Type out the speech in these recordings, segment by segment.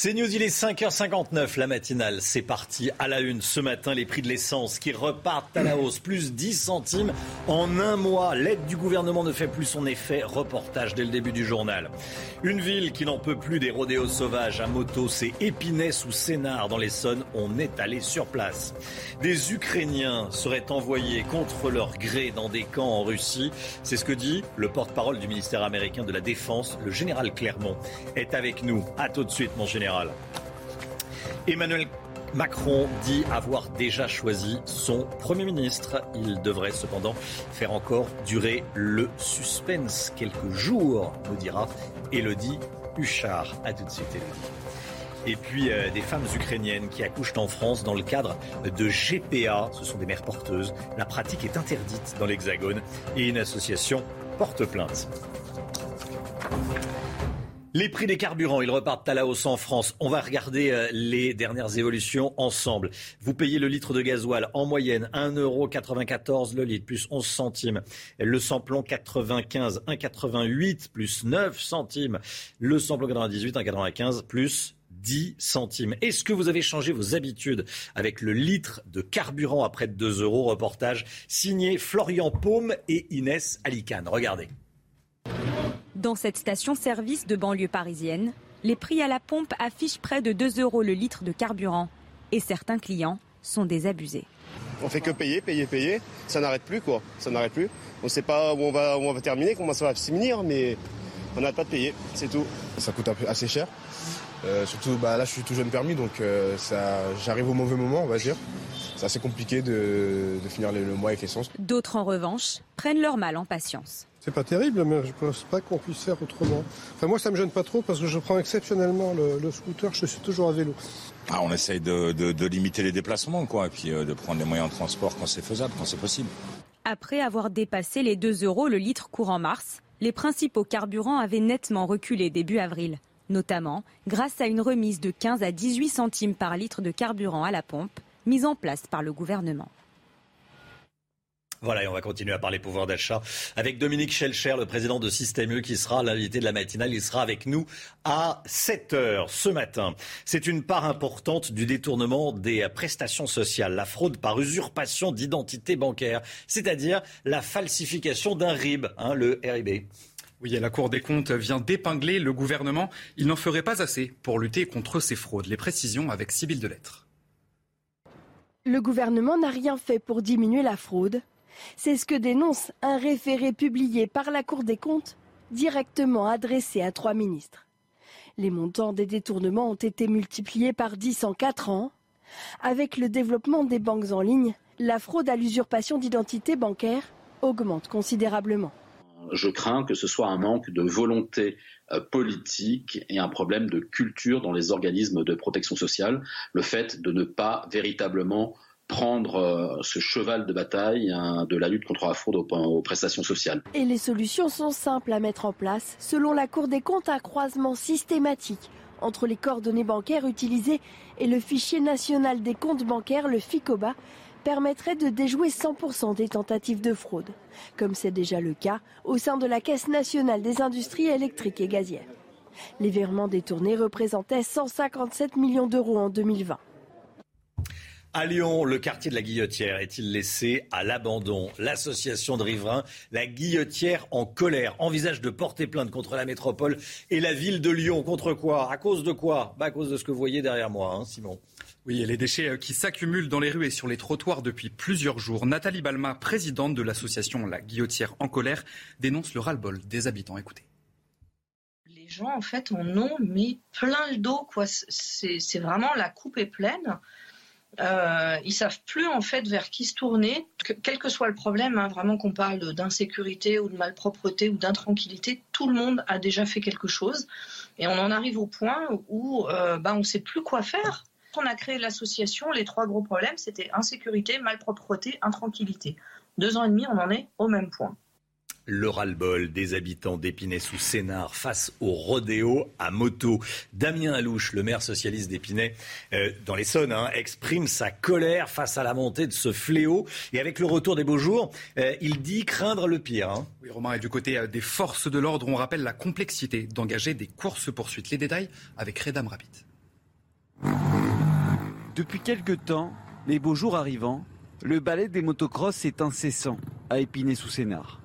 C'est News, il est 5h59, la matinale, c'est parti à la une ce matin, les prix de l'essence qui repartent à la hausse, plus 10 centimes en un mois. L'aide du gouvernement ne fait plus son effet, reportage dès le début du journal. Une ville qui n'en peut plus des rodéos sauvages à moto, c'est Épinay sous Sénard dans l'Essonne, on est allé sur place. Des Ukrainiens seraient envoyés contre leur gré dans des camps en Russie, c'est ce que dit le porte-parole du ministère américain de la Défense, le général Clermont, est avec nous. À tout de suite mon général. Emmanuel Macron dit avoir déjà choisi son Premier ministre. Il devrait cependant faire encore durer le suspense quelques jours, nous dira Elodie Huchard. A tout de suite. Et puis euh, des femmes ukrainiennes qui accouchent en France dans le cadre de GPA. Ce sont des mères porteuses. La pratique est interdite dans l'Hexagone et une association porte plainte. Les prix des carburants, ils repartent à la hausse en France. On va regarder euh, les dernières évolutions ensemble. Vous payez le litre de gasoil en moyenne 1,94€ le litre, plus 11 centimes. Le samplon 95, 1,88 plus 9 centimes. Le samplon 98, 1,95 plus 10 centimes. Est-ce que vous avez changé vos habitudes avec le litre de carburant à près de 2 euros? Reportage signé Florian Paume et Inès Alicane. Regardez. Dans cette station-service de banlieue parisienne, les prix à la pompe affichent près de 2 euros le litre de carburant et certains clients sont désabusés. On fait que payer, payer, payer. Ça n'arrête plus quoi. Ça n'arrête plus. On ne sait pas où on va, on va terminer, comment ça va se finir, mais on n'arrête pas de payer. C'est tout. Ça coûte assez cher. Euh, surtout, bah, là, je suis tout jeune permis, donc euh, j'arrive au mauvais moment, on va dire. C'est assez compliqué de, finir le mois avec l'essence. D'autres, en revanche, prennent leur mal en patience. C'est pas terrible, mais je pense pas qu'on puisse faire autrement. Enfin, moi, ça me gêne pas trop parce que je prends exceptionnellement le, scooter. Je suis toujours à vélo. Ah, on essaye de, limiter les déplacements, quoi, et puis euh, de prendre les moyens de transport quand c'est faisable, quand c'est possible. Après avoir dépassé les 2 euros le litre courant mars, les principaux carburants avaient nettement reculé début avril, notamment grâce à une remise de 15 à 18 centimes par litre de carburant à la pompe mise en place par le gouvernement. Voilà, et on va continuer à parler pouvoir d'achat avec Dominique Schelcher, le président de Système U, qui sera l'invité de la matinale. Il sera avec nous à 7 heures ce matin. C'est une part importante du détournement des prestations sociales, la fraude par usurpation d'identité bancaire, c'est-à-dire la falsification d'un RIB, hein, le RIB. Oui, la Cour des comptes vient d'épingler le gouvernement. Il n'en ferait pas assez pour lutter contre ces fraudes. Les précisions avec Sybille Delettre. Le gouvernement n'a rien fait pour diminuer la fraude. C'est ce que dénonce un référé publié par la Cour des comptes, directement adressé à trois ministres. Les montants des détournements ont été multipliés par 10 en 4 ans. Avec le développement des banques en ligne, la fraude à l'usurpation d'identité bancaire augmente considérablement. Je crains que ce soit un manque de volonté euh, politique et un problème de culture dans les organismes de protection sociale, le fait de ne pas véritablement prendre euh, ce cheval de bataille hein, de la lutte contre la fraude aux, prestations sociales. Et les solutions sont simples à mettre en place. Selon la Cour des comptes, un croisement systématique entre les coordonnées bancaires utilisées et le fichier national des comptes bancaires, le FICOBA, permettrait de déjouer 100% des tentatives de fraude, comme c'est déjà le cas au sein de la Caisse nationale des industries électriques et gazières. Les virements détournés représentaient 157 millions d'euros en 2020. À Lyon, le quartier de la Guillotière est-il laissé à l'abandon? L'association de riverains, la Guillotière en colère, envisage de porter plainte contre la métropole et la ville de Lyon. Contre quoi? À cause de quoi? Bah À cause de ce que vous voyez derrière moi, hein, Simon. Oui, et les déchets euh, qui s'accumulent dans les rues et sur les trottoirs depuis plusieurs jours. Nathalie Balma, présidente de l'association La Guillotière en colère, dénonce le ras-le-bol des habitants. Écoutez. Les gens, en fait, en ont mis plein le dos. C'est vraiment la coupe est pleine. Euh, ils savent plus en fait vers qui se tourner, quel que soit le problème, hein, vraiment qu'on parle d'insécurité ou de malpropreté ou d'intranquillité, tout le monde a déjà fait quelque chose et on en arrive au point où euh, bah, on ne sait plus quoi faire. Quand on a créé l'association, les trois gros problèmes, c'était insécurité, malpropreté, intranquillité. Deux ans et demi, on en est au même point le ras-le-bol des habitants d'Épinay sous Sénard face au rodéo à moto. Damien Alouche, le maire socialiste d'Épinay, euh, dans les hein, exprime sa colère face à la montée de ce fléau. Et avec le retour des beaux jours, euh, il dit craindre le pire. Hein. Oui, Romain, et du côté euh, des forces de l'ordre, on rappelle la complexité d'engager des courses-poursuites. Les détails avec Redam Rapid. Depuis quelques temps, les beaux jours arrivant, le balai des motocross est incessant à Épinay-sous-Sénard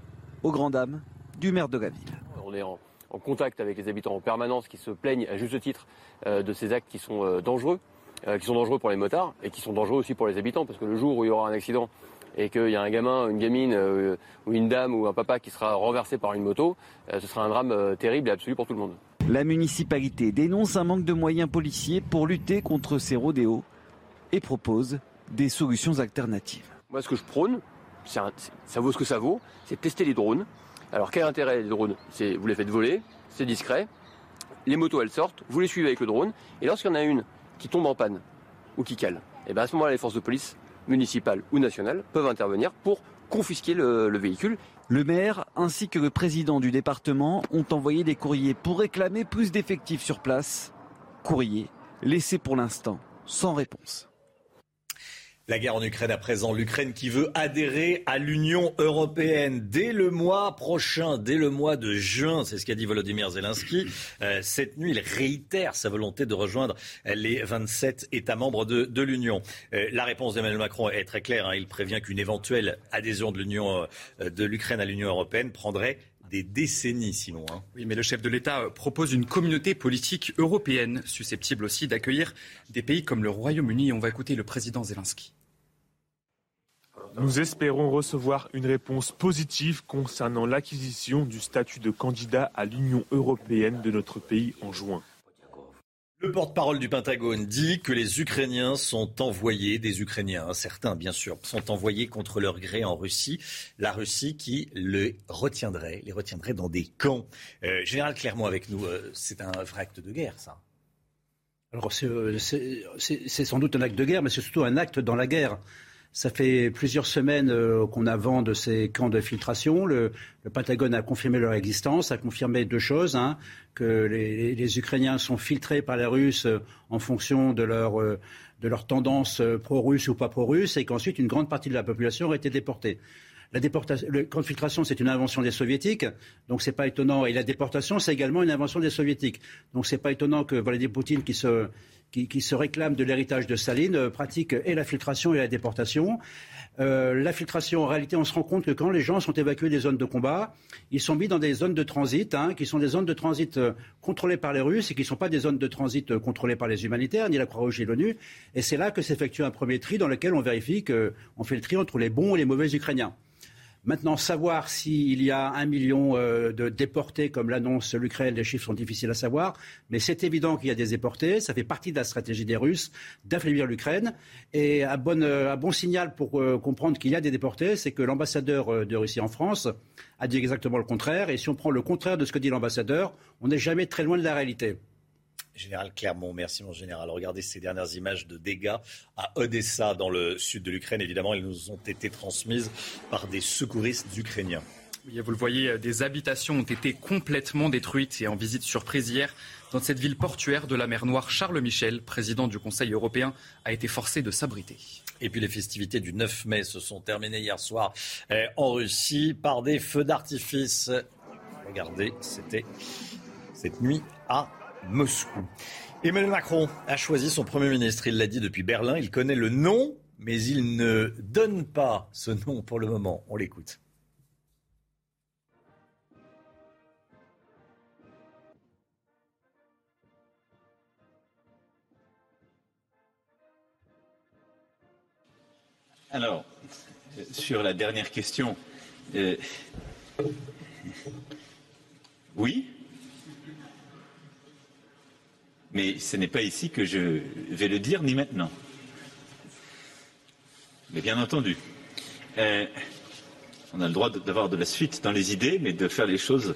aux grandes dames du maire de la ville. On est en, contact avec les habitants en permanence qui se plaignent à juste titre euh, de ces actes qui sont euh, dangereux, euh, qui sont dangereux pour les motards et qui sont dangereux aussi pour les habitants parce que le jour où il y aura un accident et qu'il y a un gamin, une gamine ou une dame ou un papa qui sera renversé par une moto, ce sera un drame terrible et absolu pour tout le monde. La municipalité dénonce un manque de moyens policiers pour lutter contre ces rodéos et propose des solutions alternatives. Moi, ce que je prône, ça vaut ce que ça vaut, c'est tester les drones. Alors quel intérêt les drones? Vous les faites voler, c'est discret. Les motos elles sortent, vous les suivez avec le drone, et lorsqu'il y en a une qui tombe en panne ou qui cale, et eh bien à ce moment-là les forces de police municipales ou nationales peuvent intervenir pour confisquer le véhicule. Le maire ainsi que le président du département ont envoyé des courriers pour réclamer plus d'effectifs sur place. Courrier laissé pour l'instant sans réponse. La guerre en Ukraine à présent, l'Ukraine qui veut adhérer à l'Union européenne dès le mois prochain, dès le mois de juin, c'est ce qu'a dit Volodymyr Zelensky. Euh, cette nuit, il réitère sa volonté de rejoindre les 27 États membres de, l'Union. Euh, la réponse d'Emmanuel Macron est très claire. Hein. Il prévient qu'une éventuelle adhésion de l'Union, euh, de l'Ukraine à l'Union européenne prendrait des décennies, Simon. Hein. Oui, mais le chef de l'État propose une communauté politique européenne, susceptible aussi d'accueillir des pays comme le Royaume-Uni. On va écouter le président Zelensky. Nous espérons recevoir une réponse positive concernant l'acquisition du statut de candidat à l'Union européenne de notre pays en juin. Le porte-parole du Pentagone dit que les Ukrainiens sont envoyés, des Ukrainiens, hein, certains bien sûr, sont envoyés contre leur gré en Russie. La Russie qui les retiendrait, les retiendrait dans des camps. Euh, Général Clermont avec nous, euh, c'est un vrai acte de guerre, ça. Alors euh, c'est sans doute un acte de guerre, mais c'est surtout un acte dans la guerre. Ça fait plusieurs semaines euh, qu'on a vent de ces camps de filtration. Le, Pentagone a confirmé leur existence, a confirmé deux choses. Hein, que les, Ukrainiens sont filtrés par les Russes euh, en fonction de leur, euh, de leur tendance pro-russe ou pas pro-russe, et qu'ensuite une grande partie de la population aurait été déportée. La déportation, le camp de filtration, c'est une invention des soviétiques, donc c'est pas étonnant. Et la déportation, c'est également une invention des soviétiques. Donc c'est pas étonnant que Vladimir Poutine, qui se, qui, se réclament de l'héritage de Staline euh, pratiquent et la filtration et la déportation. Euh, la filtration, en réalité, on se rend compte que quand les gens sont évacués des zones de combat, ils sont mis dans des zones de transit, hein, qui sont des zones de transit euh, contrôlées par les Russes et qui ne sont pas des zones de transit contrôlées par les humanitaires, ni la Croix-Rouge ni l'ONU. Et c'est là que s'effectue un premier tri dans lequel on vérifie qu'on fait le tri entre les bons et les mauvais Ukrainiens. Maintenant, savoir s'il y a un million euh, de déportés, comme l'annonce l'Ukraine, les chiffres sont difficiles à savoir, mais c'est évident qu'il y a des déportés. Ça fait partie de la stratégie des Russes d'affaiblir l'Ukraine. Et un bon, euh, signal pour euh, comprendre qu'il y a des déportés, c'est que l'ambassadeur de Russie en France a dit exactement le contraire. Et si on prend le contraire de ce que dit l'ambassadeur, on n'est jamais très loin de la réalité. Général Clermont, merci mon général. Regardez ces dernières images de dégâts à Odessa, dans le sud de l'Ukraine. Évidemment, elles nous ont été transmises par des secouristes ukrainiens. Oui, vous le voyez, des habitations ont été complètement détruites et en visite surprise hier dans cette ville portuaire de la mer Noire, Charles Michel, président du Conseil européen, a été forcé de s'abriter. Et puis les festivités du 9 mai se sont terminées hier soir eh, en Russie par des feux d'artifice. Regardez, c'était cette nuit à Moscou. Emmanuel Macron a choisi son Premier ministre. Il l'a dit depuis Berlin. Il connaît le nom, mais il ne donne pas ce nom pour le moment. On l'écoute. Alors, sur la dernière question, euh, oui, mais ce n'est pas ici que je vais le dire, ni maintenant. Mais bien entendu, euh, on a le droit d'avoir de la suite dans les idées, mais de faire les choses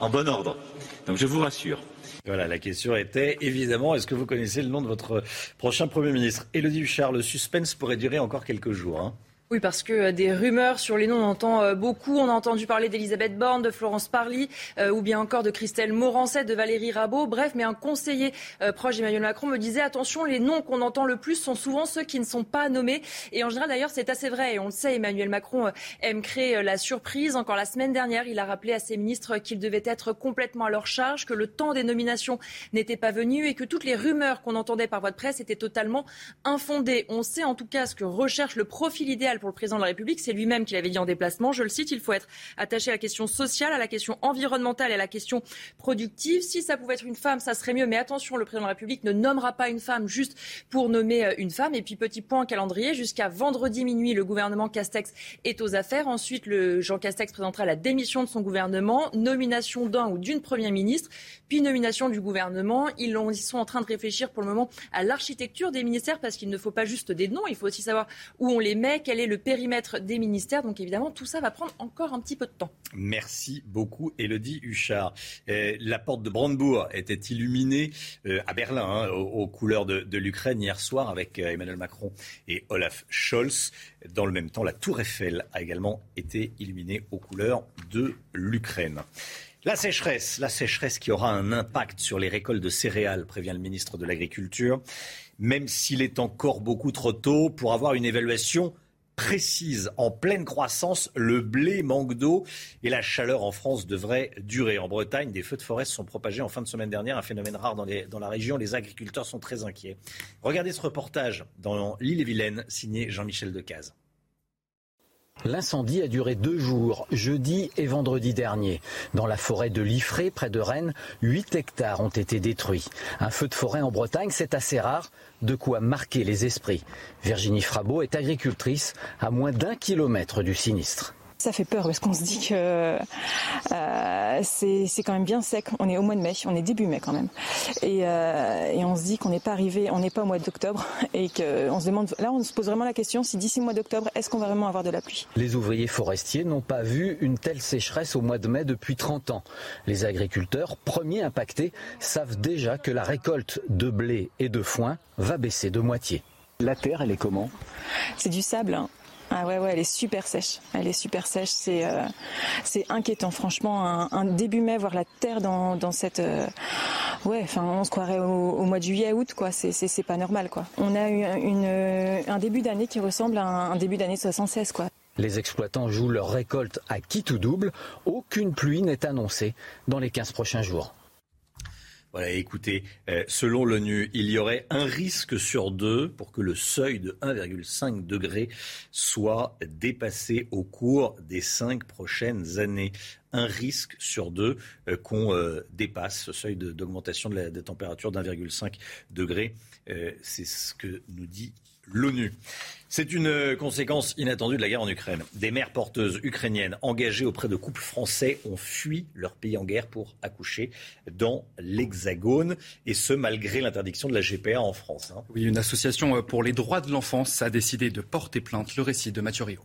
en bon ordre. Donc je vous rassure. Voilà, la question était évidemment, est-ce que vous connaissez le nom de votre prochain Premier ministre? Élodie Huchard, le suspense pourrait durer encore quelques jours. Hein. Oui, parce que euh, des rumeurs sur les noms, on entend euh, beaucoup. On a entendu parler d'Elisabeth Borne, de Florence Parly, euh, ou bien encore de Christelle Morancet, de Valérie Rabault. Bref, mais un conseiller proche d'Emmanuel Macron me disait attention, les noms qu'on entend le plus sont souvent ceux qui ne sont pas nommés. Et en général, d'ailleurs, c'est assez vrai. Et on le sait, Emmanuel Macron aime créer la surprise. Encore la semaine dernière, il a rappelé à ses ministres qu'ils devaient être complètement à leur charge, que le temps des nominations n'était pas venu et que toutes les rumeurs qu'on entendait par voie de presse étaient totalement infondées. On sait en tout cas ce que recherche le profil idéal pour le président de la République. C'est lui-même qui l'avait dit en déplacement. Je le cite, il faut être attaché à la question sociale, à la question environnementale et à la question productive. Si ça pouvait être une femme, ça serait mieux. Mais attention, le président de la République ne nommera pas une femme juste pour nommer euh, une femme. Et puis, petit point calendrier, jusqu'à vendredi minuit, le gouvernement Castex est aux affaires. Ensuite, le Jean Castex présentera la démission de son gouvernement, nomination d'un ou d'une première ministre, puis nomination du gouvernement. Ils, ils sont en train de réfléchir pour le moment à l'architecture des ministères parce qu'il ne faut pas juste des noms, il faut aussi savoir où on les met, quel est le périmètre des ministères. Donc évidemment, tout ça va prendre encore un petit peu de temps. Merci beaucoup, Elodie Huchard. Euh, la porte de Brandebourg était illuminée euh, à Berlin hein, aux, couleurs de, de l'Ukraine hier soir avec euh, Emmanuel Macron et Olaf Scholz. Dans le même temps, la tour Eiffel a également été illuminée aux couleurs de l'Ukraine. La sécheresse, la sécheresse qui aura un impact sur les récoltes de céréales, prévient le ministre de l'Agriculture, même s'il est encore beaucoup trop tôt pour avoir une évaluation précise, en pleine croissance, le blé manque d'eau et la chaleur en France devrait durer. En Bretagne, des feux de forêt se sont propagés en fin de semaine dernière, un phénomène rare dans, la région. Les agriculteurs sont très inquiets. Regardez ce reportage dans l'île-et-Vilaine, signé Jean-Michel Decaze. L'incendie a duré deux jours, jeudi et vendredi dernier. Dans la forêt de Liffré, près de Rennes, 8 hectares ont été détruits. Un feu de forêt en Bretagne, c'est assez rare, de quoi marquer les esprits. Virginie Frabeau est agricultrice à moins d'un kilomètre du sinistre. Ça fait peur parce qu'on se dit que euh, c'est quand même bien sec. On est au mois de mai, on est début mai quand même. Et, euh, et on se dit qu'on n'est pas arrivé, on n'est pas au mois d'octobre et qu'on se demande, là on se pose vraiment la question si d'ici le mois d'octobre, est-ce qu'on va vraiment avoir de la pluie? Les ouvriers forestiers n'ont pas vu une telle sécheresse au mois de mai depuis 30 ans. Les agriculteurs, premiers impactés, savent déjà que la récolte de blé et de foin va baisser de moitié. La terre, elle est comment? C'est du sable. Hein. Ah ouais, ouais, elle est super sèche. Elle est super sèche. C'est euh, inquiétant, franchement. Un, début mai, voir la terre dans, cette. Euh, ouais, enfin, on se croirait au, mois de juillet, août, quoi. C'est pas normal, quoi. On a eu un début d'année qui ressemble à un, début d'année 76, quoi. Les exploitants jouent leur récolte à qui tout double. Aucune pluie n'est annoncée dans les 15 prochains jours. Voilà, écoutez, euh, selon l'ONU, il y aurait un risque sur deux pour que le seuil de 1,5 degré soit dépassé au cours des cinq prochaines années. Un risque sur deux euh, qu'on euh, dépasse ce seuil d'augmentation de, la, de température d'1,5 degré. C'est ce que nous dit l'ONU. C'est une conséquence inattendue de la guerre en Ukraine. Des mères porteuses ukrainiennes engagées auprès de couples français ont fui leur pays en guerre pour accoucher dans l'Hexagone, et ce malgré l'interdiction de la GPA en France. Hein. Oui, une association euh, pour les droits de l'enfance a décidé de porter plainte. Le récit de Mathieu Rio.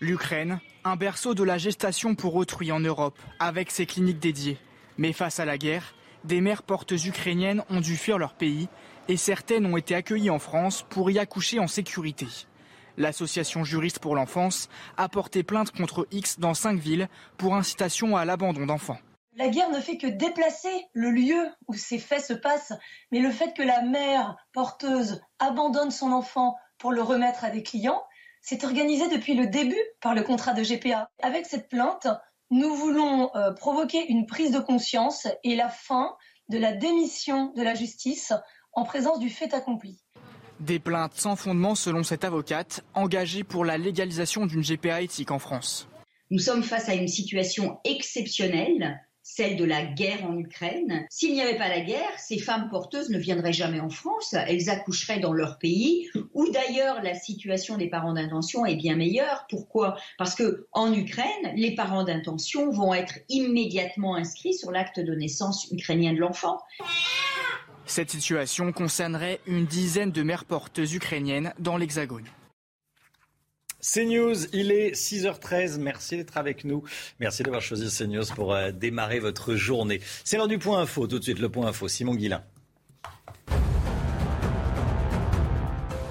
L'Ukraine, un berceau de la gestation pour autrui en Europe, avec ses cliniques dédiées. Mais face à la guerre, des mères porteuses ukrainiennes ont dû fuir leur pays et certaines ont été accueillies en France pour y accoucher en sécurité. L'association Juriste pour l'enfance a porté plainte contre X dans cinq villes pour incitation à l'abandon d'enfants. La guerre ne fait que déplacer le lieu où ces faits se passent, mais le fait que la mère porteuse abandonne son enfant pour le remettre à des clients, c'est organisé depuis le début par le contrat de GPA. Avec cette plainte, nous voulons euh, provoquer une prise de conscience et la fin de la démission de la justice en présence du fait accompli. Des plaintes sans fondement selon cette avocate, engagée pour la légalisation d'une GPA éthique en France. Nous sommes face à une situation exceptionnelle, celle de la guerre en Ukraine. S'il n'y avait pas la guerre, ces femmes porteuses ne viendraient jamais en France, elles accoucheraient dans leur pays, où d'ailleurs la situation des parents d'intention est bien meilleure. Pourquoi? Parce que en Ukraine, les parents d'intention vont être immédiatement inscrits sur l'acte de naissance ukrainien de l'enfant. Cette situation concernerait une dizaine de mères porteuses ukrainiennes dans l'Hexagone. CNews, il est 6h13. Merci d'être avec nous. Merci d'avoir choisi CNews pour euh, démarrer votre journée. C'est l'heure du point info. Tout de suite, le point info. Simon Guillain.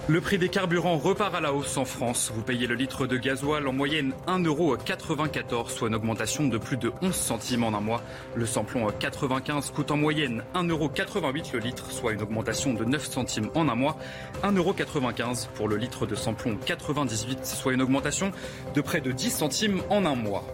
Le prix des carburants repart à la hausse en France. Vous payez le litre de gasoil en moyenne 1,94€, soit une augmentation de plus de 11 centimes en un mois. Le samplon 95 coûte en moyenne 1,88€ le litre, soit une augmentation de 9 centimes en un mois. 1,95€ pour le litre de samplon 98, soit une augmentation de près de 10 centimes en un mois.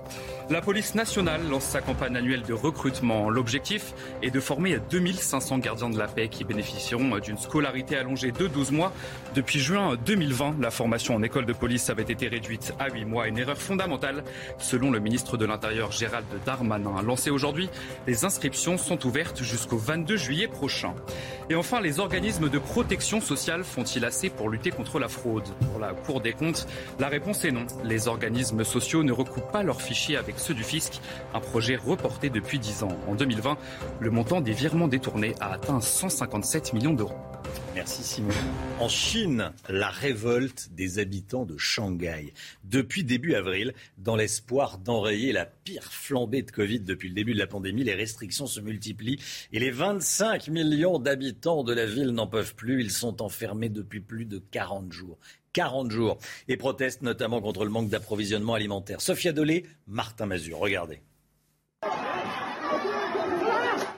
La police nationale lance sa campagne annuelle de recrutement. L'objectif est de former 2500 gardiens de la paix qui bénéficieront d'une scolarité allongée de 12 mois. Depuis juin 2020, la formation en école de police avait été réduite à 8 mois. Une erreur fondamentale, selon le ministre de l'Intérieur Gérald Darmanin. Lancé aujourd'hui, les inscriptions sont ouvertes jusqu'au 22 juillet prochain. Et enfin, les organismes de protection sociale font-ils assez pour lutter contre la fraude? Pour la Cour des comptes, la réponse est non. Les organismes sociaux ne recoupent pas leurs fichiers avec ceux du fisc, un projet reporté depuis 10 ans. En 2020, le montant des virements détournés a atteint 157 millions d'euros. Merci Simon. En Chine, la révolte des habitants de Shanghai. Depuis début avril, dans l'espoir d'enrayer la pire flambée de Covid depuis le début de la pandémie, les restrictions se multiplient et les 25 millions d'habitants de la ville n'en peuvent plus. Ils sont enfermés depuis plus de 40 jours. 40 jours et protestent notamment contre le manque d'approvisionnement alimentaire. Sophia Dolé, Martin Mazur, regardez.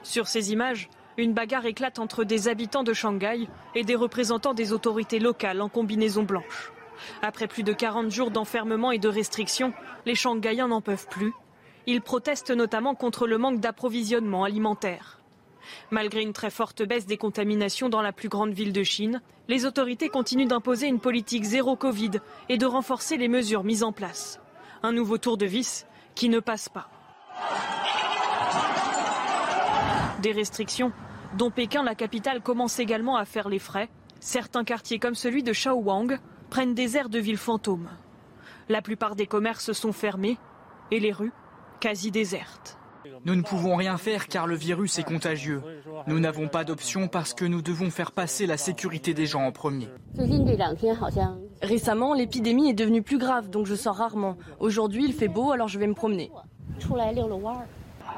Sur ces images, une bagarre éclate entre des habitants de Shanghai et des représentants des autorités locales en combinaison blanche. Après plus de 40 jours d'enfermement et de restrictions, les Shanghaïens n'en peuvent plus. Ils protestent notamment contre le manque d'approvisionnement alimentaire. Malgré une très forte baisse des contaminations dans la plus grande ville de Chine, les autorités continuent d'imposer une politique zéro Covid et de renforcer les mesures mises en place. Un nouveau tour de vis qui ne passe pas. Des restrictions dont Pékin, la capitale, commence également à faire les frais. Certains quartiers comme celui de Shaohuang prennent des airs de ville fantôme. La plupart des commerces sont fermés et les rues quasi désertes. Nous ne pouvons rien faire car le virus est contagieux. Nous n'avons pas d'option parce que nous devons faire passer la sécurité des gens en premier. Récemment, l'épidémie est devenue plus grave, donc je sors rarement. Aujourd'hui, il fait beau, alors je vais me promener.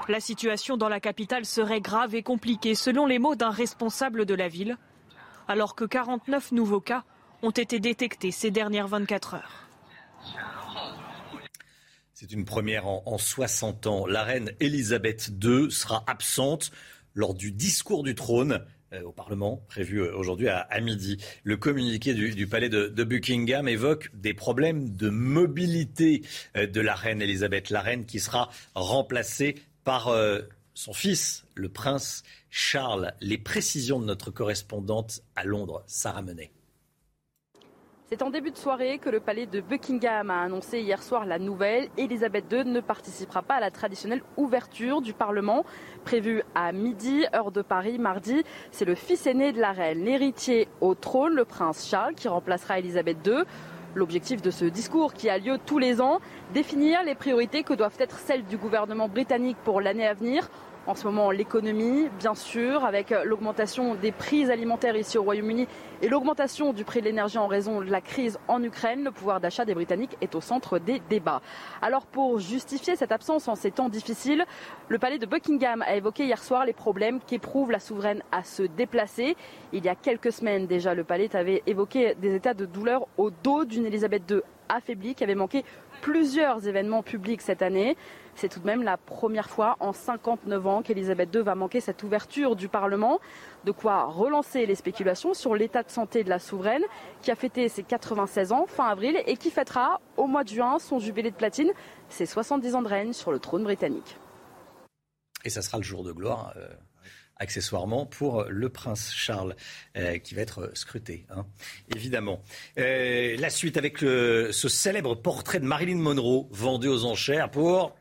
La situation dans la capitale serait grave et compliquée, selon les mots d'un responsable de la ville, alors que 49 nouveaux cas ont été détectés ces dernières 24 heures. C'est une première en, 60 ans. La reine Elisabeth II sera absente lors du discours du trône euh, au Parlement, prévu euh, aujourd'hui à, midi. Le communiqué du, palais de, Buckingham évoque des problèmes de mobilité euh, de la reine Elisabeth, la reine qui sera remplacée par son fils, le prince Charles. Les précisions de notre correspondante à Londres, Sarah Menet. C'est en début de soirée que le palais de Buckingham a annoncé hier soir la nouvelle. Elisabeth II ne participera pas à la traditionnelle ouverture du Parlement prévue à midi, heure de Paris, mardi. C'est le fils aîné de la reine, l'héritier au trône, le prince Charles, qui remplacera Elisabeth II. L'objectif de ce discours, qui a lieu tous les ans, définir les priorités que doivent être celles du gouvernement britannique pour l'année à venir en ce moment l'économie, bien sûr, avec l'augmentation des prix alimentaires ici au Royaume-Uni et l'augmentation du prix de l'énergie en raison de la crise en Ukraine. Le pouvoir d'achat des Britanniques est au centre des débats. Alors pour justifier cette absence en ces temps difficiles, le palais de Buckingham a évoqué hier soir les problèmes qu'éprouve la souveraine à se déplacer. Il y a quelques semaines déjà, le palais avait évoqué des états de douleur au dos d'une Elisabeth II affaiblie qui avait manqué plusieurs événements publics cette année. C'est tout de même la première fois en 59 ans qu'Elisabeth II va manquer cette ouverture du Parlement. De quoi relancer les spéculations sur l'état de santé de la souveraine qui a fêté ses 96 ans fin avril et qui fêtera au mois de juin son jubilé de platine, ses 70 ans de règne sur le trône britannique. Et ça sera le jour de gloire. Euh, accessoirement pour le prince Charles, euh, qui va être scruté, hein, évidemment. Euh, la suite avec ce célèbre portrait de Marilyn Monroe vendu aux enchères pour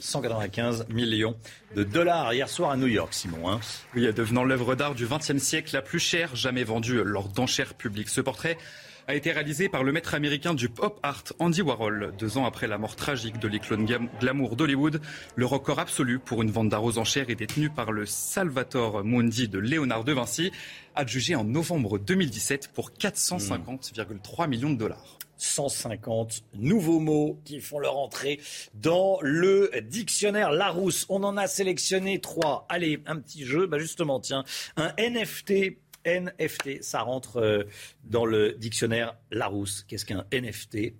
195 millions de dollars hier soir à New York, Simon. Hein. Oui, devenant l'œuvre d'art du XXe siècle la plus chère jamais vendue lors d'enchères publiques. Ce portrait a été réalisé par le maître américain du pop art Andy Warhol. Deux ans après la mort tragique de l'icône glamour d'Hollywood, le record absolu pour une vente d'art aux enchères est détenu par le Salvatore Mundi de Léonard de Vinci, adjugé en novembre 2017 pour 450,3 millions de dollars. 150 nouveaux mots qui font leur entrée dans le dictionnaire Larousse. On en a sélectionné trois. Allez, un petit jeu, bah justement, tiens, un NFT. NFT, ça rentre euh, dans le dictionnaire Larousse. Qu'est-ce qu'un NFT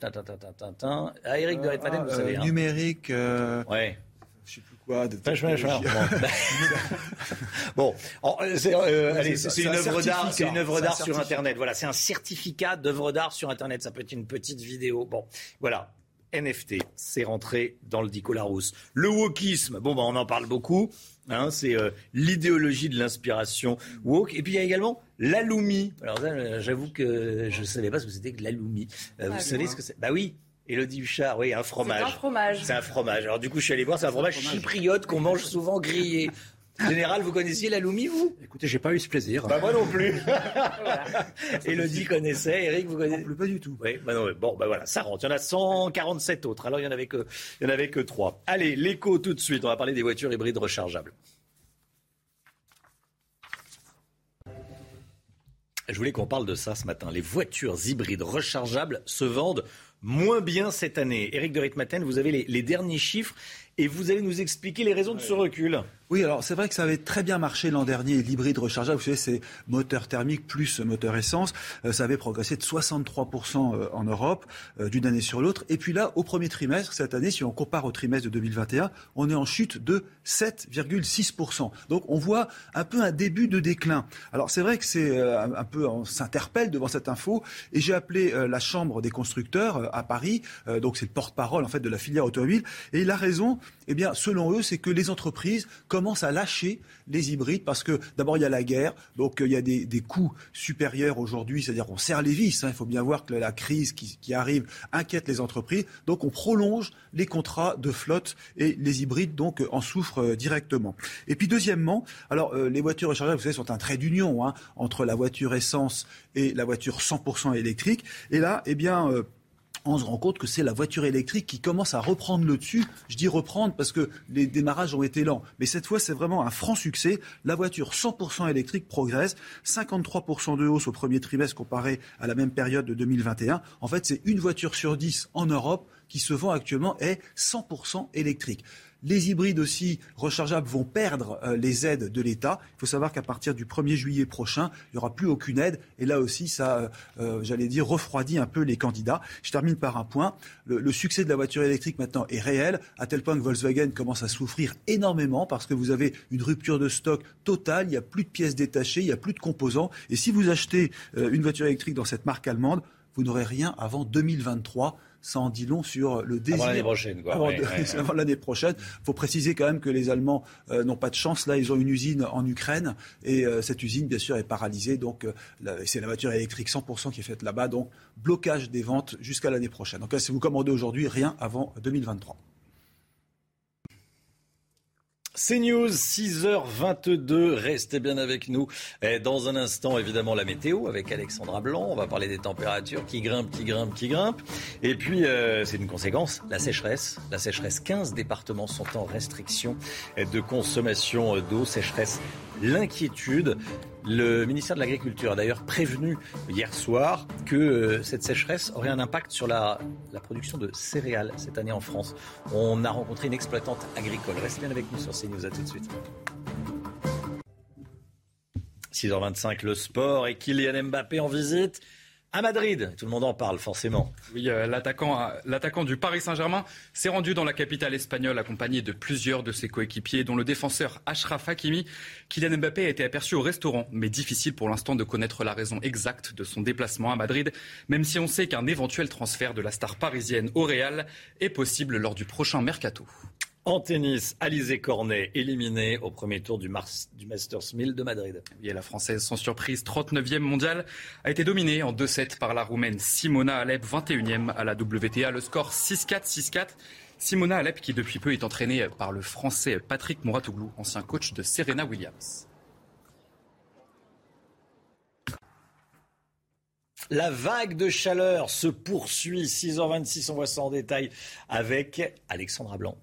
ah, Eric de Redmaden, vous savez. Euh, hein. Numérique. Euh, ouais je sais plus quoi. De bon, c'est une œuvre d'art, c'est une œuvre d'art sur Internet. Voilà, c'est un certificat d'œuvre d'art sur Internet. Ça peut être une petite vidéo. Bon, voilà. NFT, c'est rentré dans le Dico Larousse. Le wokisme, bon, bah, on en parle beaucoup. Hein, c'est euh, l'idéologie de l'inspiration woke. Et puis il y a également l'aloumi. Alors j'avoue que je ne savais pas ce que c'était que l'aloumi. Euh, vous ah, savez ce que c'est? Bah oui, Elodie Huchard, oui, un fromage. C'est un fromage. C'est un fromage. Alors du coup, je suis allé voir, c'est un fromage chypriote qu'on mange souvent grillé. En général, vous connaissiez la Loumi, vous? Écoutez, j'ai pas eu ce plaisir. Bah moi non plus. Elodie connaissait, Eric, vous connaissez? Pas du tout. Oui, bah non, bon, bah voilà, ça rentre. Il y en a 147 autres. Alors il y en avait que, il y en avait que trois. Allez, l'écho tout de suite. On va parler des voitures hybrides rechargeables. Je voulais qu'on parle de ça ce matin. Les voitures hybrides rechargeables se vendent moins bien cette année. Éric de Ritmaten, vous avez les, derniers chiffres et vous allez nous expliquer les raisons de ce recul. Oui, alors c'est vrai que ça avait très bien marché l'an dernier, l'hybride rechargeable. Vous savez, c'est moteur thermique plus moteur essence. Euh, ça avait progressé de 63% euh, en Europe euh, d'une année sur l'autre. Et puis là, au premier trimestre, cette année, si on compare au trimestre de 2021, on est en chute de 7,6%. Donc on voit un peu un début de déclin. Alors c'est vrai que c'est un peu, on s'interpelle devant cette info. Et j'ai appelé la Chambre des constructeurs à Paris. donc c'est le porte-parole en fait de la filière automobile. Et il a raison. Eh bien, selon eux, c'est que les entreprises, comme commence à lâcher les hybrides parce que d'abord il y a la guerre, donc euh, il y a des, coûts supérieurs aujourd'hui, c'est-à-dire qu'on serre les vis. Hein. il faut bien voir que la crise qui, arrive inquiète les entreprises, donc on prolonge les contrats de flotte et les hybrides donc en souffrent euh, directement. Et puis deuxièmement, alors euh, les voitures rechargeables, vous savez, sont un trait d'union hein, entre la voiture essence et la voiture 100% électrique. Et là, eh bien on se rend compte que c'est la voiture électrique qui commence à reprendre le dessus. Je dis reprendre parce que les démarrages ont été lents. Mais cette fois, c'est vraiment un franc succès. La voiture 100% électrique progresse. 53% de hausse au premier trimestre comparé à la même période de 2021. En fait, c'est une voiture sur dix en Europe qui se vend actuellement est 100% électrique. Les hybrides aussi rechargeables vont perdre euh, les aides de l'État. Il faut savoir qu'à partir du 1er juillet prochain, il n'y aura plus aucune aide. Et là aussi, ça, euh, euh, j'allais dire, refroidit un peu les candidats. Je termine par un point. Le, succès de la voiture électrique maintenant est réel, à tel point que Volkswagen commence à souffrir énormément parce que vous avez une rupture de stock totale. Il n'y a plus de pièces détachées, il n'y a plus de composants. Et si vous achetez une voiture électrique dans cette marque allemande, vous n'aurez rien avant 2023 ça en dit long sur le désir. Avant l'année prochaine, quoi. Avant, l'année prochaine. Il faut préciser quand même que les Allemands euh, n'ont pas de chance. Là, ils ont une usine en Ukraine et euh, cette usine, bien sûr, est paralysée. Donc, euh, c'est la voiture électrique 100% qui est faite là-bas. Donc, blocage des ventes jusqu'à l'année prochaine. Donc, si vous commandez aujourd'hui, rien avant 2023. CNews, 6h22, restez bien avec nous. Dans un instant, évidemment, la météo avec Alexandra Blanc. On va parler des températures qui grimpent, qui grimpent, qui grimpent. Et puis, euh, c'est une conséquence, la sécheresse. La sécheresse, 15 départements sont en restriction de consommation d'eau. Sécheresse, l'inquiétude. Le ministère de l'Agriculture a d'ailleurs prévenu hier soir que euh, cette sécheresse aurait un impact sur la, production de céréales cette année en France. On a rencontré une exploitante agricole. Restez bien avec nous sur CNews. À tout de suite. 6h25, le sport et Kylian Mbappé en visite à Madrid. Tout le monde en parle, forcément. Oui, euh, l'attaquant, l'attaquant du Paris Saint-Germain s'est rendu dans la capitale espagnole accompagné de plusieurs de ses coéquipiers, dont le défenseur Ashraf Hakimi. Kylian Mbappé a été aperçu au restaurant, mais difficile pour l'instant de connaître la raison exacte de son déplacement à Madrid, même si on sait qu'un éventuel transfert de la star parisienne au Real est possible lors du prochain mercato. En tennis, Alizé Cornet éliminé au premier tour du, du Masters 1000 de Madrid. Et la Française, sans surprise, 39e mondiale, a été dominée en 2-7 par la Roumaine Simona Alep, 21e à la WTA. Le score 6-4, 6-4. Simona Alep qui depuis peu est entraînée par le Français Patrick Mouratoglou, ancien coach de Serena Williams. La vague de chaleur se poursuit. 6h26, on voit ça en détail avec Alexandra Blanc.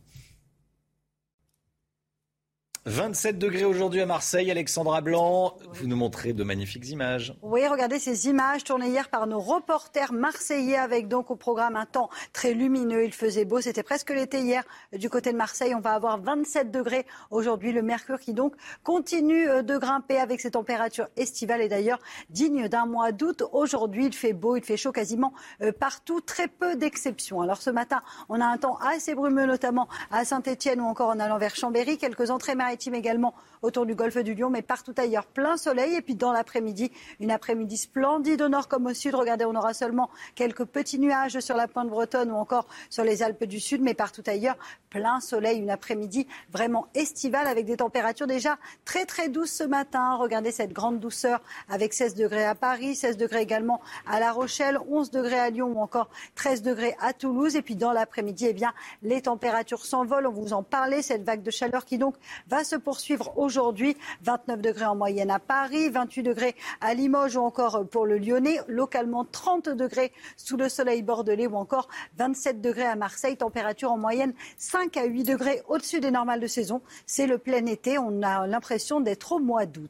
27 degrés aujourd'hui à Marseille. Alexandra Blanc, vous nous montrez de magnifiques images. Oui, regardez ces images tournées hier par nos reporters marseillais avec donc au programme un temps très lumineux. Il faisait beau, c'était presque l'été hier du côté de Marseille. On va avoir 27 degrés aujourd'hui. Le mercure qui donc continue euh, de grimper avec ses températures estivales et d'ailleurs digne d'un mois d'août. Aujourd'hui, il fait beau, il fait chaud quasiment euh, partout, très peu d'exceptions. Alors ce matin, on a un temps assez brumeux, notamment à Saint-Etienne ou encore en allant vers Chambéry. Quelques entrées également autour du golfe du Lion, mais partout ailleurs, plein soleil. Et puis dans l'après-midi, une après-midi splendide au nord comme au sud. Regardez, on aura seulement quelques petits nuages sur la pointe bretonne ou encore sur les Alpes du Sud, mais partout ailleurs, plein soleil, une après-midi vraiment estivale avec des températures déjà très très douces ce matin. Regardez cette grande douceur avec 16 degrés à Paris, 16 degrés également à La Rochelle, 11 degrés à Lyon ou encore 13 degrés à Toulouse. Et puis dans l'après-midi, eh bien, les températures s'envolent. On vous en parlait, cette vague de chaleur qui donc va se poursuivre aujourd'hui. 29 degrés en moyenne à Paris, 28 degrés à Limoges ou encore pour le Lyonnais, localement 30 degrés sous le soleil bordelais ou encore 27 degrés à Marseille, température en moyenne 5 à 8 degrés au-dessus des normales de saison. C'est le plein été, on a l'impression d'être au mois d'août.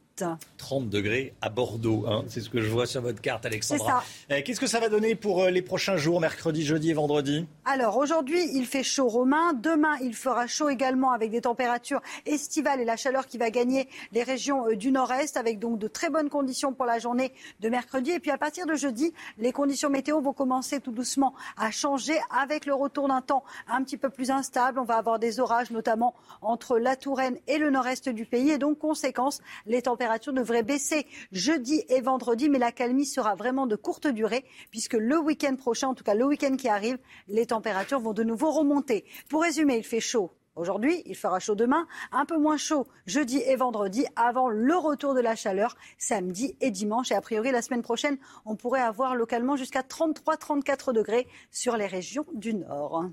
30 degrés à Bordeaux, hein. c'est ce que je vois sur votre carte, Alexandra. Euh, qu'est-ce que ça va donner pour euh, les prochains jours, mercredi, jeudi et vendredi? Alors aujourd'hui, il fait chaud romain. Demain, il fera chaud également avec des températures estivales et la chaleur qui va gagner les régions euh, du nord-est avec donc de très bonnes conditions pour la journée de mercredi. Et puis à partir de jeudi, les conditions météo vont commencer tout doucement à changer avec le retour d'un temps un petit peu plus instable. On va avoir des orages notamment entre la Touraine et le nord-est du pays. Et donc, conséquence, les températures températures devraient baisser jeudi et vendredi, mais la calmie sera vraiment de courte durée, puisque le week-end prochain, en tout cas le week-end qui arrive, les températures vont de nouveau remonter. Pour résumer, il fait chaud Aujourd'hui, il fera chaud demain, un peu moins chaud jeudi et vendredi avant le retour de la chaleur samedi et dimanche. Et a priori, la semaine prochaine, on pourrait avoir localement jusqu'à 33-34 degrés sur les régions du nord.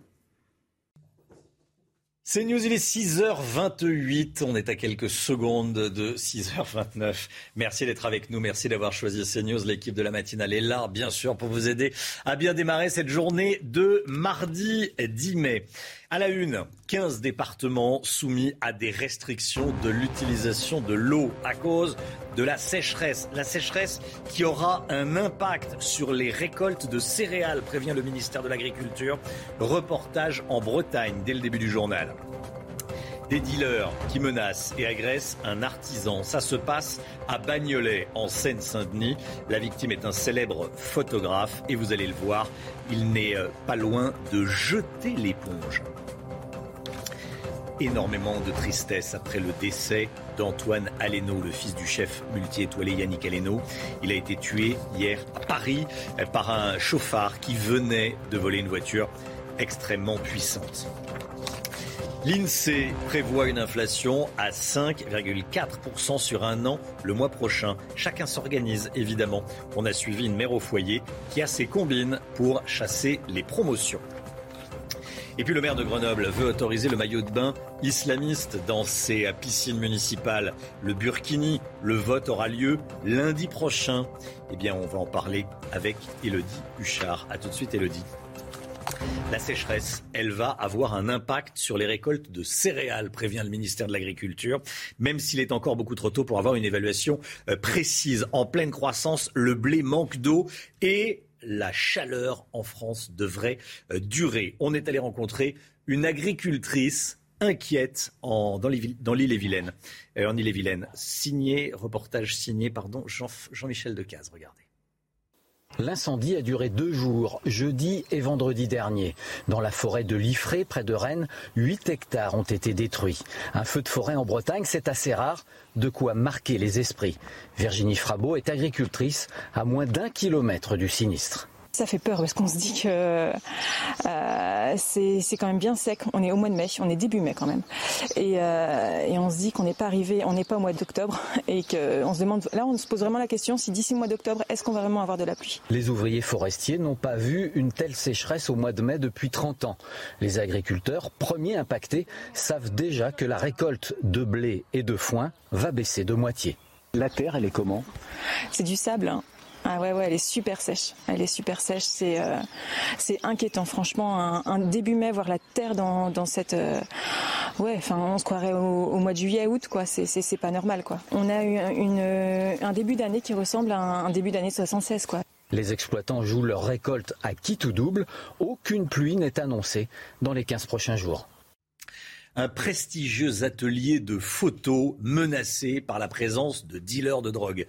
C'est News, il est 6h28. On est à quelques secondes de 6h29. Merci d'être avec nous. Merci d'avoir choisi CNews. L'équipe de la matinale est là, bien sûr, pour vous aider à bien démarrer cette journée de mardi 10 mai. À la une, 15 départements soumis à des restrictions de l'utilisation de l'eau à cause de la sécheresse. La sécheresse qui aura un impact sur les récoltes de céréales, prévient le ministère de l'Agriculture. Reportage en Bretagne dès le début du journal. Des dealers qui menacent et agressent un artisan. Ça se passe à Bagnolet, en Seine-Saint-Denis. La victime est un célèbre photographe et vous allez le voir, il n'est euh, pas loin de jeter l'éponge énormément de tristesse après le décès d'Antoine Aleno, le fils du chef multi-étoilé Yannick Aleno. Il a été tué hier à Paris par un chauffard qui venait de voler une voiture extrêmement puissante. L'INSEE prévoit une inflation à 5,4% sur un an le mois prochain. Chacun s'organise évidemment. On a suivi une mère au foyer qui a ses combines pour chasser les promotions. Et puis le maire de Grenoble veut autoriser le maillot de bain islamiste dans ses piscines municipales. Le Burkini, le vote aura lieu lundi prochain. Eh bien, on va en parler avec Elodie Huchard. A tout de suite, Elodie. La sécheresse, elle va avoir un impact sur les récoltes de céréales, prévient le ministère de l'Agriculture, même s'il est encore beaucoup trop tôt pour avoir une évaluation euh, précise. En pleine croissance, le blé manque d'eau et la chaleur en France devrait euh, durer. On est allé rencontrer une agricultrice inquiète en, dans l'île-et-Vilaine. Euh. Signé, reportage signé, pardon, Jean, Jean-Michel Decaze. Regardez. L'incendie a duré deux jours, jeudi et vendredi dernier. Dans la forêt de Liffré, près de Rennes, 8 hectares ont été détruits. Un feu de forêt en Bretagne, c'est assez rare, de quoi marquer les esprits. Virginie Frabeau est agricultrice à moins d'un kilomètre du sinistre. Ça fait peur parce qu'on se dit que euh, c'est quand même bien sec. On est au mois de mai, on est début mai quand même, et, euh, et on se dit qu'on n'est pas arrivé, on n'est pas au mois d'octobre, et qu'on se demande. Là, on se pose vraiment la question si d'ici le mois d'octobre, est-ce qu'on va vraiment avoir de la pluie? Les ouvriers forestiers n'ont pas vu une telle sécheresse au mois de mai depuis 30 ans. Les agriculteurs, premiers impactés, savent déjà que la récolte de blé et de foin va baisser de moitié. La terre, elle est comment? C'est du sable. Hein. Ah ouais, ouais, elle est super sèche. Elle est super sèche. C'est euh, c'est inquiétant, franchement. Un, début mai, voir la terre dans, dans cette. Euh, ouais, enfin, on se croirait au, mois de juillet, août, quoi. C'est pas normal, quoi. On a eu une, un début d'année qui ressemble à un, début d'année 76, quoi. Les exploitants jouent leur récolte à qui tout double. Aucune pluie n'est annoncée dans les 15 prochains jours un prestigieux atelier de photos menacé par la présence de dealers de drogue.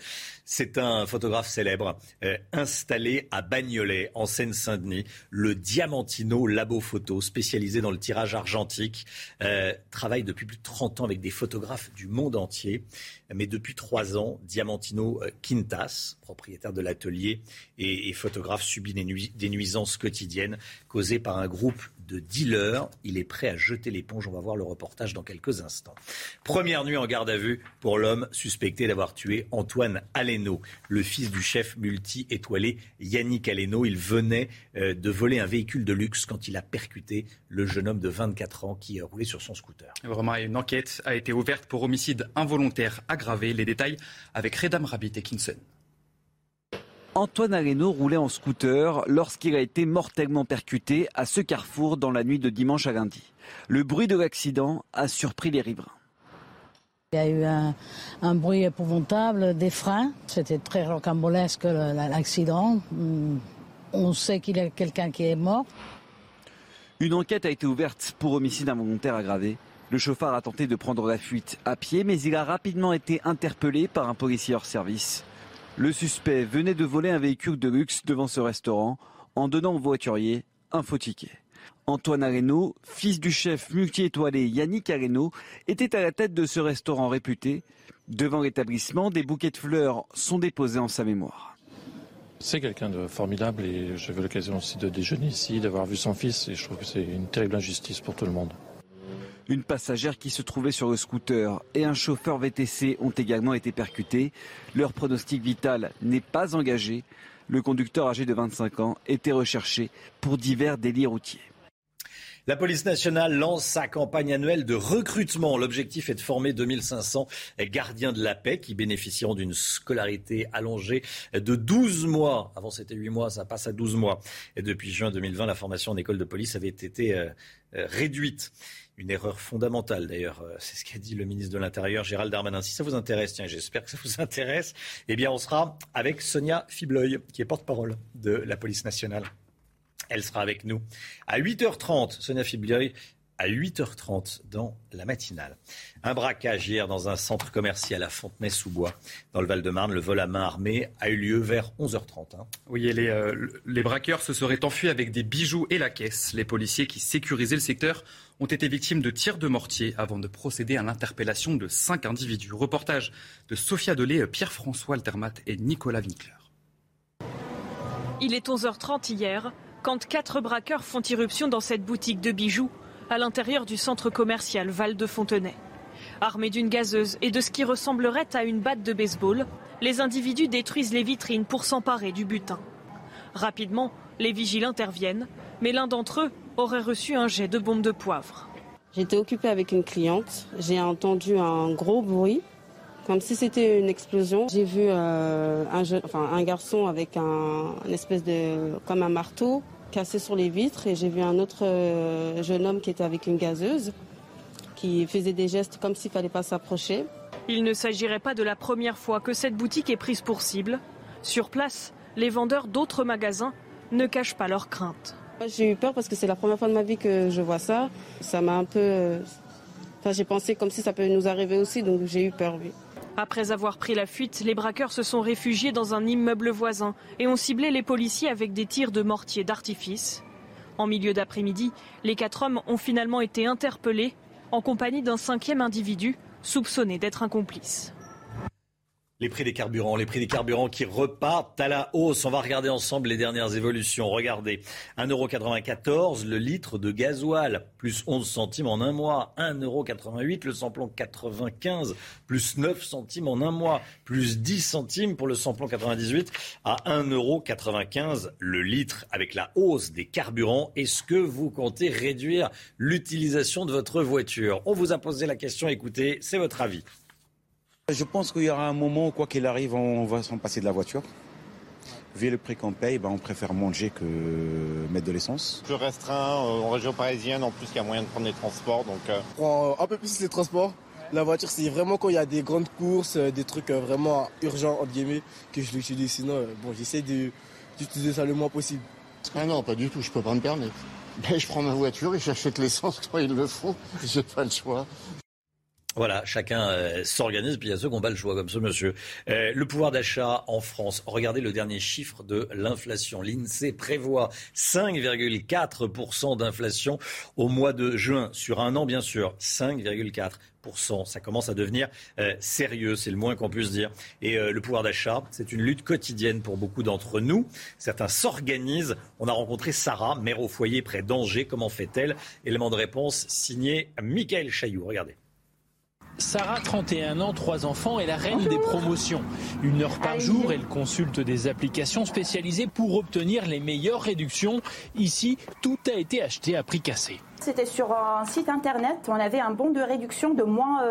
C'est un photographe célèbre euh, installé à Bagnolet, en Seine-Saint-Denis, le Diamantino Labo Photo, spécialisé dans le tirage argentique, euh, travaille depuis plus de 30 ans avec des photographes du monde entier. Mais depuis trois ans, Diamantino euh, Quintas, propriétaire de l'atelier et, photographe, subit des nuisances quotidiennes causées par un groupe de dealer. Il est prêt à jeter l'éponge. On va voir le reportage dans quelques instants. Première nuit en garde à vue pour l'homme suspecté d'avoir tué Antoine Aleno, le fils du chef multi-étoilé Yannick Aleno. Il venait euh, de voler un véhicule de luxe quand il a percuté le jeune homme de 24 ans qui roulait sur son scooter. Vraiment, une enquête a été ouverte pour homicide involontaire aggravé. Les détails avec Redam Rabbit et Kinson. Antoine Areno roulait en scooter lorsqu'il a été mortellement percuté à ce carrefour dans la nuit de dimanche à lundi. Le bruit de l'accident a surpris les riverains. Il y a eu un, bruit épouvantable des freins. C'était très rocambolesque l'accident. On sait qu'il y a quelqu'un qui est mort. Une enquête a été ouverte pour homicide involontaire aggravé. Le chauffeur a tenté de prendre la fuite à pied, mais il a rapidement été interpellé par un policier hors service. Le suspect venait de voler un véhicule de luxe devant ce restaurant en donnant au voiturier un faux ticket. Antoine Areno, fils du chef multi-étoilé Yannick Areno, était à la tête de ce restaurant réputé. Devant l'établissement, des bouquets de fleurs sont déposés en sa mémoire. C'est quelqu'un de formidable et j'ai eu l'occasion aussi de déjeuner ici, d'avoir vu son fils et je trouve que c'est une terrible injustice pour tout le monde. Une passagère qui se trouvait sur le scooter et un chauffeur VTC ont également été percutés. Leur pronostic vital n'est pas engagé. Le conducteur âgé de 25 ans était recherché pour divers délits routiers. La police nationale lance sa campagne annuelle de recrutement. L'objectif est de former 2500 gardiens de la paix qui bénéficieront d'une scolarité allongée de 12 mois. Avant c'était 8 mois, ça passe à 12 mois. Et depuis juin 2020, la formation en école de police avait été euh, euh, réduite. Une erreur fondamentale, d'ailleurs, euh, c'est ce qu'a dit le ministre de l'Intérieur, Gérald Darmanin. Si ça vous intéresse, tiens, j'espère que ça vous intéresse, eh bien, on sera avec Sonia Fibleuil, qui est porte-parole de la police nationale. Elle sera avec nous à 8h30. Sonia Fibleuil, à 8h30 dans la matinale. Un braquage hier dans un centre commercial à Fontenay-sous-Bois, dans le Val-de-Marne. Le vol à main armée a eu lieu vers 11h30. Hein. Oui, et les, euh, les braqueurs se seraient enfuis avec des bijoux et la caisse. Les policiers qui sécurisaient le secteur ont été victimes de tirs de mortier avant de procéder à l'interpellation de cinq individus. Reportage de Sophia Delay, Pierre-François Altermat et Nicolas Winkler. Il est 11h30 hier quand quatre braqueurs font irruption dans cette boutique de bijoux à l'intérieur du centre commercial Val de Fontenay. Armés d'une gazeuse et de ce qui ressemblerait à une batte de baseball, les individus détruisent les vitrines pour s'emparer du butin. Rapidement, les vigiles interviennent, mais l'un d'entre eux aurait reçu un jet de bombe de poivre. J'étais occupée avec une cliente. J'ai entendu un gros bruit, comme si c'était une explosion. J'ai vu euh, un, garçon avec un espèce de comme un marteau cassé sur les vitres et j'ai vu un autre euh, jeune homme qui était avec une gazeuse qui faisait des gestes comme s'il fallait pas s'approcher. Il ne s'agirait pas de la première fois que cette boutique est prise pour cible. Sur place, les vendeurs d'autres magasins ne cachent pas leurs craintes. J'ai eu peur parce que c'est la première fois de ma vie que je vois ça. Ça m'a un peu. Enfin, j'ai pensé comme si ça peut nous arriver aussi, donc j'ai eu peur, oui. Après avoir pris la fuite, les braqueurs se sont réfugiés dans un immeuble voisin et ont ciblé les policiers avec des tirs de mortier d'artifice. En milieu d'après-midi, les quatre hommes ont finalement été interpellés en compagnie d'un cinquième individu soupçonné d'être un complice. Les prix des carburants, les prix des carburants qui repartent à la hausse. On va regarder ensemble les dernières évolutions. Regardez, 1,94€ le litre de gasoil, plus 11 centimes en un mois. 1,88€ le samplon 95, plus 9 centimes en un mois. Plus 10 centimes pour le samplon 98 à 1,95€ le litre. Avec la hausse des carburants, est-ce que vous comptez réduire l'utilisation de votre voiture? On vous a posé la question, écoutez, c'est votre avis. Je pense qu'il y aura un moment où, quoi qu'il arrive, on va s'en passer de la voiture. vu le prix qu'on paye, ben, on préfère manger que mettre de l'essence. Plus restreint euh, en région parisienne, en plus il y a moyen de prendre les transports. Donc, euh. prend un peu plus les transports. La voiture, c'est vraiment quand il y a des grandes courses, euh, des trucs vraiment urgents, entre guillemets, que je l'utilise. Sinon, bon, j'essaie d'utiliser ça le moins possible. Ah non, pas du tout, je peux pas me permettre. Ben, je prends ma voiture et j'achète l'essence quand il le faut. J'ai pas le choix. Voilà, chacun euh, s'organise, puis il y a ceux qui n'ont pas le choix, comme ce monsieur. Euh, le pouvoir d'achat en France. Regardez le dernier chiffre de l'inflation. L'INSEE prévoit 5,4% d'inflation au mois de juin. Sur un an, bien sûr, 5,4%. Ça commence à devenir euh, sérieux, c'est le moins qu'on puisse dire. Et le pouvoir d'achat, c'est une lutte quotidienne pour beaucoup d'entre nous. Certains s'organisent. On a rencontré Sarah, mère au foyer près d'Angers. Comment fait-elle? Élément de réponse signé Michael Chailloux. Regardez. Sarah, 31 ans, trois enfants, est la reine des promotions. Une heure par jour, elle consulte des applications spécialisées pour obtenir les meilleures réductions. Ici, tout a été acheté à prix cassé. C'était sur un site internet, on avait un bon de réduction de moins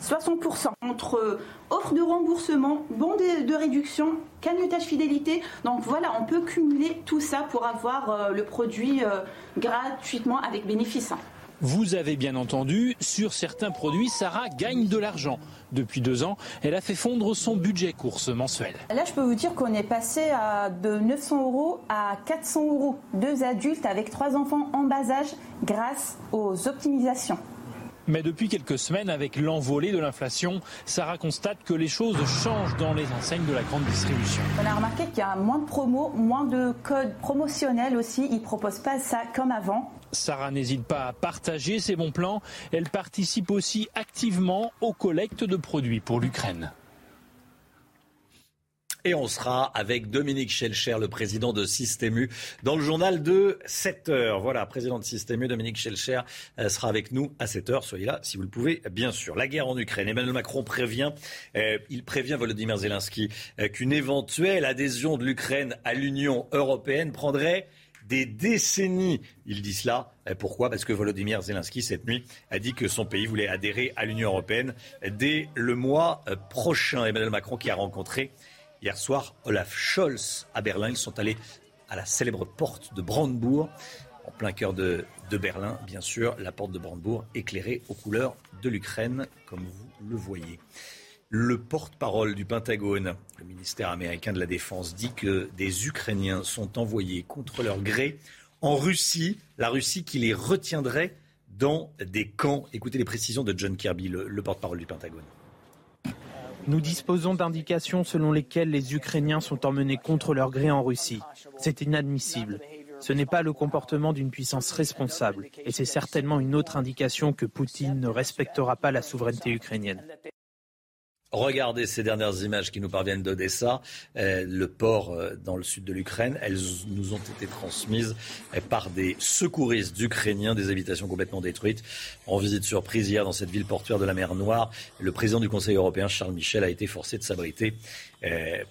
60%. Euh, Entre offre de remboursement, bon de, réduction, cagnotage fidélité. Donc voilà, on peut cumuler tout ça pour avoir euh, le produit euh, gratuitement avec bénéfice. Vous avez bien entendu, sur certains produits, Sarah gagne de l'argent. Depuis deux ans, elle a fait fondre son budget course mensuel. Là, je peux vous dire qu'on est passé de 900 euros à 400 euros. Deux adultes avec trois enfants en bas âge grâce aux optimisations. Mais depuis quelques semaines, avec l'envolée de l'inflation, Sarah constate que les choses changent dans les enseignes de la grande distribution. On a remarqué qu'il y a moins de promos, moins de codes promotionnels aussi. Ils ne proposent pas ça comme avant. Sarah n'hésite pas à partager ses bons plans. Elle participe aussi activement aux collectes de produits pour l'Ukraine. Et on sera avec Dominique Schelcher, le président de Systému, dans le journal de 7 heures. Voilà, président de Systému, Dominique Schelcher euh, sera avec nous à 7 heures. Soyez là si vous le pouvez, bien sûr. La guerre en Ukraine. Emmanuel Macron prévient, euh, il prévient Volodymyr Zelensky euh, qu'une éventuelle adhésion de l'Ukraine à l'Union européenne prendrait des décennies. Il dit cela. Pourquoi? Parce que Volodymyr Zelensky, cette nuit, a dit que son pays voulait adhérer à l'Union européenne dès le mois prochain. Emmanuel Macron qui a rencontré hier soir Olaf Scholz à Berlin. Ils sont allés à la célèbre porte de Brandebourg, en plein cœur de, de Berlin, bien sûr, la porte de Brandebourg éclairée aux couleurs de l'Ukraine, comme vous le voyez. Le porte-parole du Pentagone, le ministère américain de la Défense, dit que des Ukrainiens sont envoyés contre leur gré en Russie, la Russie qui les retiendrait dans des camps. Écoutez les précisions de John Kirby, le, porte-parole du Pentagone. Nous disposons d'indications selon lesquelles les Ukrainiens sont emmenés contre leur gré en Russie. C'est inadmissible. Ce n'est pas le comportement d'une puissance responsable et c'est certainement une autre indication que Poutine ne respectera pas la souveraineté ukrainienne. Regardez ces dernières images qui nous parviennent d'Odessa, euh, le port euh, dans le sud de l'Ukraine. Elles nous ont été transmises euh, par des secouristes ukrainiens, des habitations complètement détruites. En visite surprise hier dans cette ville portuaire de la mer Noire, le président du Conseil européen, Charles Michel, a été forcé de s'abriter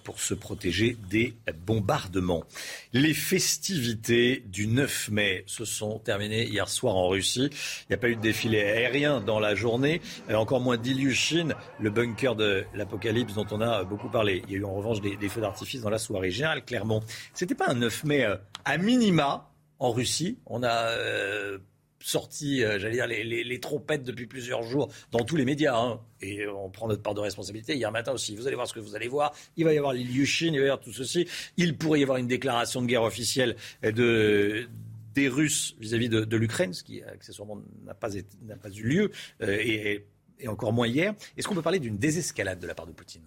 pour se protéger des bombardements. Les festivités du 9 mai se sont terminées hier soir en Russie. Il n'y a pas eu de défilé aérien dans la journée, euh, encore moins d'Ilyushin, le bunker de l'apocalypse dont on a beaucoup parlé. Il y a eu en revanche des, feux d'artifice dans la soirée. Général Clermont, c'était pas un 9 mai euh, à minima en Russie. On a sorti, euh, j'allais dire, les, trompettes depuis plusieurs jours dans tous les médias. Hein. et on prend notre part de responsabilité. Hier matin aussi, vous allez voir ce que vous allez voir. Il va y avoir les Liuchines, il va y avoir tout ceci. Il pourrait y avoir une déclaration de guerre officielle de, des Russes vis-à-vis de, l'Ukraine, ce qui accessoirement n'a pas, eu lieu, euh, et, encore moins hier. Est-ce qu'on peut parler d'une désescalade de la part de Poutine?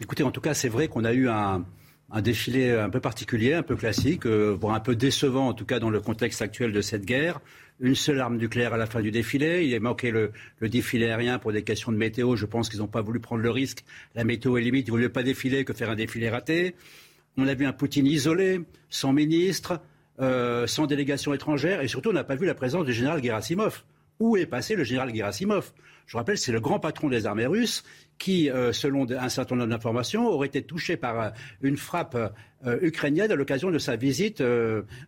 Écoutez, en tout cas, c'est vrai qu'on a eu un, un défilé un peu particulier, un peu classique, euh, voire un peu décevant en tout cas dans le contexte actuel de cette guerre. Une seule arme nucléaire à la fin du défilé. Il est manqué le, défilé aérien pour des questions de météo. Je pense qu'ils n'ont pas voulu prendre le risque. La météo est limite. Il vaut mieux pas défiler que faire un défilé raté. On a vu un Poutine isolé, sans ministre, euh, sans délégation étrangère. Et surtout, on n'a pas vu la présence du général Gerasimov où est passé le général Gerasimov? Je rappelle, c'est le grand patron des armées russes qui, euh, selon un certain nombre d'informations, aurait été touché par euh, une frappe euh, ukrainienne à l'occasion de sa visite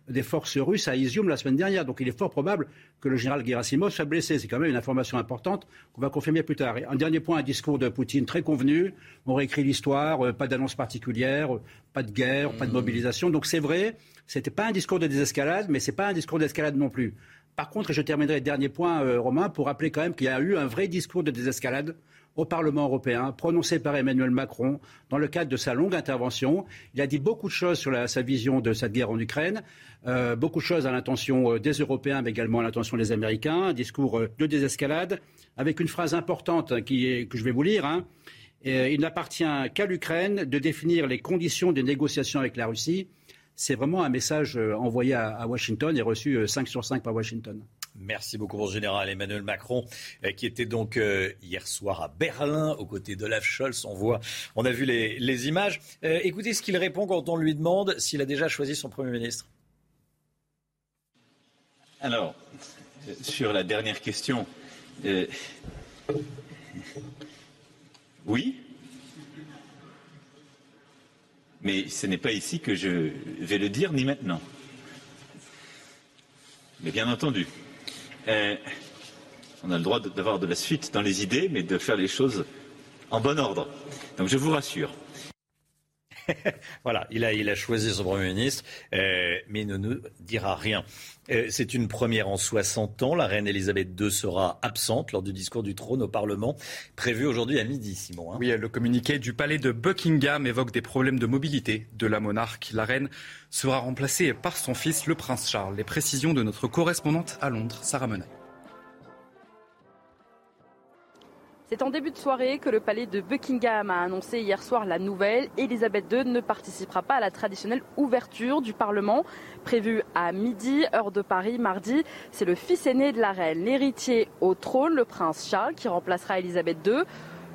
des forces russes à Izium la semaine dernière. Donc il est fort probable que le général Gerasimov soit blessé. C'est quand même une information importante qu'on va confirmer plus tard. un dernier point, un discours de Poutine très convenu. On réécrit l'histoire, pas d'annonce particulière, pas de guerre, pas de mmh. mobilisation. Donc c'est vrai, ce n'était pas un discours de désescalade, mais ce n'est pas un discours d'escalade non plus. Par contre, je terminerai dernier point, Romain, pour rappeler quand même qu'il y a eu un vrai discours de désescalade au Parlement européen, prononcé par Emmanuel Macron dans le cadre de sa longue intervention. Il a dit beaucoup de choses sur sa vision de cette guerre en Ukraine, euh, beaucoup de choses à l'intention euh, des Européens, mais également à l'intention des Américains, un discours euh, de désescalade, avec une phrase importante que je vais vous lire. Hein. il n'appartient qu'à l'Ukraine de définir les conditions des négociations avec la Russie. C'est vraiment un message envoyé à, Washington et reçu 5 sur 5 par Washington. Merci beaucoup, mon général Emmanuel Macron, euh, qui était donc euh, hier soir à Berlin aux côtés d'Olaf Scholz. On voit, on a vu les, images. Euh, écoutez ce qu'il répond quand on lui demande s'il a déjà choisi son Premier ministre. Alors, sur la dernière question, oui, mais ce n'est pas ici que je vais le dire, ni maintenant. Mais bien entendu, euh, on a le droit d'avoir de la suite dans les idées, mais de faire les choses en bon ordre. Donc je vous rassure. voilà, il a, choisi son Premier ministre, euh, mais il ne nous dira rien. Euh, c'est une première en 60 ans. La reine Elisabeth II sera absente lors du discours du trône au Parlement, prévu aujourd'hui à midi, Simon. Hein. Oui, le communiqué du palais de Buckingham évoque des problèmes de mobilité de la monarque. La reine sera remplacée par son fils, le prince Charles. Les précisions de notre correspondante à Londres, Sarah Menet. C'est en début de soirée que le palais de Buckingham a annoncé hier soir la nouvelle. Elisabeth II ne participera pas à la traditionnelle ouverture du Parlement prévue à midi, heure de Paris, mardi. C'est le fils aîné de la reine, l'héritier au trône, le prince Charles, qui remplacera Elisabeth II.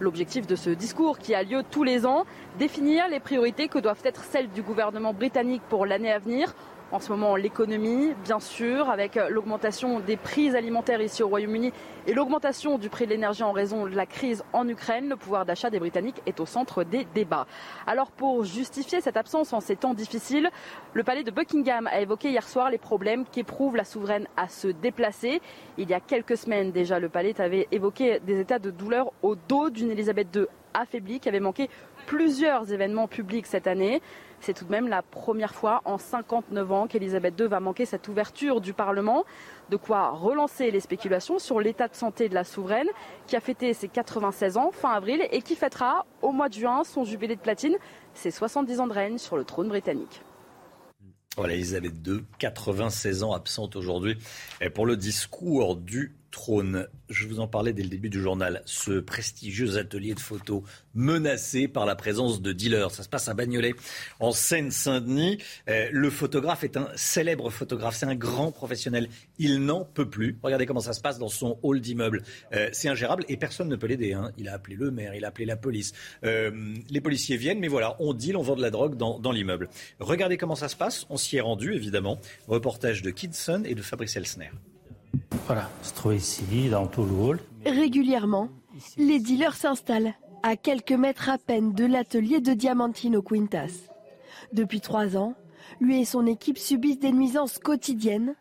L'objectif de ce discours, qui a lieu tous les ans, définir les priorités que doivent être celles du gouvernement britannique pour l'année à venir en ce moment l'économie, bien sûr, avec l'augmentation des prix alimentaires ici au Royaume-Uni et l'augmentation du prix de l'énergie en raison de la crise en Ukraine. Le pouvoir d'achat des Britanniques est au centre des débats. Alors pour justifier cette absence en ces temps difficiles, le palais de Buckingham a évoqué hier soir les problèmes qu'éprouve la souveraine à se déplacer. Il y a quelques semaines déjà, le palais avait évoqué des états de douleur au dos d'une Elisabeth II affaiblie qui avait manqué plusieurs événements publics cette année. C'est tout de même la première fois en 59 ans qu'Elisabeth II va manquer cette ouverture du Parlement. De quoi relancer les spéculations sur l'état de santé de la souveraine qui a fêté ses 96 ans fin avril et qui fêtera au mois de juin son jubilé de platine, ses 70 ans de règne sur le trône britannique. Voilà, Elisabeth II, 96 ans, absente aujourd'hui pour le discours du trône. Je vous en parlais dès le début du journal. Ce prestigieux atelier de photos menacé par la présence de dealers. Ça se passe à Bagnolet, en Seine-Saint-Denis. Euh, le photographe est un célèbre photographe. C'est un grand professionnel. Il n'en peut plus. Regardez comment ça se passe dans son hall d'immeuble. Euh, c'est ingérable et personne ne peut l'aider. Hein. Il a appelé le maire, il a appelé la police. Euh, les policiers viennent, mais voilà, on deal, on vend de la drogue dans, dans l'immeuble. Regardez comment ça se passe. On s'y est rendu, évidemment. Reportage de Kidson et de Fabrice Elsner. Voilà, se trouve ici, dans tout le hall. Régulièrement, les dealers s'installent à quelques mètres à peine de l'atelier de Diamantino Quintas. Depuis trois ans, lui et son équipe subissent des nuisances quotidiennes.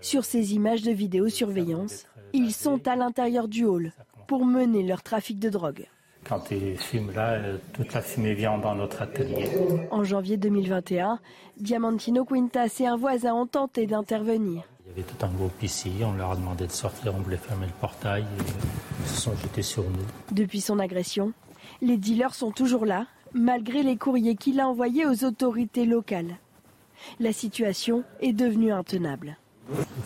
Sur ces images de vidéosurveillance, ils sont à l'intérieur du hall pour mener leur trafic de drogue. Quand ils fument là, euh, toute la fumée vient dans notre atelier. En janvier 2021, Diamantino Quintas et un voisin ont tenté d'intervenir. Avait tout un groupe ici, on leur a demandé de sortir, on voulait fermer le portail, et ils se sont jetés sur nous. Depuis son agression, les dealers sont toujours là, malgré les courriers qu'il a envoyés aux autorités locales. La situation est devenue intenable.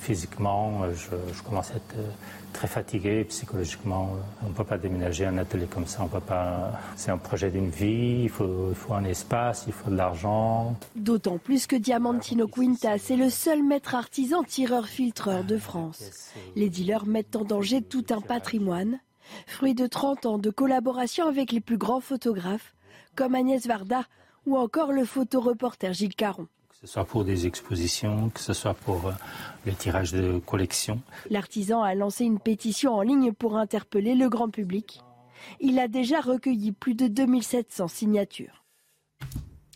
Physiquement, euh, je, commence à être euh, très fatigué. Psychologiquement, euh, on ne peut pas déménager un atelier comme ça. On peut pas. C'est un projet d'une vie. Il faut, il faut un espace, il faut de l'argent. D'autant plus que Diamantino Quintas est le seul maître artisan tireur-filtreur de France. Les dealers mettent en danger tout un patrimoine, fruit de 30 ans de collaboration avec les plus grands photographes, comme Agnès Varda ou encore le photoreporter Gilles Caron. Que ce soit pour des expositions, que ce soit pour euh, le tirage de collection. L'artisan a lancé une pétition en ligne pour interpeller le grand public. Il a déjà recueilli plus de 2700 signatures.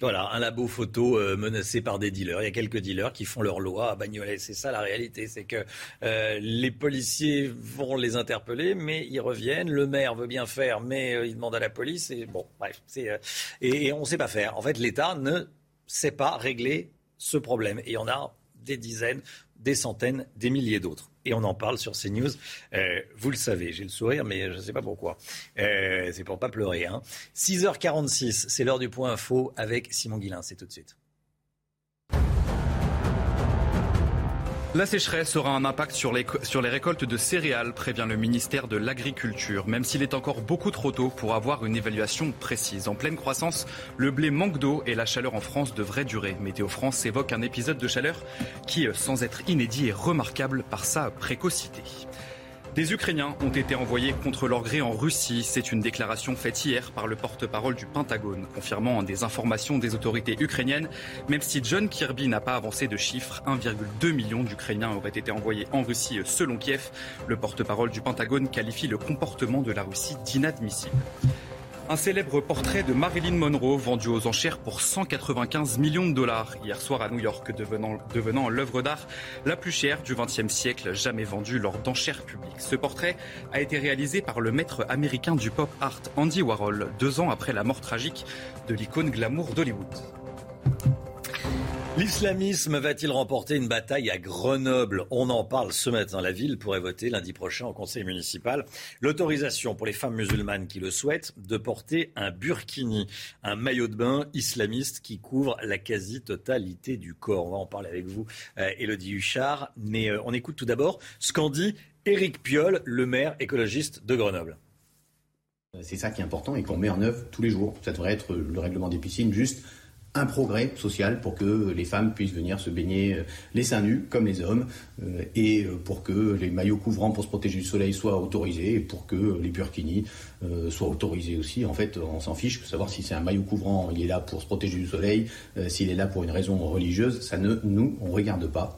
Voilà, un labo photo euh, menacé par des dealers. Il y a quelques dealers qui font leur loi à Bagnolet. C'est ça la réalité, c'est que euh, les policiers vont les interpeller, mais ils reviennent. Le maire veut bien faire, mais euh, il demande à la police. Et bon, bref, c'est et, et, on ne sait pas faire. En fait, l'État ne sait pas régler ce problème. Et il y en a des dizaines, des centaines, des milliers d'autres et on en parle sur CNews. Euh, vous le savez, j'ai le sourire, mais je ne sais pas pourquoi. Euh, c'est pour pas pleurer. Hein. 6h46, c'est l'heure du point info avec Simon Guillain. C'est tout de suite. La sécheresse aura un impact sur les, récoltes de céréales, prévient le ministère de l'Agriculture, même s'il est encore beaucoup trop tôt pour avoir une évaluation précise. En pleine croissance, le blé manque d'eau et la chaleur en France devrait durer. Météo France évoque un épisode de chaleur qui, sans être inédit, est remarquable par sa précocité. Des Ukrainiens ont été envoyés contre leur gré en Russie. C'est une déclaration faite hier par le porte-parole du Pentagone, confirmant des informations des autorités ukrainiennes. Même si John Kirby n'a pas avancé de chiffres, 1,2 million d'Ukrainiens auraient été envoyés en Russie selon Kiev. Le porte-parole du Pentagone qualifie le comportement de la Russie d'inadmissible. Un célèbre portrait de Marilyn Monroe vendu aux enchères pour 195 millions de dollars hier soir à New York, devenant, devenant l'œuvre d'art la plus chère du XXe siècle jamais vendue lors d'enchères publiques. Ce portrait a été réalisé par le maître américain du pop art Andy Warhol, deux ans après la mort tragique de l'icône glamour d'Hollywood. L'islamisme va-t-il remporter une bataille à Grenoble? On en parle ce matin. La ville pourrait voter lundi prochain au conseil municipal l'autorisation pour les femmes musulmanes qui le souhaitent de porter un burkini, un maillot de bain islamiste qui couvre la quasi-totalité du corps. On va en parler avec vous, euh, Elodie Huchard. Mais euh, on écoute tout d'abord ce qu'en dit Éric Piolle, le maire écologiste de Grenoble. C'est ça qui est important et qu'on met en œuvre tous les jours. Ça devrait être le règlement des piscines juste un progrès social pour que les femmes puissent venir se baigner euh, les seins nus comme les hommes euh, et euh, pour que les maillots couvrants pour se protéger du soleil soient autorisés et pour que les burkinis soient autorisés aussi. En fait, on s'en fiche de savoir si c'est un maillot couvrant, il est là pour se protéger du soleil, s'il est là pour une raison religieuse, ça ne nous regarde pas.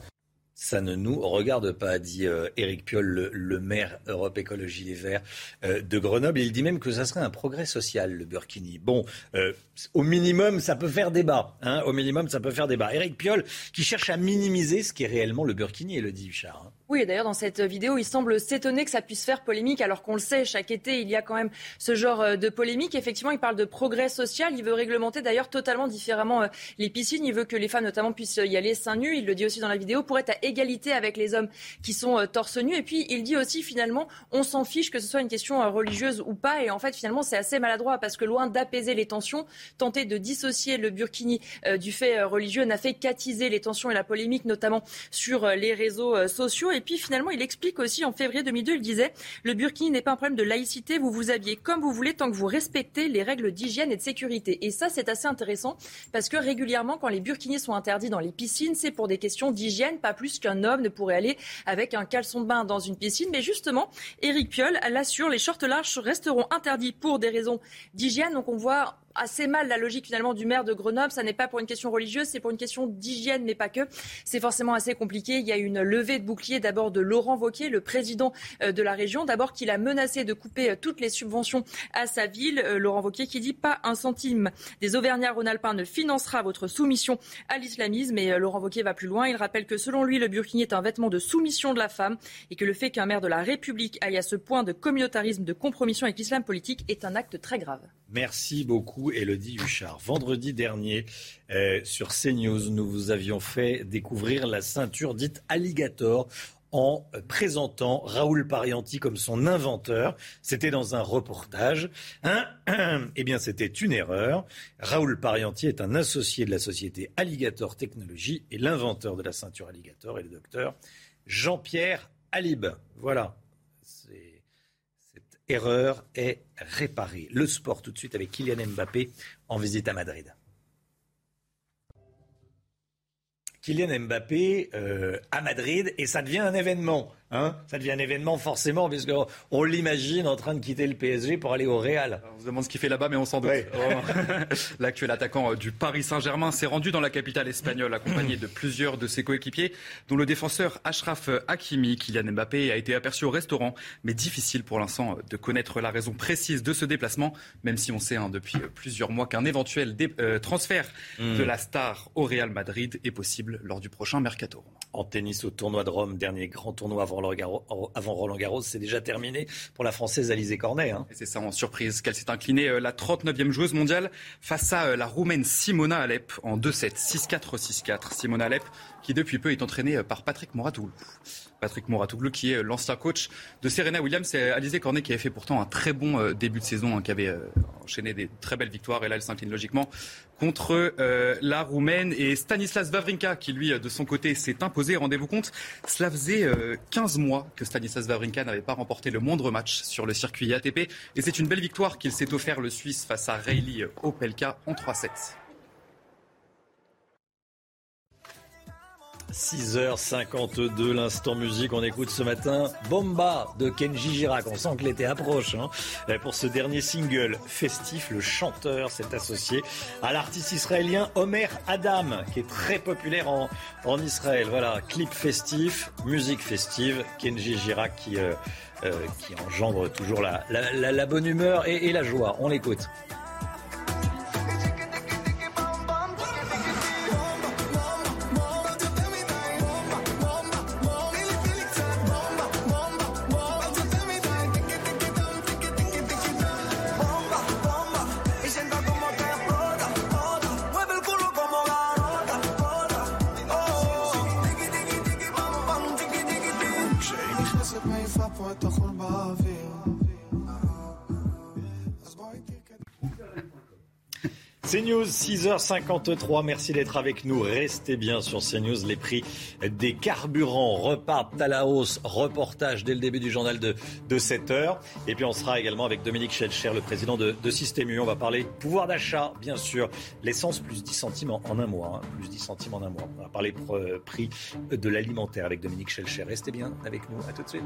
Ça ne nous regarde pas, dit euh, Éric Piolle, le, maire Europe Écologie Les Verts euh, de Grenoble. Il dit même que ça serait un progrès social, le Burkini. Bon, euh, au minimum, ça peut faire débat. Hein, au minimum, ça peut faire débat. Éric Piolle qui cherche à minimiser ce qui est réellement le Burkini, et le dit Huchard. Hein. Oui, d'ailleurs, dans cette vidéo, il semble s'étonner que ça puisse faire polémique, alors qu'on le sait, chaque été, il y a quand même ce genre euh, de polémique. Effectivement, il parle de progrès social. Il veut réglementer d'ailleurs totalement différemment euh, les piscines. Il veut que les femmes, notamment, puissent y aller seins nus. Il le dit aussi dans la vidéo, pour être à égalité avec les hommes qui sont euh, torse nus. Et puis, il dit aussi, finalement, on s'en fiche que ce soit une question religieuse ou pas. Et en fait, finalement, c'est assez maladroit parce que loin d'apaiser les tensions, tenter de dissocier le burkini du fait religieux n'a fait qu'attiser les tensions et la polémique, notamment sur les réseaux sociaux. Puis finalement, il explique aussi en février 2002, il disait le burkini n'est pas un problème de laïcité, vous vous habillez comme vous voulez tant que vous respectez les règles d'hygiène et de sécurité. Et ça, c'est assez intéressant parce que régulièrement, quand les burkinis sont interdits dans les piscines, c'est pour des questions d'hygiène, pas plus qu'un homme ne pourrait aller avec un caleçon de bain dans une piscine. Mais justement, Éric Piolle l'assure, les shorts larges resteront interdits pour des raisons d'hygiène. Donc on voit assez mal la logique finalement du maire de Grenoble. Ça n'est pas pour une question religieuse, c'est pour une question d'hygiène, mais pas que. C'est forcément assez compliqué. Il y a une levée de bouclier d'abord de Laurent Wauquiez, le président euh, de la région. D'abord qu'il a menacé de couper euh, toutes les subventions à sa ville. Euh, Laurent Wauquiez qui dit pas un centime des Auvergnats-Rhône-Alpins ne financera votre soumission à l'islamisme. Et Laurent Wauquiez va plus loin. Il rappelle que selon lui, le burkini est un vêtement de soumission de la femme et que le fait qu'un maire de la République aille à ce point de communautarisme, de compromission avec l'islam politique est un acte très grave. Merci beaucoup, Elodie Huchard. Vendredi dernier, euh, sur CNews, nous vous avions fait découvrir la ceinture dite alligator en présentant Raoul Parianti comme son inventeur. C'était dans un reportage. eh bien, c'était une erreur. Raoul Parianti est un associé de la société Alligator Technologies et l'inventeur de la ceinture Alligator est le docteur Jean-Pierre Alib. Voilà, erreur est réparée. Le sport tout de suite avec Kylian Mbappé en visite à Madrid. Kylian Mbappé euh, à Madrid et ça devient un événement. Hein? Ça devient un événement forcément, puisqu'on on, l'imagine en train de quitter le PSG pour aller au Real. on se demande ce qu'il fait là-bas, mais on s'en doute. L'actuel attaquant euh, du Paris Saint-Germain s'est rendu dans la capitale espagnole, accompagné de plusieurs de ses coéquipiers, dont le défenseur Ashraf Hakimi. Kylian Mbappé a été aperçu au restaurant, mais difficile pour l'instant de connaître la raison précise de ce déplacement, même si on sait hein, depuis plusieurs mois qu'un éventuel euh, transfert hmm. de la star au Real Madrid est possible lors du prochain mercato. En tennis au tournoi de Rome, dernier grand tournoi avant Roland Garros, c'est déjà terminé pour la Française Alizé Cornet. Hein. C'est ça en surprise qu'elle s'est inclinée euh, la 39e joueuse mondiale face à euh, la Roumaine Simona Alep en 2-7, 6-4, 6-4. Simona Alep qui depuis peu est entraînée par Patrick Moratoglou. Patrick Moratoglou, qui est l'ancien coach de Serena Williams. C'est Alizé Cornet qui avait fait pourtant un très bon euh, début de saison, hein, qui avait euh, enchaîné des très belles victoires. Et là, elle s'incline logiquement contre euh, la Roumaine. Et Stanislas Wawrinka, qui lui, de son côté, s'est imposé. Rendez-vous compte, cela faisait 15 mois que Stanislas Wawrinka n'avait pas remporté le moindre match sur le circuit ATP. Et c'est une belle victoire qu'il s'est offert le Suisse face à Reilly Opelka en 3-7. 6h52, l'instant musique. On écoute ce matin Bomba de Kenji Girac. On sent que l'été approche. Hein. Pour ce dernier single festif, le chanteur s'est associé à l'artiste israélien Omer Adam, qui est très populaire en, en Israël. Voilà, clip festif, musique festive. Kenji Girac qui, euh, euh, qui engendre toujours la, la, la, bonne humeur et, et la joie. On l'écoute. CNews, 6h53. Merci d'être avec nous. Restez bien sur CNews. Les prix des carburants repartent à la hausse. Reportage dès le début du journal de, de 7 h Et puis on sera également avec Dominique Schelcher, le président de, de Système U. On va parler pouvoir d'achat, bien sûr. L'essence, plus 10 centimes en, un mois. Hein. plus 10 centimes en un mois. On va parler prix de l'alimentaire avec Dominique Schelcher. Restez bien avec nous. À tout de suite.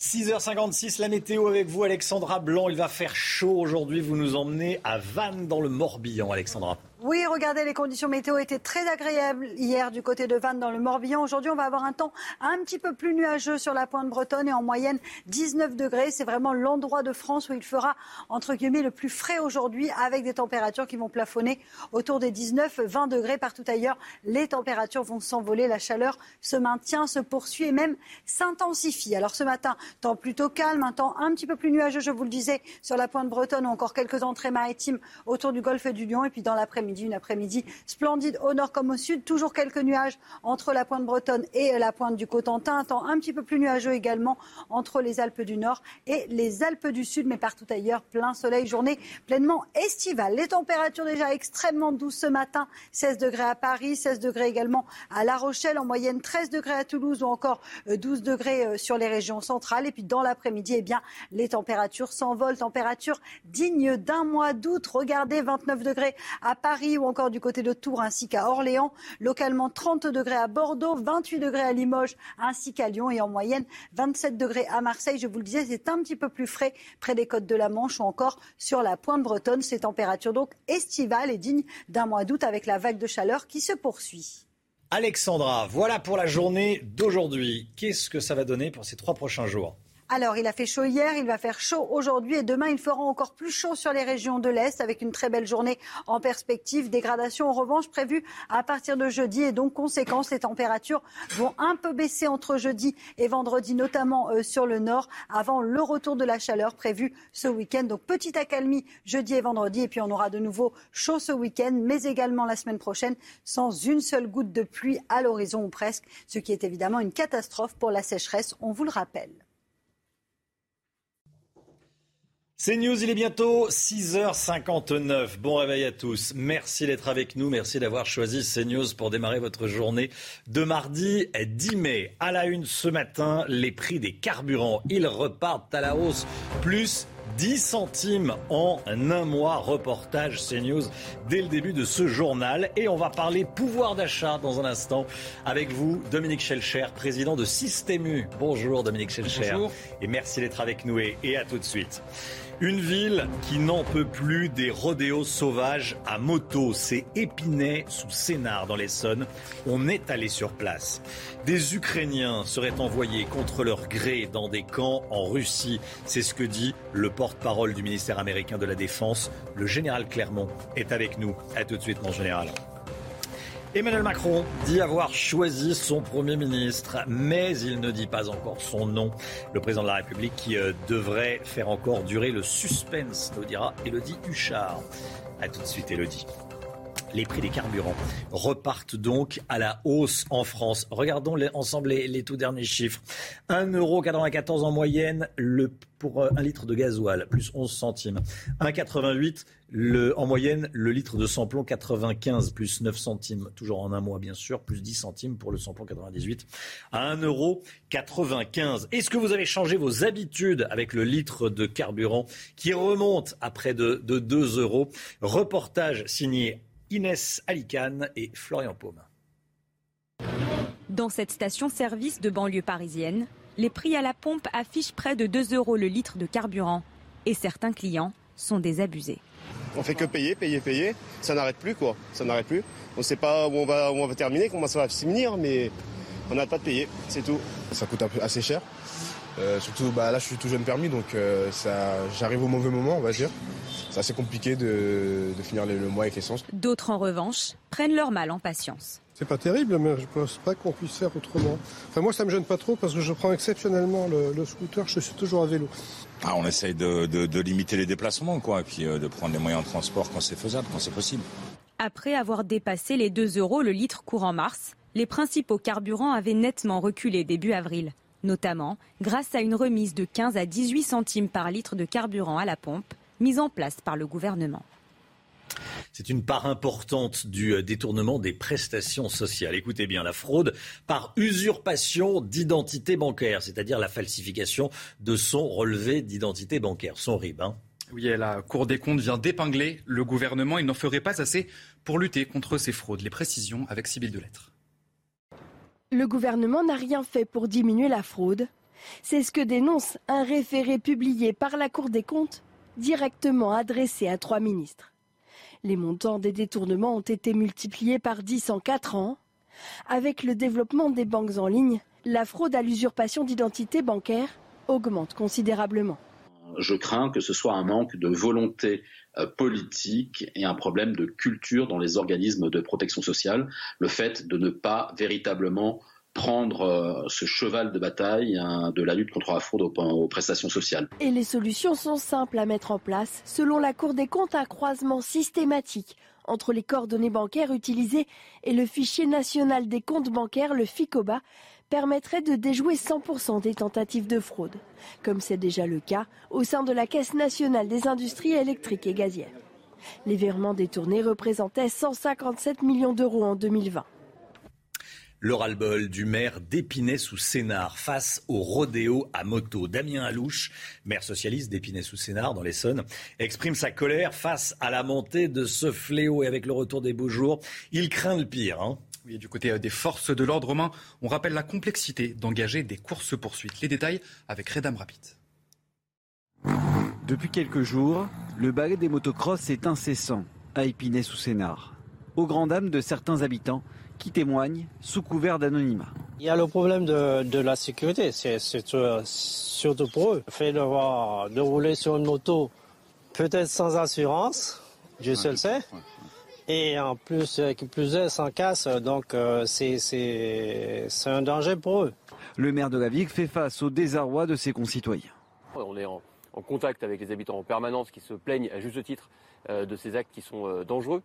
6h56, la météo avec vous, Alexandra Blanc. Il va faire chaud aujourd'hui. Vous nous emmenez à Vannes dans le Morbihan, Alexandra. Oui, regardez, les conditions météo étaient très agréables hier du côté de Vannes dans le Morbihan. Aujourd'hui, on va avoir un temps un petit peu plus nuageux sur la pointe bretonne et en moyenne 19 degrés. C'est vraiment l'endroit de France où il fera, entre guillemets, le plus frais aujourd'hui avec des températures qui vont plafonner autour des 19-20 degrés partout ailleurs. Les températures vont s'envoler, la chaleur se maintient, se poursuit et même s'intensifie. Alors ce matin, temps plutôt calme, un temps un petit peu plus nuageux, je vous le disais, sur la pointe bretonne ou encore quelques entrées maritimes autour du golfe du Lion et puis dans l'après-midi une après-midi splendide au nord comme au sud. Toujours quelques nuages entre la pointe bretonne et la pointe du Cotentin. Un temps un petit peu plus nuageux également entre les Alpes du Nord et les Alpes du Sud, mais partout ailleurs, plein soleil, journée pleinement estivale. Les températures déjà extrêmement douces ce matin. 16 degrés à Paris, 16 degrés également à La Rochelle, en moyenne 13 degrés à Toulouse ou encore 12 euh, degrés euh, sur les régions centrales. Et puis dans l'après-midi, eh bien, les températures s'envolent. Température digne d'un mois d'août. Regardez, 29 degrés à Paris ou encore du côté de Tours ainsi qu'à Orléans. Localement 30 degrés à Bordeaux, 28 degrés à Limoges ainsi qu'à Lyon et en moyenne 27 degrés à Marseille. Je vous le disais, c'est un petit peu plus frais près des côtes de la Manche ou encore sur la pointe bretonne. Ces températures donc estivales et dignes d'un mois d'août avec la vague de chaleur qui se poursuit. Alexandra, voilà pour la journée d'aujourd'hui. Qu'est-ce que ça va donner pour ces trois prochains jours? Alors, il a fait chaud hier, il va faire chaud aujourd'hui et demain, il fera encore plus chaud sur les régions de l'Est avec une très belle journée en perspective. Dégradation en revanche prévue à partir de jeudi et donc conséquence, les températures vont un peu baisser entre jeudi et vendredi, notamment euh, sur le nord, avant le retour de la chaleur prévu ce week-end. Donc, petite accalmie jeudi et vendredi et puis on aura de nouveau chaud ce week-end, mais également la semaine prochaine sans une seule goutte de pluie à l'horizon ou presque, ce qui est évidemment une catastrophe pour la sécheresse, on vous le rappelle. C'est News, il est bientôt 6h59. Bon réveil à tous. Merci d'être avec nous. Merci d'avoir choisi CNews pour démarrer votre journée de mardi 10 mai. À la une ce matin, les prix des carburants, ils repartent à la hausse. Plus 10 centimes en un mois. Reportage CNews dès le début de ce journal. Et on va parler pouvoir d'achat dans un instant avec vous, Dominique Schelcher, président de Systému. Bonjour Dominique Schelcher. Bonjour. Et merci d'être avec nous et, et à tout de suite. Une ville qui n'en peut plus des rodéos sauvages à moto. C'est Épinay sous Sénard dans l'Essonne. On est allé sur place. Des Ukrainiens seraient envoyés contre leur gré dans des camps en Russie. C'est ce que dit le porte-parole du ministère américain de la Défense. Le général Clermont est avec nous. À tout de suite, mon général. Emmanuel Macron dit avoir choisi son Premier ministre, mais il ne dit pas encore son nom. Le président de la République qui euh, devrait faire encore durer le suspense, nous dira Elodie Huchard. A tout de suite, Elodie. Les prix des carburants repartent donc à la hausse en France. Regardons ensemble les, tout derniers chiffres. 1,94€ en moyenne le, pour un litre de gasoil, plus 11 centimes. 1,88€ le, en moyenne le litre de samplon 95, plus 9 centimes. Toujours en un mois, bien sûr, plus 10 centimes pour le samplon 98 à 1,95€. Est-ce que vous avez changé vos habitudes avec le litre de carburant qui remonte à près de, de 2 euros? Reportage signé Inès Alicane et Florian Paume. Dans cette station-service de banlieue parisienne, les prix à la pompe affichent près de 2 euros le litre de carburant et certains clients sont désabusés. On fait que payer, payer, payer. Ça n'arrête plus quoi. Ça n'arrête plus. On ne sait pas où on va, où on va terminer, comment ça va se finir, mais on n'arrête pas de payer, c'est tout. Ça coûte assez cher. Euh, surtout, bah, là, je suis tout jeune permis, donc euh, ça, j'arrive au mauvais moment, on va dire. C'est assez compliqué de, de finir le, le mois avec l'essence. D'autres, en revanche, prennent leur mal en patience. C'est pas terrible, mais je pense pas qu'on puisse faire autrement. Enfin, moi, ça me gêne pas trop parce que je prends exceptionnellement le, le scooter. Je suis toujours à vélo. Ah, on essaye de, de, de, limiter les déplacements, quoi, et puis euh, de prendre les moyens de transport quand c'est faisable, quand c'est possible. Après avoir dépassé les 2 euros le litre courant mars, les principaux carburants avaient nettement reculé début avril, notamment grâce à une remise de 15 à 18 centimes par litre de carburant à la pompe mise en place par le gouvernement. C'est une part importante du détournement des prestations sociales. Écoutez bien, la fraude par usurpation d'identité bancaire, c'est-à-dire la falsification de son relevé d'identité bancaire, son RIB. Hein. Oui, la Cour des comptes vient d'épingler le gouvernement. Il n'en ferait pas assez pour lutter contre ces fraudes. Les précisions avec Sybille Delettre. Le gouvernement n'a rien fait pour diminuer la fraude. C'est ce que dénonce un référé publié par la Cour des comptes directement adressé à trois ministres. Les montants des détournements ont été multipliés par 10 en 4 ans. Avec le développement des banques en ligne, la fraude à l'usurpation d'identité bancaire augmente considérablement. Je crains que ce soit un manque de volonté politique et un problème de culture dans les organismes de protection sociale, le fait de ne pas véritablement prendre ce cheval de bataille hein, de la lutte contre la fraude aux, prestations sociales. Et les solutions sont simples à mettre en place. Selon la Cour des comptes, un croisement systématique entre les coordonnées bancaires utilisées et le fichier national des comptes bancaires, le FICOBA, permettrait de déjouer 100% des tentatives de fraude, comme c'est déjà le cas au sein de la Caisse nationale des industries électriques et gazières. Les virements détournés représentaient 157 millions d'euros en 2020. Le ras-le-bol du maire d'Épinay sous Sénard face au rodéo à moto. Damien Alouche, maire socialiste d'Épinay sous Sénard dans l'Essonne, exprime sa colère face à la montée de ce fléau et avec le retour des beaux jours, il craint le pire. Hein. Oui, du côté des forces de l'ordre romain, on rappelle la complexité d'engager des courses-poursuites. Les détails avec Redam Rapid. Depuis quelques jours, le balai des motocross est incessant à Épinay sous Sénard. Aux grandes dames de certains habitants qui témoignent sous couvert d'anonymat. Il y a le problème de, de la sécurité, c'est surtout pour eux. Le fait de, voir, de rouler sur une moto, peut-être sans assurance, Dieu seul sait, et en plus, qui plus est, sans casse, donc euh, c'est un danger pour eux. Le maire de la ville fait face au désarroi de ses concitoyens. On est en, en contact avec les habitants en permanence qui se plaignent à juste titre euh, de ces actes qui sont euh, dangereux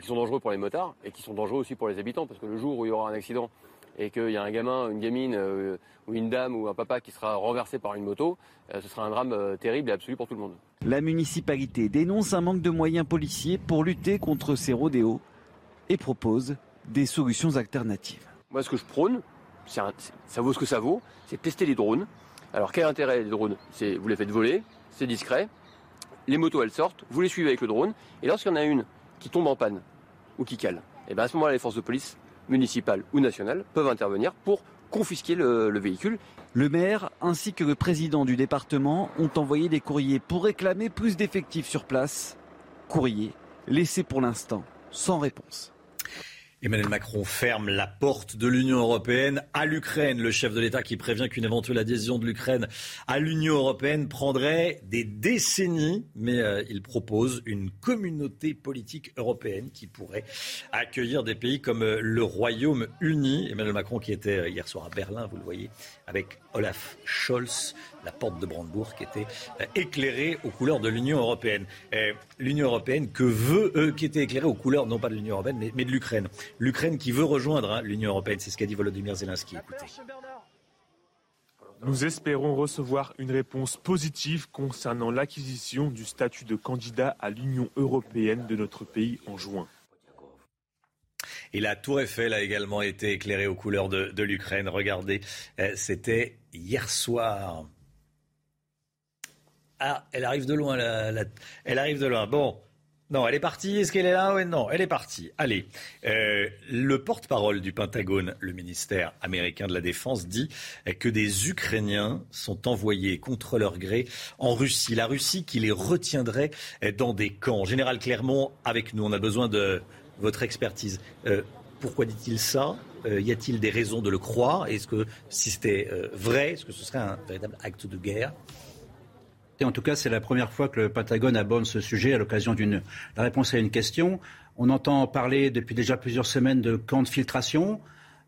qui sont dangereux pour les motards et qui sont dangereux aussi pour les habitants parce que le jour où il y aura un accident et qu'il y a un gamin, une gamine euh, ou une dame ou un papa qui sera renversé par une moto, euh, ce sera un drame euh, terrible et absolu pour tout le monde. La municipalité dénonce un manque de moyens policiers pour lutter contre ces rodéos et propose des solutions alternatives. Moi ce que je prône, un, ça vaut ce que ça vaut, c'est tester les drones. Alors quel intérêt les drones? C'est vous les faites voler, c'est discret. Les motos elles sortent, vous les suivez avec le drone, et lorsqu'il y en a une qui tombe en panne ou qui cale, et bien à ce moment-là les forces de police municipales ou nationales peuvent intervenir pour confisquer le, le véhicule. Le maire ainsi que le président du département ont envoyé des courriers pour réclamer plus d'effectifs sur place. Courrier laissé pour l'instant sans réponse. Emmanuel Macron ferme la porte de l'Union européenne à l'Ukraine. Le chef de l'État qui prévient qu'une éventuelle adhésion de l'Ukraine à l'Union européenne prendrait des décennies, mais euh, il propose une communauté politique européenne qui pourrait accueillir des pays comme euh, le Royaume-Uni. Emmanuel Macron qui était euh, hier soir à Berlin, vous le voyez, avec Olaf Scholz, la porte de Brandebourg qui était éclairée aux couleurs de l'Union européenne. L'Union européenne que veut, qui était éclairée aux couleurs non pas de l'Union européenne, mais de l'Ukraine. L'Ukraine qui veut rejoindre hein, l'Union européenne, c'est ce qu'a dit Volodymyr Zelensky. Écoutez. Nous espérons recevoir une réponse positive concernant l'acquisition du statut de candidat à l'Union européenne de notre pays en juin. Et la tour Eiffel a également été éclairée aux couleurs de, de l'Ukraine. Regardez, euh, c'était hier soir. Ah, elle arrive de loin, la, la- elle arrive de loin. Bon, non, elle est partie. Est-ce qu'elle est là? Oui, non, elle est partie. Allez, euh, le porte-parole du Pentagone, le ministère américain de la Défense, dit que des Ukrainiens sont envoyés contre leur gré en Russie. La Russie qui les retiendrait dans des camps. Général Clermont, avec nous, on a besoin de votre expertise. Euh, pourquoi dit-il ça? Euh, Y a-t-il des raisons de le croire? Est-ce que si c'était vrai, est-ce que ce serait un véritable acte de guerre? En tout cas, c'est la première fois que le Pentagone aborde ce sujet à l'occasion d'une réponse à une question. On entend parler depuis déjà plusieurs semaines de camps de filtration,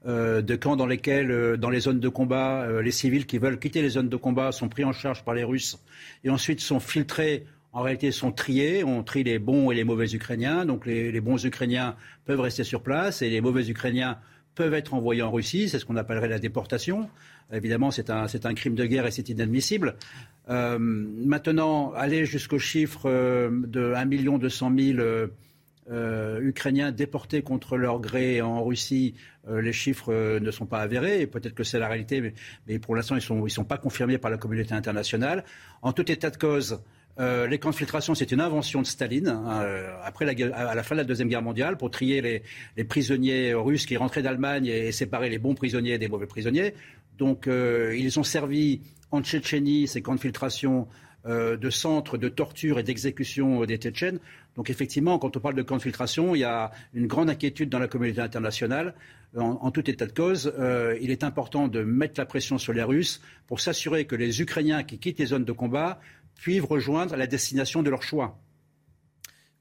euh, de camps dans lesquels, euh, dans les zones de combat, euh, les civils qui veulent quitter les zones de combat sont pris en charge par les Russes et ensuite sont filtrés. En réalité, sont triés. On trie les bons et les mauvais Ukrainiens. Donc, les, bons Ukrainiens peuvent rester sur place et les mauvais Ukrainiens peuvent être envoyés en Russie. C'est ce qu'on appellerait la déportation. Évidemment, c'est un crime de guerre et c'est inadmissible. Euh, maintenant, aller jusqu'au chiffre euh, de 1 200 000 euh, euh, Ukrainiens déportés contre leur gré en Russie, les chiffres ne sont pas avérés. Peut-être que c'est la réalité, mais, pour l'instant, ils ne ils sont pas confirmés par la communauté internationale. En tout état de cause, euh, les camps de filtration, c'est une invention de Staline, hein, euh, après la, à la fin de la Deuxième Guerre mondiale, pour trier les, prisonniers russes qui rentraient d'Allemagne et, séparer les bons prisonniers des mauvais prisonniers. Donc, euh, ils ont servi en Tchétchénie, ces camps de filtration, de centres de torture et d'exécution des Tchétchènes. Donc, effectivement, quand on parle de camps de filtration, il y a une grande inquiétude dans la communauté internationale. En, tout état de cause, il est important de mettre la pression sur les Russes pour s'assurer que les Ukrainiens qui quittent les zones de combat puissent rejoindre la destination de leur choix.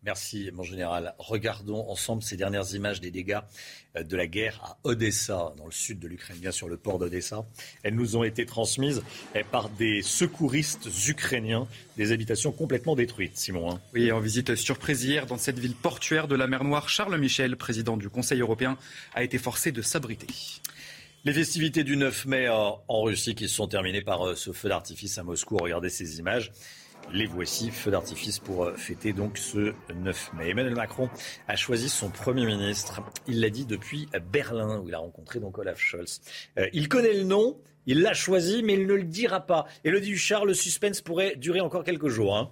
Merci, mon général. Regardons ensemble ces dernières images des dégâts euh, de la guerre à Odessa, dans le sud de l'Ukraine, bien sûr, le port d'Odessa. Elles nous ont été transmises eh, par des secouristes ukrainiens, des habitations complètement détruites, Simon. hein. Oui, en visite surprise hier dans cette ville portuaire de la mer Noire, Charles Michel, président du Conseil européen, a été forcé de s'abriter. Les festivités du 9 mai euh, en Russie qui se sont terminées par euh, ce feu d'artifice à Moscou. Regardez ces images. Les voici, feux d'artifice pour euh, fêter donc ce 9 mai. Emmanuel Macron a choisi son Premier ministre. Il l'a dit depuis Berlin où il a rencontré donc Olaf Scholz. Il connaît le nom, il l'a choisi, mais il ne le dira pas. Elodie Huchard, le suspense pourrait durer encore quelques jours. hein.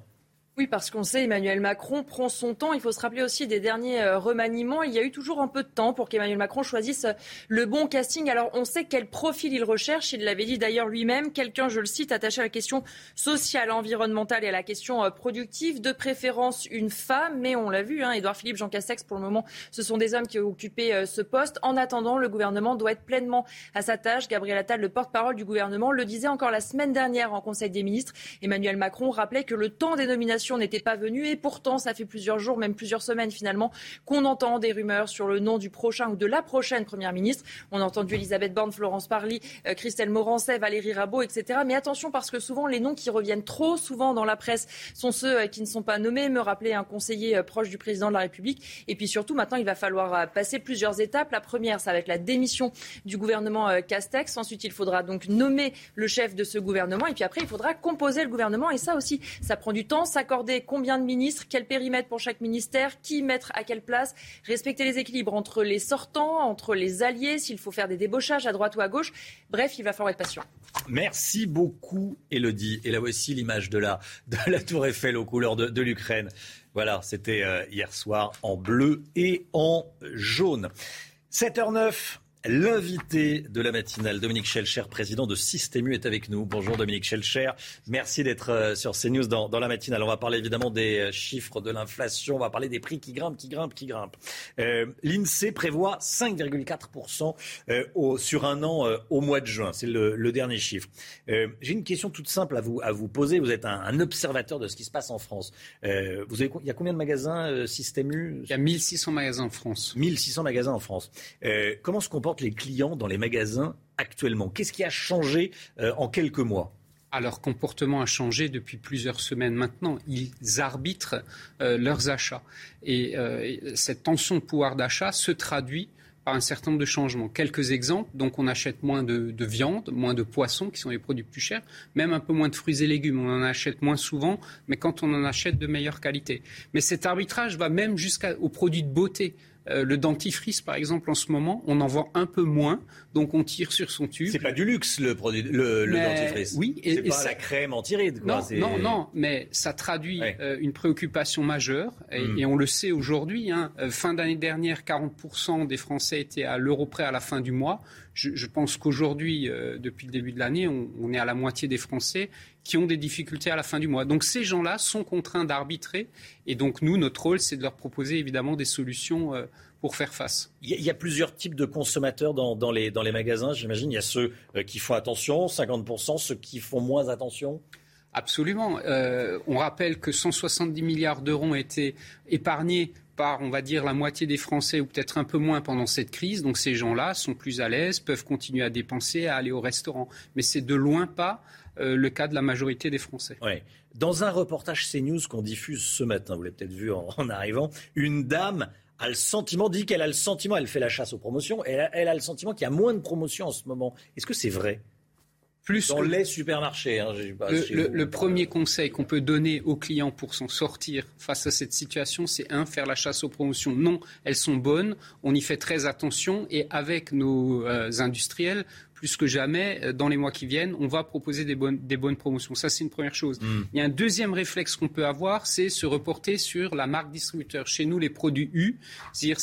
Oui, parce qu'on sait, Emmanuel Macron prend son temps. Il faut se rappeler aussi des derniers euh, remaniements. Il y a eu toujours un peu de temps pour qu'Emmanuel Macron choisisse euh, le bon casting. Alors, on sait quel profil il recherche. Il l'avait dit d'ailleurs lui-même. Quelqu'un, je le cite, attaché à la question sociale, environnementale et à la question euh, productive. De préférence, une femme. Mais on l'a vu, hein, Édouard Philippe, Jean Castex, pour le moment, ce sont des hommes qui ont occupé ce poste. En attendant, le gouvernement doit être pleinement à sa tâche. Gabriel Attal, le porte-parole du gouvernement, le disait encore la semaine dernière en Conseil des ministres. Emmanuel Macron rappelait que le temps des nominations n'était pas venu et pourtant ça fait plusieurs jours, même plusieurs semaines finalement, qu'on entend des rumeurs sur le nom du prochain ou de la prochaine première ministre. On a entendu Elisabeth Borne, Florence Parly, euh, Christelle Morancet, Valérie Rabault, etc. Mais attention parce que souvent les noms qui reviennent trop souvent dans la presse sont ceux euh, qui ne sont pas nommés. Me rappeler un conseiller euh, proche du président de la République. Et puis surtout maintenant il va falloir passer plusieurs étapes. La première, ça va être la démission du gouvernement Castex. Ensuite, il faudra donc nommer le chef de ce gouvernement. Et puis après, il faudra composer le gouvernement. Et ça aussi, ça prend du temps. S'accorder accorder combien de ministres, quel périmètre pour chaque ministère, qui mettre à quelle place, respecter les équilibres entre les sortants, entre les alliés, s'il faut faire des débauchages à droite ou à gauche. Bref, il va falloir être patient. Merci beaucoup, Elodie. Et là voici l'image de la, de la Tour Eiffel aux couleurs de, de l'Ukraine. Voilà, c'était euh, hier soir en bleu et en jaune. 7h09. L'invité de la matinale, Dominique Schelcher, président de Systému, est avec nous. Bonjour Dominique Schelcher. Merci d'être euh, sur CNews dans, dans la matinale. On va parler évidemment des euh, chiffres de l'inflation. On va parler des prix qui grimpent, qui grimpent, qui grimpent. Euh, L'INSEE prévoit 5,4% euh, au, sur un an euh, au mois de juin. C'est le, le, dernier chiffre. J'ai une question toute simple à vous, à vous poser. Vous êtes un, un observateur de ce qui se passe en France. vous avez, il y a combien de magasins Systému? Il y a 1600 magasins en France. 1600 magasins en France. comment se comporte les clients dans les magasins actuellement Qu'est-ce qui a changé euh, en quelques mois? Ah, leur comportement a changé depuis plusieurs semaines maintenant. Ils arbitrent euh, leurs achats. Et euh, cette tension de pouvoir d'achat se traduit par un certain nombre de changements. Quelques exemples, donc on achète moins de, de, viande, moins de poissons, qui sont les produits plus chers, même un peu moins de fruits et légumes. On en achète moins souvent, mais quand on en achète de meilleure qualité. Mais cet arbitrage va même jusqu'aux produits de beauté. Euh, le dentifrice, par exemple, en ce moment, on en vend un peu moins, donc on tire sur son tube. C'est pas du luxe le produit, le, le dentifrice. Oui, et, c'est pas la crème anti-rides. Non, non, non, mais ça traduit ouais. euh, une préoccupation majeure, et, mm. et on le sait aujourd'hui. Hein, euh, fin d'année dernière, 40% des Français étaient à l'euro près à la fin du mois. Je, je pense qu'aujourd'hui, euh, depuis le début de l'année, on, on est à la moitié des Français qui ont des difficultés à la fin du mois. Donc ces gens-là sont contraints d'arbitrer et donc nous, notre rôle, c'est de leur proposer évidemment des solutions euh, pour faire face. Il y, a, il y a plusieurs types de consommateurs dans, dans, les, dans les magasins, j'imagine. Il y a ceux euh, qui font attention, 50%, ceux qui font moins attention. Absolument. Euh, on rappelle que 170 milliards d'euros ont été épargnés par, on va dire, la moitié des Français ou peut-être un peu moins pendant cette crise. Donc ces gens-là sont plus à l'aise, peuvent continuer à dépenser, à aller au restaurant. Mais c'est de loin pas euh, le cas de la majorité des Français. Dans un reportage CNews qu'on diffuse ce matin, vous l'avez peut-être vu en, arrivant, une dame a le sentiment, dit qu'elle a le sentiment, elle fait la chasse aux promotions, elle, elle a le sentiment qu'il y a moins de promotions en ce moment. Est-ce que c'est vrai? Plus dans que... les supermarchés. Hein, pas, le, le, le, premier conseil qu'on peut donner aux clients pour s'en sortir face à cette situation, c'est un, faire la chasse aux promotions. Non, elles sont bonnes, on y fait très attention et avec nos euh, industriels, plus que jamais, dans les mois qui viennent, on va proposer des bonnes, des bonnes promotions. Ça, c'est une première chose. Mm. Il y a un deuxième réflexe qu'on peut avoir, c'est se reporter sur la marque distributeur. Chez nous, les produits U, c'est-à-dire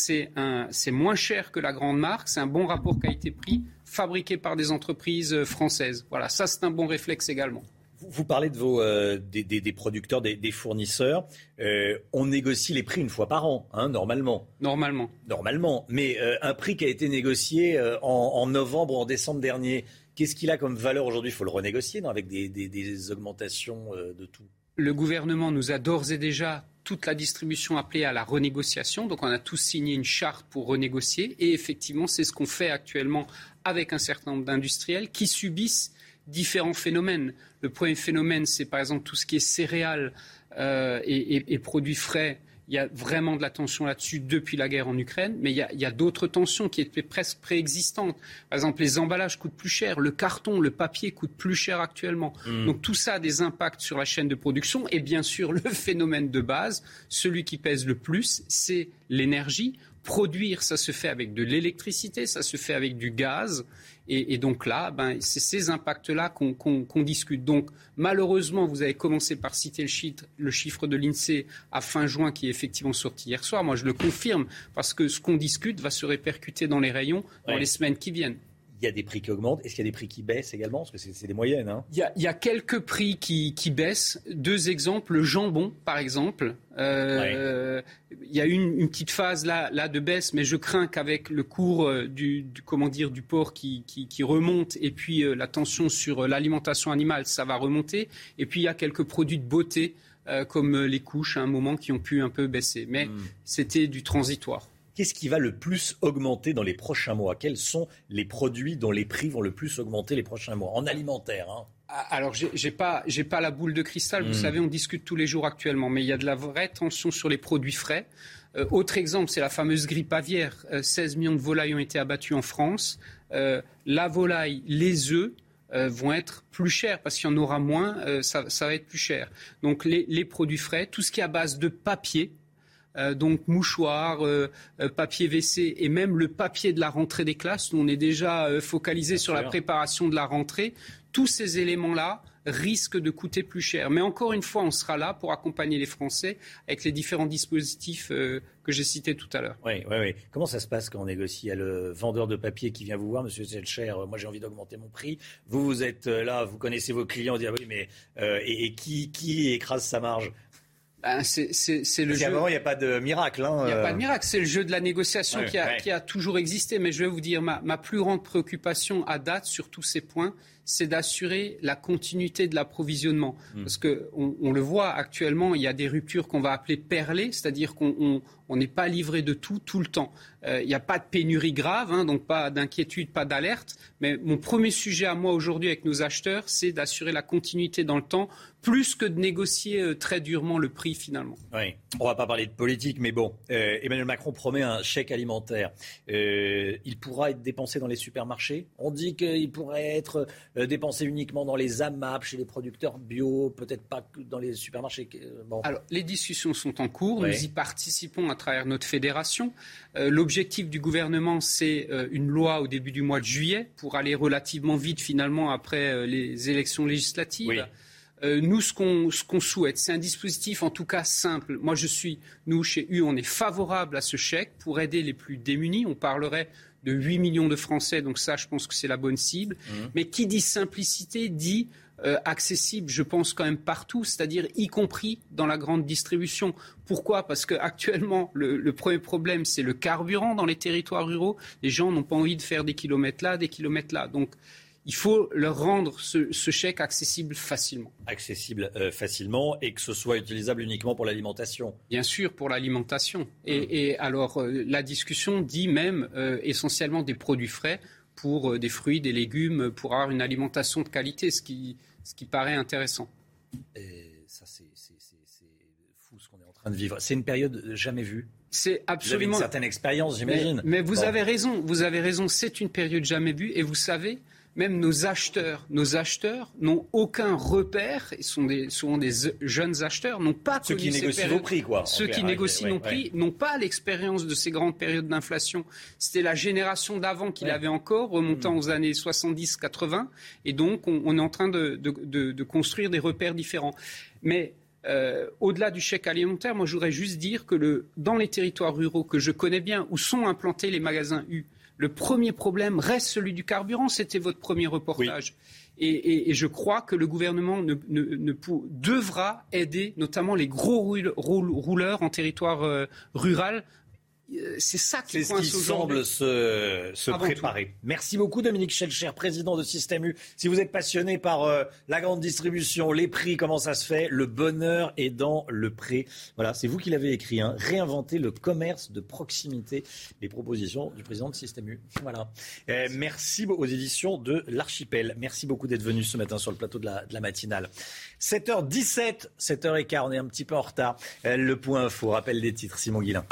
c'est moins cher que la grande marque, c'est un bon rapport qualité-prix fabriqués par des entreprises françaises. Voilà, ça c'est un bon réflexe également. Vous parlez de vos, euh, des, des, des, producteurs, des, des fournisseurs. Euh, on négocie les prix une fois par an, hein, normalement. Normalement. Normalement. Mais euh, un prix qui a été négocié euh, en, en, novembre ou en décembre dernier, qu'est-ce qu'il a comme valeur aujourd'hui? Il faut le renégocier non, avec des, des augmentations euh, de tout. Le gouvernement nous a d'ores et déjà toute la distribution appelée à la renégociation. Donc on a tous signé une charte pour renégocier. Et effectivement, c'est ce qu'on fait actuellement avec un certain nombre d'industriels qui subissent différents phénomènes. Le premier phénomène, c'est par exemple tout ce qui est céréales euh, et, produits frais. Il y a vraiment de la tension là-dessus depuis la guerre en Ukraine, mais il y a, a d'autres tensions qui étaient presque préexistantes. Par exemple, les emballages coûtent plus cher, le carton, le papier coûtent plus cher actuellement. Mmh. Donc tout ça a des impacts sur la chaîne de production. Et bien sûr, le phénomène de base, celui qui pèse le plus, c'est l'énergie. Produire, ça se fait avec de l'électricité, ça se fait avec du gaz. Et, et donc là, ben, c'est ces impacts-là qu'on qu qu discute. Donc malheureusement, vous avez commencé par citer le chiffre, le chiffre de l'INSEE à fin juin qui est effectivement sorti hier soir. Moi, je le confirme parce que ce qu'on discute va se répercuter dans les rayons dans les semaines qui viennent il y a des prix qui augmentent. Est-ce qu'il y a des prix qui baissent également? Parce que c'est des moyennes. Hein. Il, y a, il, y a, quelques prix qui, qui, baissent. Deux exemples. Le jambon, par exemple. Euh, ouais. Il y a une, une, petite phase là, là de baisse, mais je crains qu'avec le cours euh, du, du, comment dire, du porc qui, qui, qui remonte et puis euh, la tension sur l'alimentation animale, ça va remonter. Et puis il y a quelques produits de beauté. Euh, comme les couches à un moment qui ont pu un peu baisser. Mais mmh. c'était du transitoire. Qu'est-ce qui va le plus augmenter dans les prochains mois? Quels sont les produits dont les prix vont le plus augmenter les prochains mois? En alimentaire, hein alors, j'ai pas, j'ai pas la boule de cristal. Vous mmh. savez, on discute tous les jours actuellement, mais il y a de la vraie tension sur les produits frais. Euh, autre exemple, c'est la fameuse grippe aviaire. Euh, 16 millions de volailles ont été abattues en France. Euh, la volaille, les œufs, vont être plus chers parce qu'il y en aura moins, ça, va être plus cher. Donc les, les, produits frais, tout ce qui est à base de papier, donc mouchoirs, papier WC et même le papier de la rentrée des classes. Nous, on est déjà focalisé sur la préparation de la rentrée. Tous ces éléments-là risque de coûter plus cher. Mais encore une fois, on sera là pour accompagner les Français avec les différents dispositifs euh, que j'ai cités tout à l'heure. Oui, oui, oui. Comment ça se passe quand on négocie? Il y a le vendeur de papier qui vient vous voir, Monsieur Selcher, euh, moi j'ai envie d'augmenter mon prix. Vous, vous êtes euh, là, vous connaissez vos clients, vous dites ah oui, mais et, qui, qui écrase sa marge? Ben, c'est le jeu. il n'y a pas de miracle. Hein, il n'y a pas de miracle. C'est le jeu de la négociation qui, a, qui, a, toujours existé. Mais je vais vous dire, ma, ma plus grande préoccupation à date sur tous ces points, c'est d'assurer la continuité de l'approvisionnement. Hmm. Parce qu'on on le voit actuellement, il y a des ruptures qu'on va appeler perlées, c'est-à-dire qu'on n'est pas livré de tout tout le temps. Euh, il n'y a pas de pénurie grave, hein, donc pas d'inquiétude, pas d'alerte. Mais mon premier sujet à moi aujourd'hui avec nos acheteurs, c'est d'assurer la continuité dans le temps, plus que de négocier euh, très durement le prix finalement. Oui, on va pas parler de politique, mais bon, euh, Emmanuel Macron promet un chèque alimentaire. il pourra être dépensé dans les supermarchés? On dit qu'il pourrait être euh, dépenser uniquement dans les AMAP, chez les producteurs bio, peut-être pas dans les supermarchés. Euh, Alors, les discussions sont en cours. Nous y participons à travers notre fédération. Euh, l'objectif du gouvernement, c'est une loi au début du mois de juillet pour aller relativement vite finalement après les élections législatives. nous, ce qu'on souhaite, c'est un dispositif en tout cas simple. Moi, je suis, nous, chez U, on est favorable à ce chèque pour aider les plus démunis. On parlerait de 8 millions de Français, donc ça, je pense que c'est la bonne cible. Mmh. Mais qui dit simplicité dit euh, accessible, je pense quand même partout, c'est-à-dire y compris dans la grande distribution. Pourquoi? Parce qu'actuellement, le, le premier problème, c'est le carburant dans les territoires ruraux. Les gens n'ont pas envie de faire des kilomètres là, des kilomètres là. Donc, il faut leur rendre ce, chèque accessible facilement. Accessible euh, facilement et que ce soit utilisable uniquement pour l'alimentation. Bien sûr, pour l'alimentation. Et, hum. alors, euh, la discussion dit même euh, essentiellement des produits frais pour des fruits, des légumes, pour avoir une alimentation de qualité, ce qui, ce qui paraît intéressant. Et ça, c'est fou ce qu'on est en train de vivre. C'est une période jamais vue. C'est absolument. Vous avez une certaine expérience, j'imagine. Mais, vous avez raison, vous avez raison, c'est une période jamais vue. Et vous savez, même nos acheteurs, nos acheteurs n'ont aucun repère, ils sont des, souvent des jeunes acheteurs, n'ont pas ceux qui négocient nos prix, quoi. Ceux qui négocient nos prix n'ont pas l'expérience de ces grandes périodes d'inflation. C'était la génération d'avant qui l'avait encore, remontant mmh. aux années 70-80, et donc on, est en train de, de, construire des repères différents. Mais euh, au-delà du chèque alimentaire, moi je voudrais juste dire que le, dans les territoires ruraux que je connais bien, où sont implantés les magasins U, le premier problème reste celui du carburant. C'était votre premier reportage. Et, je crois que le gouvernement ne, devra aider notamment les gros rouleurs en territoire euh, rural c'est ça qui, ce qui semble se, préparer. Merci beaucoup Dominique Schelcher, président de Système U. Si vous êtes passionné par euh, la grande distribution, les prix, comment ça se fait, le bonheur est dans le prix. Voilà, c'est vous qui l'avez écrit. Hein. Réinventer le commerce de proximité. Les propositions du président de Système U. Voilà. Euh, merci aux éditions de l'Archipel. Merci beaucoup d'être venu ce matin sur le plateau de la, de la matinale. 7h17, 7h15, on est un petit peu en retard. le point info, rappel des titres, Simon Guillain.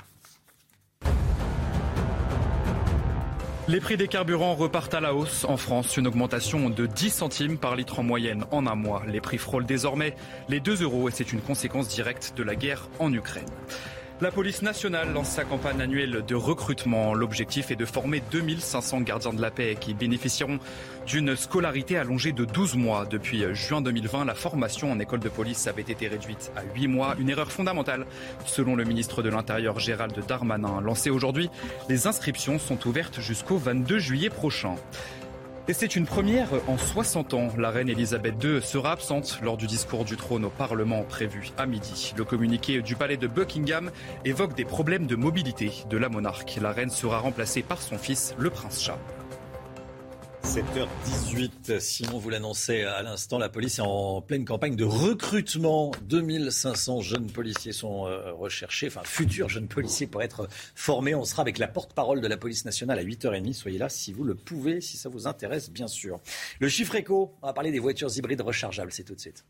Les prix des carburants repartent à la hausse en France, une augmentation de 10 centimes par litre en moyenne en un mois. Les prix frôlent désormais les 2 euros et c'est une conséquence directe de la guerre en Ukraine. La police nationale lance sa campagne annuelle de recrutement. L'objectif est de former 2500 gardiens de la paix qui bénéficieront d'une scolarité allongée de 12 mois. Depuis juin 2020, la formation en école de police avait été réduite à 8 mois. Une erreur fondamentale, selon le ministre de l'Intérieur Gérald Darmanin. Lancé aujourd'hui, les inscriptions sont ouvertes jusqu'au 22 juillet prochain. Et c'est une première en 60 ans. La reine Elisabeth II sera absente lors du discours du trône au Parlement prévu à midi. Le communiqué du palais de Buckingham évoque des problèmes de mobilité de la monarque. La reine sera remplacée par son fils, le prince Charles. 7h18, Simon vous l'annonçait à l'instant, la police est en pleine campagne de recrutement. 2500 jeunes policiers sont euh, recherchés, enfin futurs jeunes policiers pour être formés. On sera avec la porte-parole de la police nationale à 8h30. Soyez là si vous le pouvez, si ça vous intéresse, bien sûr. Le chiffre éco, on va parler des voitures hybrides rechargeables, c'est tout de suite.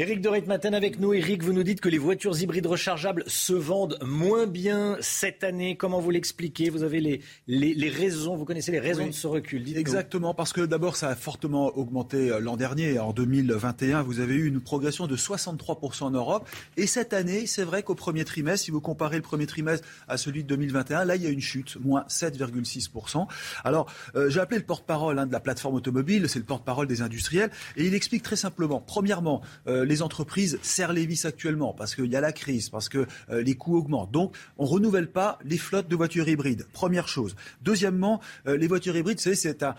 Éric de Ritmaten avec nous. Éric, vous nous dites que les voitures hybrides rechargeables se vendent moins bien cette année. Comment vous l'expliquez? Vous avez les, les, raisons, vous connaissez les raisons de ce recul. Exactement, parce que d'abord, ça a fortement augmenté euh, l'an dernier. En 2021, vous avez eu une progression de 63% en Europe. Et cette année, c'est vrai qu'au premier trimestre, si vous comparez le premier trimestre à celui de 2021, là, il y a une chute, moins 7,6%. Alors, euh, j'ai appelé le porte-parole hein, de la plateforme automobile, c'est le porte-parole des industriels, et il explique très simplement, premièrement, euh, les entreprises serrent les vis actuellement parce qu'il y a la crise, parce que euh, les coûts augmentent. Donc, on ne renouvelle pas les flottes de voitures hybrides. Première chose. Deuxièmement, euh, les voitures hybrides, c'est un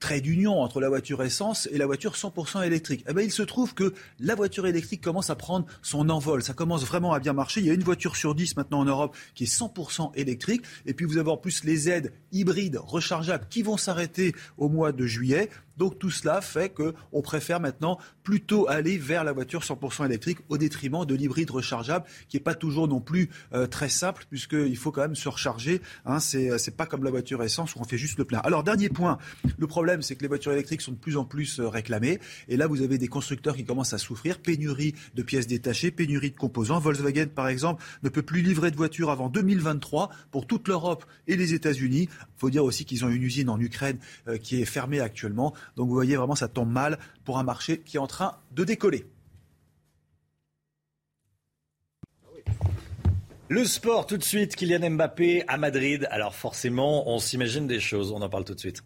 trait d'union entre la voiture essence et la voiture 100% électrique. Eh bien, il se trouve que la voiture électrique commence à prendre son envol. Ça commence vraiment à bien marcher. Il y a une voiture sur dix maintenant en Europe qui est 100% électrique. Et puis, vous avez en plus les aides hybrides rechargeables qui vont s'arrêter au mois de juillet. Donc tout cela fait qu'on préfère maintenant plutôt aller vers la voiture 100% électrique au détriment de l'hybride rechargeable qui n'est pas toujours non plus euh, très simple puisqu'il faut quand même se recharger. Hein, c'est, c'est pas comme la voiture essence où on fait juste le plein. Alors dernier point, le problème c'est que les voitures électriques sont de plus en plus euh, réclamées et là vous avez des constructeurs qui commencent à souffrir, pénurie de pièces détachées, pénurie de composants. Volkswagen par exemple ne peut plus livrer de voitures avant 2023 pour toute l'Europe et les États-Unis. Il faut dire aussi qu'ils ont une usine en Ukraine euh, qui est fermée actuellement. Donc vous voyez vraiment, ça tombe mal pour un marché qui est en train de décoller. Le sport tout de suite, Kylian Mbappé à Madrid. Alors forcément, on s'imagine des choses. On en parle tout de suite.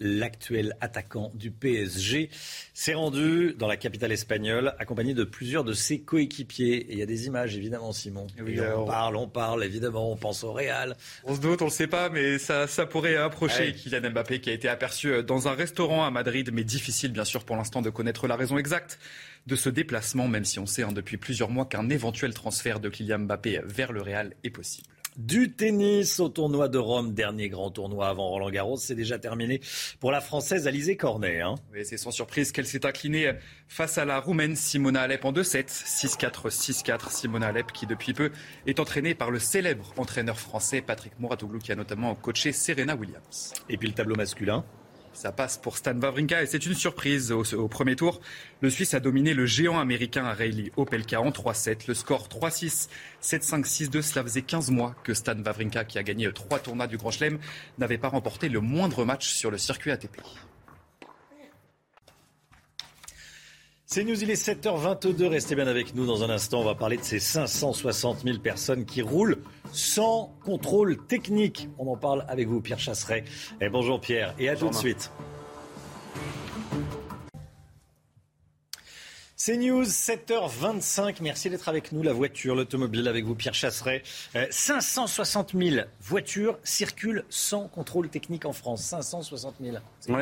L'actuel attaquant du PSG, s'est rendu dans la capitale espagnole accompagné de plusieurs de ses coéquipiers. Et il y a des images, évidemment, Simon. on parle, on parle, évidemment, on pense au Real. On se doute, on ne le sait pas, mais ça, ça pourrait approcher Kylian Mbappé qui a été aperçu dans un restaurant à Madrid, mais difficile, bien sûr, pour l'instant, de connaître la raison exacte de ce déplacement, même si on sait hein, depuis plusieurs mois qu'un éventuel transfert de Kylian Mbappé vers le Real est possible. Du tennis au tournoi de Rome, dernier grand tournoi avant Roland Garros, c'est déjà terminé pour la Française Alizé Cornet. Hein. c'est sans surprise qu'elle s'est inclinée face à la Roumaine Simona Alep en 2-7, 6-4, 6-4. Simona Alep qui depuis peu est entraînée par le célèbre entraîneur français Patrick Mouratoglou qui a notamment coaché Serena Williams. Et puis le tableau masculin ça passe pour Stan Wawrinka et c'est une surprise. Au, premier tour, le Suisse a dominé le géant américain Rayleigh Opelka en 3-7. Le score 3-6, 7-5, 6-2. Cela faisait 15 mois que Stan Wawrinka, qui a gagné trois tournois du Grand Chelem, n'avait pas remporté le moindre match sur le circuit ATP. C'est News, il est 7h22. Restez bien avec nous dans un instant. On va parler de ces 560 000 personnes qui roulent sans contrôle technique. On en parle avec vous, Pierre Chasseret. Et bonjour Pierre, et à tout de suite. C'est News, 7h25. Merci d'être avec nous. La voiture, l'automobile, avec vous, Pierre Chasseret. 560 euh, 000 voitures circulent sans contrôle technique en France. 560 000.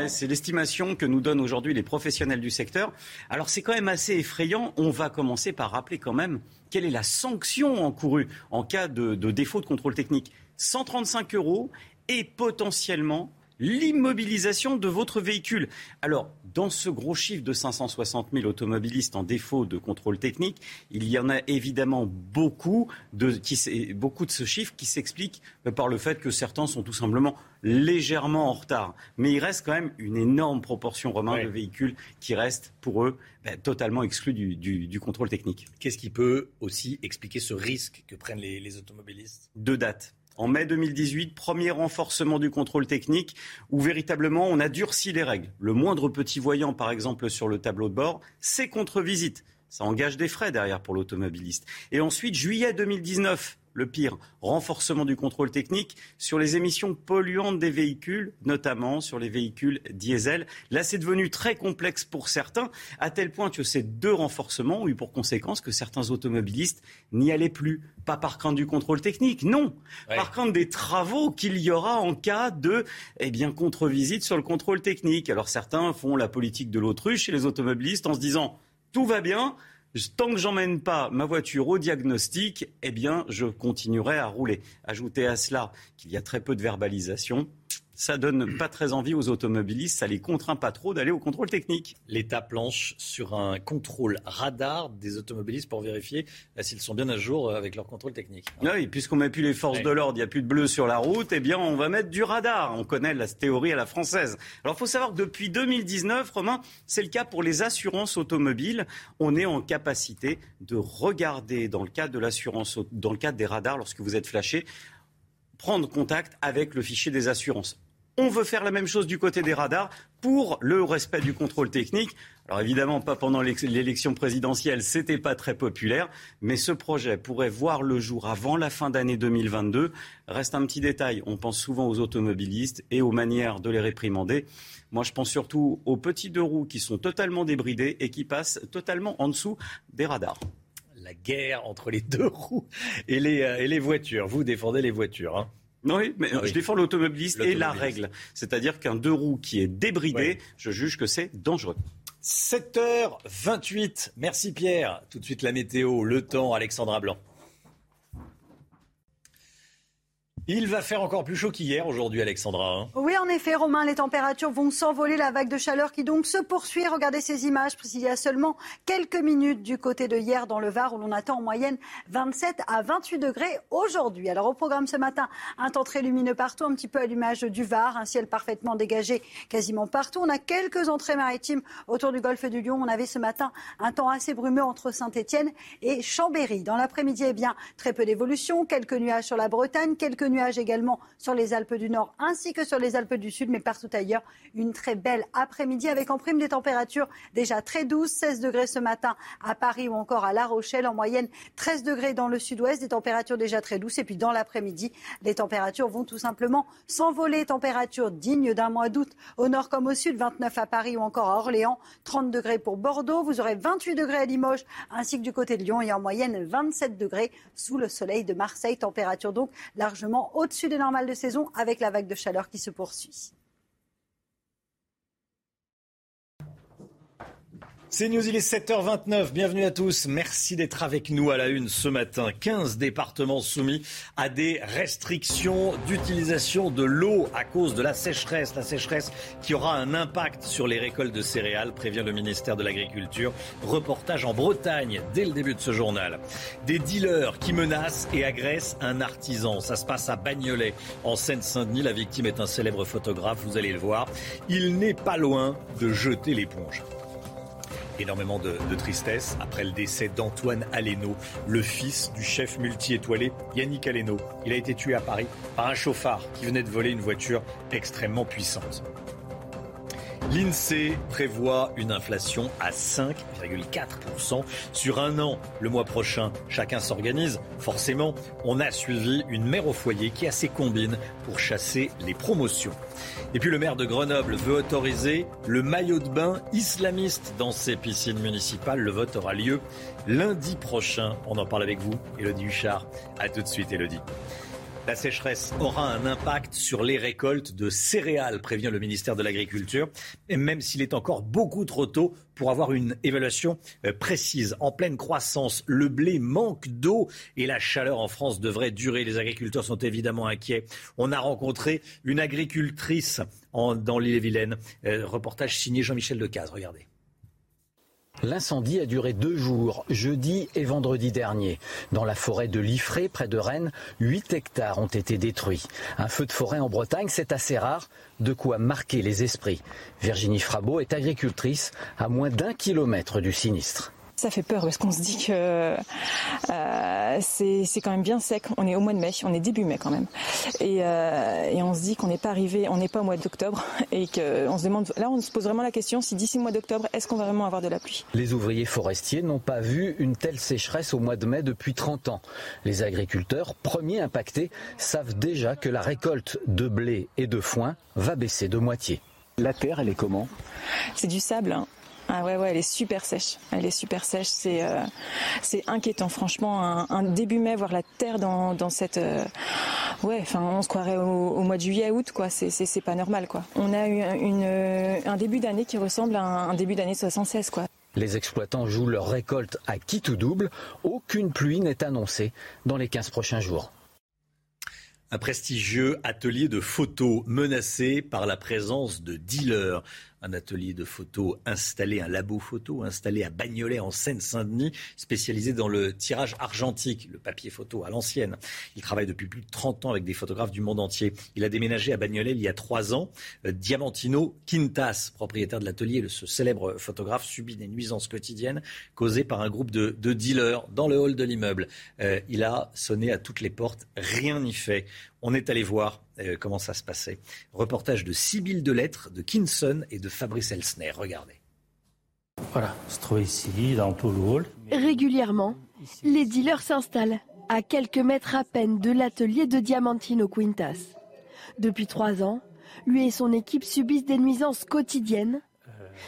C'est l'estimation que nous donnent aujourd'hui les professionnels du secteur. Alors, c'est quand même assez effrayant. On va commencer par rappeler quand même quelle est la sanction encourue en cas de, de défaut de contrôle technique. 135 euros et potentiellement l'immobilisation de votre véhicule. Alors, dans ce gros chiffre de 560 000 automobilistes en défaut de contrôle technique, il y en a évidemment beaucoup de, qui, beaucoup de ce chiffre qui s'explique par le fait que certains sont tout simplement légèrement en retard. Mais il reste quand même une énorme proportion, Romain, de véhicules qui restent pour eux ben, totalement exclus du, contrôle technique. Qu'est-ce qui peut aussi expliquer ce risque que prennent les, les automobilistes? Deux dates. En mai 2018, premier renforcement du contrôle technique où véritablement on a durci les règles. Le moindre petit voyant, par exemple, sur le tableau de bord, c'est contre-visite. Ça engage des frais derrière pour l'automobiliste. Et ensuite, juillet 2019, le pire, renforcement du contrôle technique sur les émissions polluantes des véhicules, notamment sur les véhicules diesel. Là, c'est devenu très complexe pour certains, à tel point que ces deux renforcements ont eu pour conséquence que certains automobilistes n'y allaient plus. Pas par crainte du contrôle technique, non. Par crainte des travaux qu'il y aura en cas de eh bien, contre-visite sur le contrôle technique. Alors certains font la politique de l'autruche chez les automobilistes en se disant tout va bien, Tant que j'emmène pas ma voiture au diagnostic, eh bien, je continuerai à rouler. Ajoutez à cela qu'il y a très peu de verbalisation. Ça donne pas très envie aux automobilistes, ça les contraint pas trop d'aller au contrôle technique. L'État planche sur un contrôle radar des automobilistes pour vérifier euh, s'ils sont bien à jour euh, avec leur contrôle technique. Oui, puisqu'on met plus les forces de l'ordre, il n'y a plus de bleu sur la route, eh bien on va mettre du radar. On connaît la théorie à la française. Alors il faut savoir que depuis 2019, Romain, c'est le cas pour les assurances automobiles. On est en capacité de regarder dans le cadre de l'assurance, dans le cadre des radars, lorsque vous êtes flashé, prendre contact avec le fichier des assurances. On veut faire la même chose du côté des radars pour le respect du contrôle technique. Alors évidemment, pas pendant l'élection présidentielle, c'était pas très populaire, mais ce projet pourrait voir le jour avant la fin d'année 2022. Reste un petit détail, on pense souvent aux automobilistes et aux manières de les réprimander. Moi, je pense surtout aux petits deux roues qui sont totalement débridés et qui passent totalement en dessous des radars. La guerre entre les deux roues et les, euh, voitures. Vous défendez les voitures. Hein oui, mais je défends l'automobiliste et la règle. C'est-à-dire qu'un deux roues qui est débridé, je juge que c'est dangereux. 7h28. Merci Pierre. Tout de suite la météo, le temps, Alexandra Blanc. Il va faire encore plus chaud qu'hier aujourd'hui, Alexandra. Hein. oui, en effet, Romain, les températures vont s'envoler. La vague de chaleur qui donc se poursuit. Regardez ces images il y a seulement quelques minutes du côté de hier dans le Var où l'on attend en moyenne 27 à 28 degrés aujourd'hui. Alors au programme ce matin, un temps très lumineux partout, un petit peu à l'image du Var, un ciel parfaitement dégagé quasiment partout. On a quelques entrées maritimes autour du golfe du Lion. On avait ce matin un temps assez brumeux entre Saint-Étienne et Chambéry. Dans l'après-midi, eh bien, très peu d'évolution, quelques nuages sur la Bretagne, quelques nuages également sur les Alpes du Nord ainsi que sur les Alpes du Sud, mais partout ailleurs, une très belle après-midi avec en prime des températures déjà très douces, 16 degrés ce matin à Paris ou encore à La Rochelle, en moyenne 13 degrés dans le sud-ouest, des températures déjà très douces. Et puis dans l'après-midi, les températures vont tout simplement s'envoler, températures dignes d'un mois d'août au nord comme au sud, 29 à Paris ou encore à Orléans, 30 degrés pour Bordeaux, vous aurez 28 degrés à Limoges ainsi que du côté de Lyon et en moyenne 27 degrés sous le soleil de Marseille, température donc largement au-dessus des normales de saison avec la vague de chaleur qui se poursuit. C'est News, il est 7h29. Bienvenue à tous. Merci d'être avec nous à la une ce matin. 15 départements soumis à des restrictions d'utilisation de l'eau à cause de la sécheresse. La sécheresse qui aura un impact sur les récoltes de céréales, prévient le ministère de l'Agriculture. Reportage en Bretagne dès le début de ce journal. Des dealers qui menacent et agressent un artisan. Ça se passe à Bagnolet, en Seine-Saint-Denis. La victime est un célèbre photographe, vous allez le voir. Il n'est pas loin de jeter l'éponge énormément de, tristesse après le décès d'Antoine Aleno, le fils du chef multi-étoilé Yannick Aleno. Il a été tué à Paris par un chauffard qui venait de voler une voiture extrêmement puissante. L'INSEE prévoit une inflation à 5,4% sur un an. Le mois prochain, chacun s'organise. Forcément, on a suivi une mère au foyer qui a ses combines pour chasser les promotions. Et puis le maire de Grenoble veut autoriser le maillot de bain islamiste dans ses piscines municipales. Le vote aura lieu lundi prochain. On en parle avec vous, Elodie Huchard. A tout de suite, Elodie. La sécheresse aura un impact sur les récoltes de céréales, prévient le ministère de l'Agriculture, même s'il est encore beaucoup trop tôt pour avoir une évaluation euh, précise. En pleine croissance, le blé manque d'eau et la chaleur en France devrait durer. Les agriculteurs sont évidemment inquiets. On a rencontré une agricultrice dans l'île-et-Vilaine. Euh, reportage signé Jean-Michel Decaze. Regardez. L'incendie a duré deux jours, jeudi et vendredi dernier. Dans la forêt de Liffré, près de Rennes, 8 hectares ont été détruits. Un feu de forêt en Bretagne, c'est assez rare, de quoi marquer les esprits. Virginie Frabeau est agricultrice à moins d'un kilomètre du sinistre. Ça fait peur parce qu'on se dit que euh, c'est quand même bien sec. On est au mois de mai, on est début mai quand même, et, euh, et on se dit qu'on n'est pas arrivé, on n'est pas au mois d'octobre, et qu'on se demande. Là, on se pose vraiment la question si d'ici le mois d'octobre, est-ce qu'on va vraiment avoir de la pluie? Les ouvriers forestiers n'ont pas vu une telle sécheresse au mois de mai depuis 30 ans. Les agriculteurs, premiers impactés, savent déjà que la récolte de blé et de foin va baisser de moitié. La terre, elle est comment? C'est du sable. Ah ouais, ouais, elle est super sèche. Elle est super sèche. C'est euh, c'est inquiétant, franchement. Un, début mai, voir la terre dans, dans cette. Euh, ouais, enfin, on se croirait au, mois de juillet, août, quoi. C'est c'est pas normal, quoi. On a eu une, un début d'année qui ressemble à un, début d'année 76, quoi. Les exploitants jouent leur récolte à qui tout double. Aucune pluie n'est annoncée dans les 15 prochains jours. Un prestigieux atelier de photos menacé par la présence de dealers un atelier de photos installé, un labo photo installé à Bagnolet en Seine-Saint-Denis, spécialisé dans le tirage argentique, le papier photo à l'ancienne. Il travaille depuis plus de 30 ans avec des photographes du monde entier. Il a déménagé à Bagnolet il y a trois ans. Euh, Diamantino Quintas, propriétaire de l'atelier, ce célèbre photographe, subit des nuisances quotidiennes causées par un groupe de, dealers dans le hall de l'immeuble. Euh, il a sonné à toutes les portes, rien n'y fait. On est allé voir euh, comment ça se passait. Reportage de Sibylle Delettre, de Kinson et de Fabrice Elsner. Regardez. Voilà, se trouve ici, dans tout le hall. Régulièrement, les dealers s'installent à quelques mètres à peine de l'atelier de Diamantino Quintas. Depuis trois ans, lui et son équipe subissent des nuisances quotidiennes.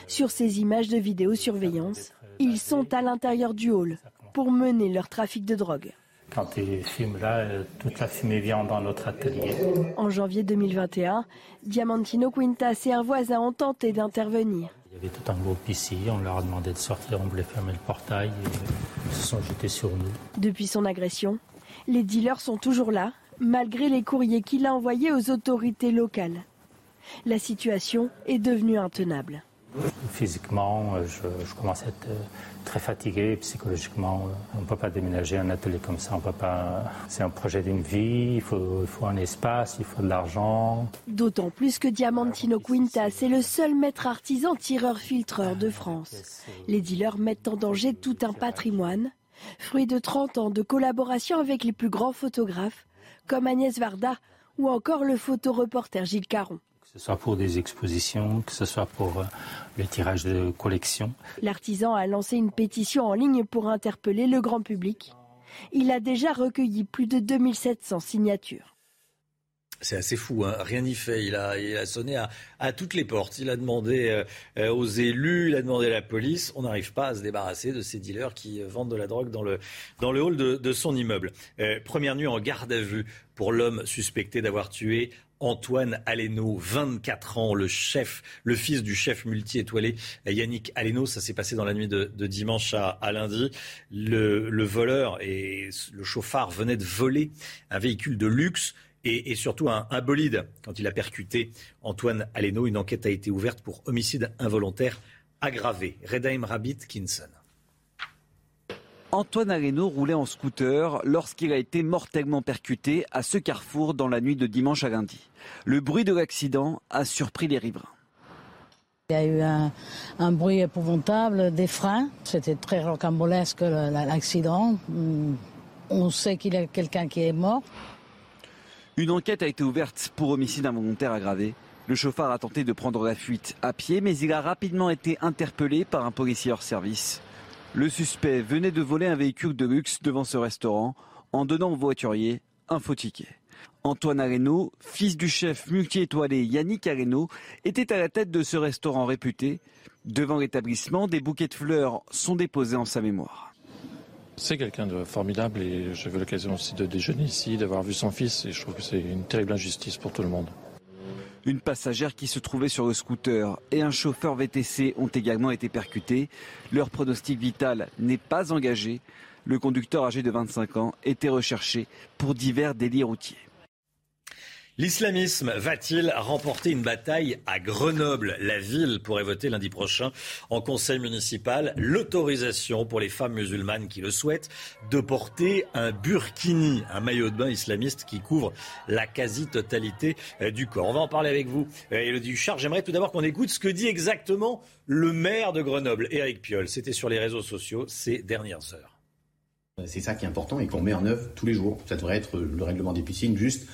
Sur ces images de vidéosurveillance, ils sont à l'intérieur du hall pour mener leur trafic de drogue. Quand ils fument là, euh, toute la fumée vient dans notre atelier. En janvier 2021, Diamantino Quintas et un voisin ont tenté d'intervenir. Il y avait tout un groupe ici, on leur a demandé de sortir, on voulait fermer le portail et ils se sont jetés sur nous. Depuis son agression, les dealers sont toujours là, malgré les courriers qu'il a envoyés aux autorités locales. La situation est devenue intenable. Physiquement, euh, je, commence à être euh, très fatigué. Psychologiquement, on ne peut pas déménager un atelier comme ça. On peut pas. C'est un projet d'une vie. Il faut, il faut un espace, il faut de l'argent. D'autant plus que Diamantino Quintas est le seul maître artisan tireur-filtreur de France. Les dealers mettent en danger tout un patrimoine, fruit de 30 ans de collaboration avec les plus grands photographes, comme Agnès Varda ou encore le photoreporter Gilles Caron que ce soit pour des expositions, que ce soit pour euh, le tirage de collections. L'artisan a lancé une pétition en ligne pour interpeller le grand public. Il a déjà recueilli plus de 2700 signatures. C'est assez fou, hein. rien n'y fait. Il a, sonné à, toutes les portes. Il a demandé euh, euh, aux élus, il a demandé à la police. On n'arrive pas à se débarrasser de ces dealers qui vendent de la drogue dans le, dans le hall de, son immeuble. première nuit en garde à vue pour l'homme suspecté d'avoir tué Antoine Aleno, 24 ans, le chef, le fils du chef multi-étoilé Yannick Aleno. Ça s'est passé dans la nuit de, dimanche à, lundi. Le, voleur et le chauffard venaient de voler un véhicule de luxe. Et, surtout un, un, bolide. Quand il a percuté Antoine Aleno, une enquête a été ouverte pour homicide involontaire aggravé. Redaim Rabbit Kinson. Antoine Areno roulait en scooter lorsqu'il a été mortellement percuté à ce carrefour dans la nuit de dimanche à lundi. Le bruit de l'accident a surpris les riverains. Il y a eu un, bruit épouvantable des freins. C'était très rocambolesque l'accident. Hmm. On sait qu'il y a quelqu'un qui est mort. Une enquête a été ouverte pour homicide involontaire aggravé. Le chauffeur a tenté de prendre la fuite à pied, mais il a rapidement été interpellé par un policier hors service. Le suspect venait de voler un véhicule de luxe devant ce restaurant en donnant au voiturier un faux ticket. Antoine Areno, fils du chef multi-étoilé Yannick Areno, était à la tête de ce restaurant réputé. Devant l'établissement, des bouquets de fleurs sont déposés en sa mémoire. C'est quelqu'un de formidable et j'avais l'occasion aussi de déjeuner ici, d'avoir vu son fils et je trouve que c'est une terrible injustice pour tout le monde. Une passagère qui se trouvait sur le scooter et un chauffeur VTC ont également été percutés. Leur pronostic vital n'est pas engagé. Le conducteur âgé de 25 ans était recherché pour divers délits routiers. L'islamisme va-t-il remporter une bataille à Grenoble? La ville pourrait voter lundi prochain en conseil municipal l'autorisation pour les femmes musulmanes qui le souhaitent de porter un burkini, un maillot de bain islamiste qui couvre la quasi-totalité euh, du corps. On va en parler avec vous, Elodie euh, Huchard. J'aimerais tout d'abord qu'on écoute ce que dit exactement le maire de Grenoble, Éric Piolle. C'était sur les réseaux sociaux ces dernières heures. C'est ça qui est important et qu'on met en œuvre tous les jours. Ça devrait être le règlement des piscines juste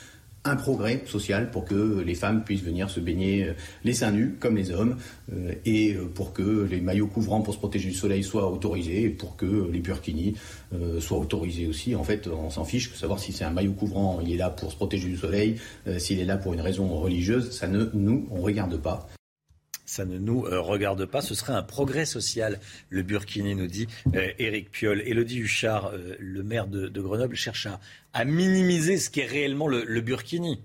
un progrès social pour que les femmes puissent venir se baigner euh, les seins nus comme les hommes euh, et euh, pour que les maillots couvrants pour se protéger du soleil soient autorisés et pour que les burkinis soient autorisés aussi. En fait, on s'en fiche de savoir si c'est un maillot couvrant, il est là pour se protéger du soleil, s'il est là pour une raison religieuse, ça ne nous on regarde pas ça ne nous regarde pas. Ce serait un progrès social, le Burkini, nous dit Éric Piolle. Élodie Huchard, le maire de, Grenoble, cherche à, à minimiser ce qu'est réellement le, Burkini.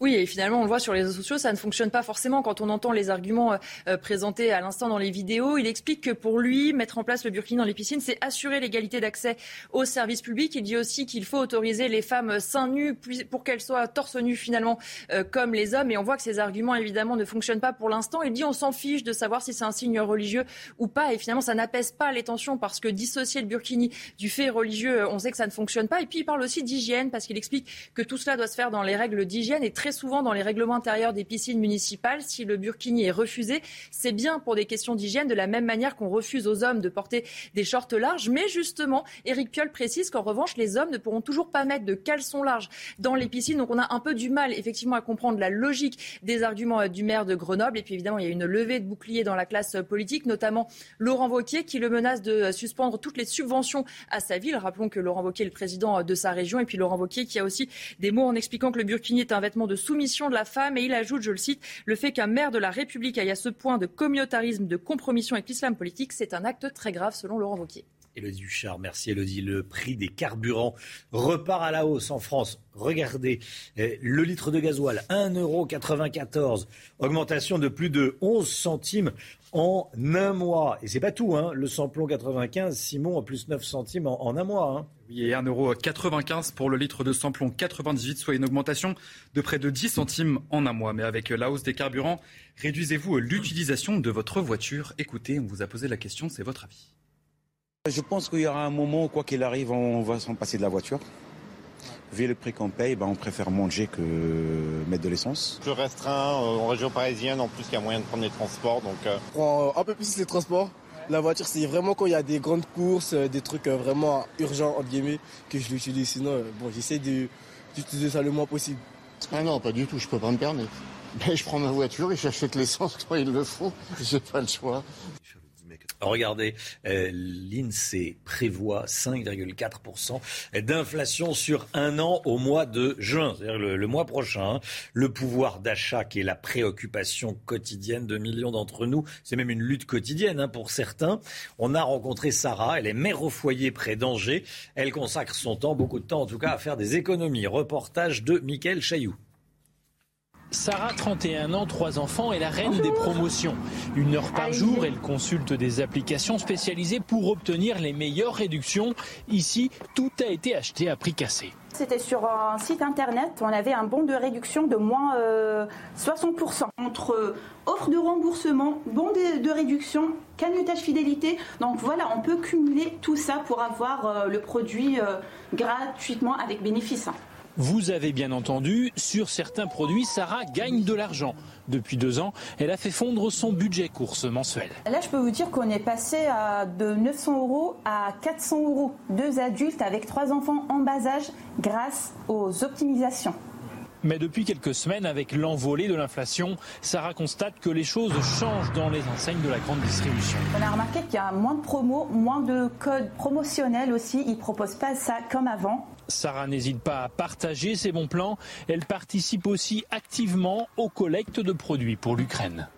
Oui, et finalement, on le voit sur les réseaux sociaux, ça ne fonctionne pas forcément quand on entend les arguments euh, présentés à l'instant dans les vidéos. Il explique que pour lui, mettre en place le burkini dans les piscines, c'est assurer l'égalité d'accès aux services publics. Il dit aussi qu'il faut autoriser les femmes seins nus pour qu'elles soient torse nu finalement euh, comme les hommes. Et on voit que ces arguments, évidemment, ne fonctionnent pas pour l'instant. Il dit on s'en fiche de savoir si c'est un signe religieux ou pas. Et finalement, ça n'apaise pas les tensions parce que dissocier le burkini du fait religieux, on sait que ça ne fonctionne pas. Et puis, il parle aussi d'hygiène parce qu'il explique que tout cela doit se faire dans les règles d'hygiène et très souvent dans les règlements intérieurs des piscines municipales, si le burkini est refusé, c'est bien pour des questions d'hygiène, de la même manière qu'on refuse aux hommes de porter des shorts larges. Mais justement, Éric Piolle précise qu'en revanche, les hommes ne pourront toujours pas mettre de caleçons larges dans les piscines. Donc on a un peu du mal, effectivement, à comprendre la logique des arguments du maire de Grenoble. Et puis évidemment, il y a une levée de bouclier dans la classe politique, notamment Laurent Wauquiez, qui le menace de suspendre toutes les subventions à sa ville. Rappelons que Laurent Wauquiez est le président de sa région. Et puis Laurent Wauquiez qui a aussi des mots en expliquant que le burkini est un vêtement de soumission de la femme. Et il ajoute, je le cite, le fait qu'un maire de la République aille à ce point de communautarisme, de compromission avec l'islam politique, c'est un acte très grave, selon Laurent Wauquiez. Elodie Huchard, merci Elodie. Le prix des carburants repart à la hausse en France. Regardez, eh, le litre de gasoil, 1,94€, augmentation de plus de 11 centimes en un mois. Et c'est pas tout, hein. le samplon 95, Simon, plus 9 centimes en, un mois. Hein. Oui, et 1,95€ pour le litre de samplon 98, soit une augmentation de près de 10 centimes en un mois. Mais avec la hausse des carburants, réduisez-vous l'utilisation de votre voiture Écoutez, on vous a posé la question, c'est votre avis. Je pense qu'il y aura un moment où, quoi qu'il arrive, on va s'en passer de la voiture. Vu le prix qu'on paye, ben, on préfère manger que mettre de l'essence. Plus restreint euh, en région parisienne, en plus il y a moyen de prendre les transports. Donc, euh. prend un peu plus les transports. La voiture, c'est vraiment quand il y a des grandes courses, euh, des trucs vraiment urgents, entre guillemets, que je l'utilise. Sinon, bon, j'essaie d'utiliser ça le moins possible. Ah non, pas du tout, je peux pas me permettre. Mais je prends ma voiture et j'achète l'essence quand il le faut. J'ai pas le choix. Regardez, euh, l'INSEE prévoit 5,4% d'inflation sur un an au mois de juin, c'est-à-dire le, mois prochain. Le pouvoir d'achat, qui est la préoccupation quotidienne de millions d'entre nous, c'est même une lutte quotidienne hein, pour certains. On a rencontré Sarah, elle est mère au foyer près d'Angers. Elle consacre son temps, beaucoup de temps en tout cas, à faire des économies. Reportage de Mickaël Chailloux. Sarah, 31 ans, trois enfants, est la reine des promotions. Une heure par jour, elle consulte des applications spécialisées pour obtenir les meilleures réductions. Ici, tout a été acheté à prix cassé. C'était sur un site internet, on avait un bon de réduction de moins 60%. Euh, Entre offre de remboursement, bon de, réduction, canutage fidélité. Donc voilà, on peut cumuler tout ça pour avoir euh, le produit euh, gratuitement avec bénéfice. Vous avez bien entendu, sur certains produits, Sarah gagne de l'argent. Depuis deux ans, elle a fait fondre son budget course mensuel. Là, je peux vous dire qu'on est passé de 900 euros à 400 euros. Deux adultes avec trois enfants en bas âge grâce aux optimisations. Mais depuis quelques semaines, avec l'envolée de l'inflation, Sarah constate que les choses changent dans les enseignes de la grande distribution. On a remarqué qu'il y a moins de promos, moins de codes promotionnels aussi. Ils ne proposent pas ça comme avant. Sarah n'hésite pas à partager ses bons plans. Elle participe aussi activement aux collectes de produits pour l'Ukraine.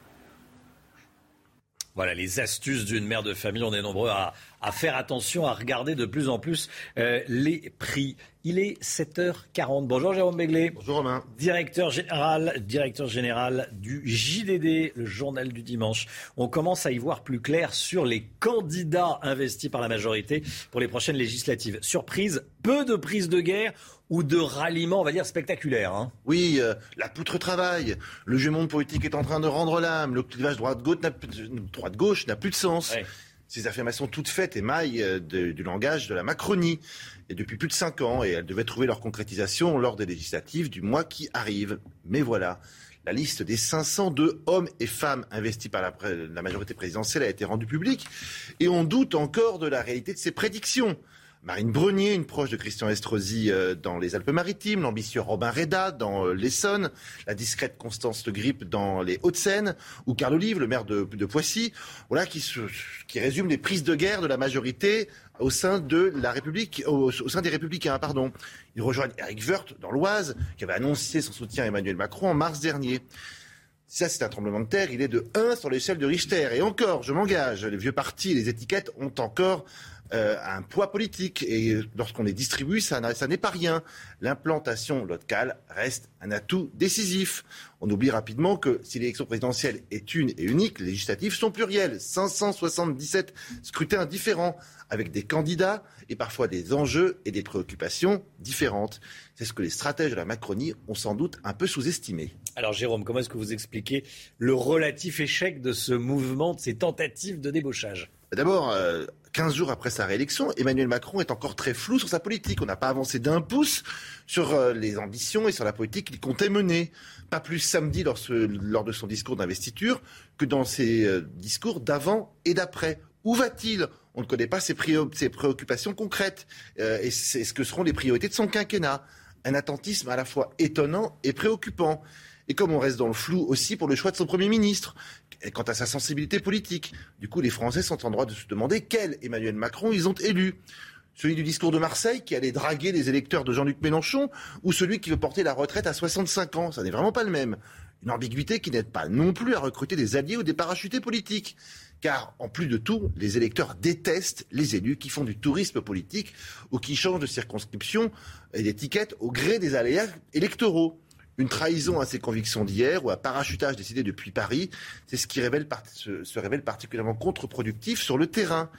Voilà les astuces d'une mère de famille. On est nombreux à, faire attention, à regarder de plus en plus euh, les prix. Il est 7h40. Bonjour Jérôme Begley. Bonjour Romain. Directeur général, directeur général du JDD, le journal du dimanche. On commence à y voir plus clair sur les candidats investis par la majorité pour les prochaines législatives. Surprise, peu de prise de guerre ou de ralliement, on va dire, spectaculaire. Hein. Oui, euh, la poutre travaille. Le jeu monde politique est en train de rendre l'âme. Le clivage droite-gauche n'a plus de sens. Ces affirmations toutes faites émaillent euh, du langage de la Macronie. Et depuis plus de cinq ans, et elles devaient trouver leur concrétisation lors des législatives du mois qui arrive. Mais voilà, la liste des 502 hommes et femmes investis par la, la majorité présidentielle a été rendue publique. Et on doute encore de la réalité de ces prédictions. Marine Brenier, une proche de Christian Estrosi euh, dans les Alpes-Maritimes, l'ambitieux Robin Reda dans euh, l'Essonne, la discrète Constance Le Grip dans les Hauts-de-Seine, ou Carl Olive, le maire de, Poissy, voilà, qui, qui résume les prises de guerre de la majorité au sein de la République, au, sein des Républicains, pardon. Ils rejoignent Eric Woerth dans l'Oise, qui avait annoncé son soutien à Emmanuel Macron en mars dernier. Ça, c'est un tremblement de terre. Il est de 1 sur l'échelle de Richter. Et encore, je m'engage, les vieux partis, les étiquettes ont encore euh, a un poids politique. Et lorsqu'on les distribue, ça, ça n'est pas rien. L'implantation locale reste un atout décisif. On oublie rapidement que si l'élection présidentielle est une et unique, les législatives sont plurielles. 577 scrutins différents, avec des candidats et parfois des enjeux et des préoccupations différentes. C'est ce que les stratèges de la Macronie ont sans doute un peu sous-estimé. Alors Jérôme, comment est-ce que vous expliquez le relatif échec de ce mouvement, de ces tentatives de débauchage? D'abord, euh, 15 jours après sa réélection, Emmanuel Macron est encore très flou sur sa politique. On n'a pas avancé d'un pouce sur euh, les ambitions et sur la politique qu'il comptait mener. Pas plus samedi lors, de son discours d'investiture que dans ses euh, discours d'avant et d'après. Où va-t-il? On ne connaît pas ses, ses préoccupations concrètes euh, et c'est ce que seront les priorités de son quinquennat. Un attentisme à la fois étonnant et préoccupant. Et comme on reste dans le flou aussi pour le choix de son Premier ministre, quant à sa sensibilité politique. Du coup, les Français sont en droit de se demander quel Emmanuel Macron ils ont élu. Celui du discours de Marseille qui allait draguer les électeurs de Jean-Luc Mélenchon ou celui qui veut porter la retraite à 65 ans. Ça n'est vraiment pas le même. Une ambiguïté qui n'aide pas non plus à recruter des alliés ou des parachutés politiques. Car, en plus de tout, les électeurs détestent les élus qui font du tourisme politique ou qui changent de circonscription et d'étiquette au gré des aléas électoraux une trahison à ses convictions d'hier ou un parachutage décidé depuis Paris. C'est ce qui se, révèle particulièrement contre-productif sur le terrain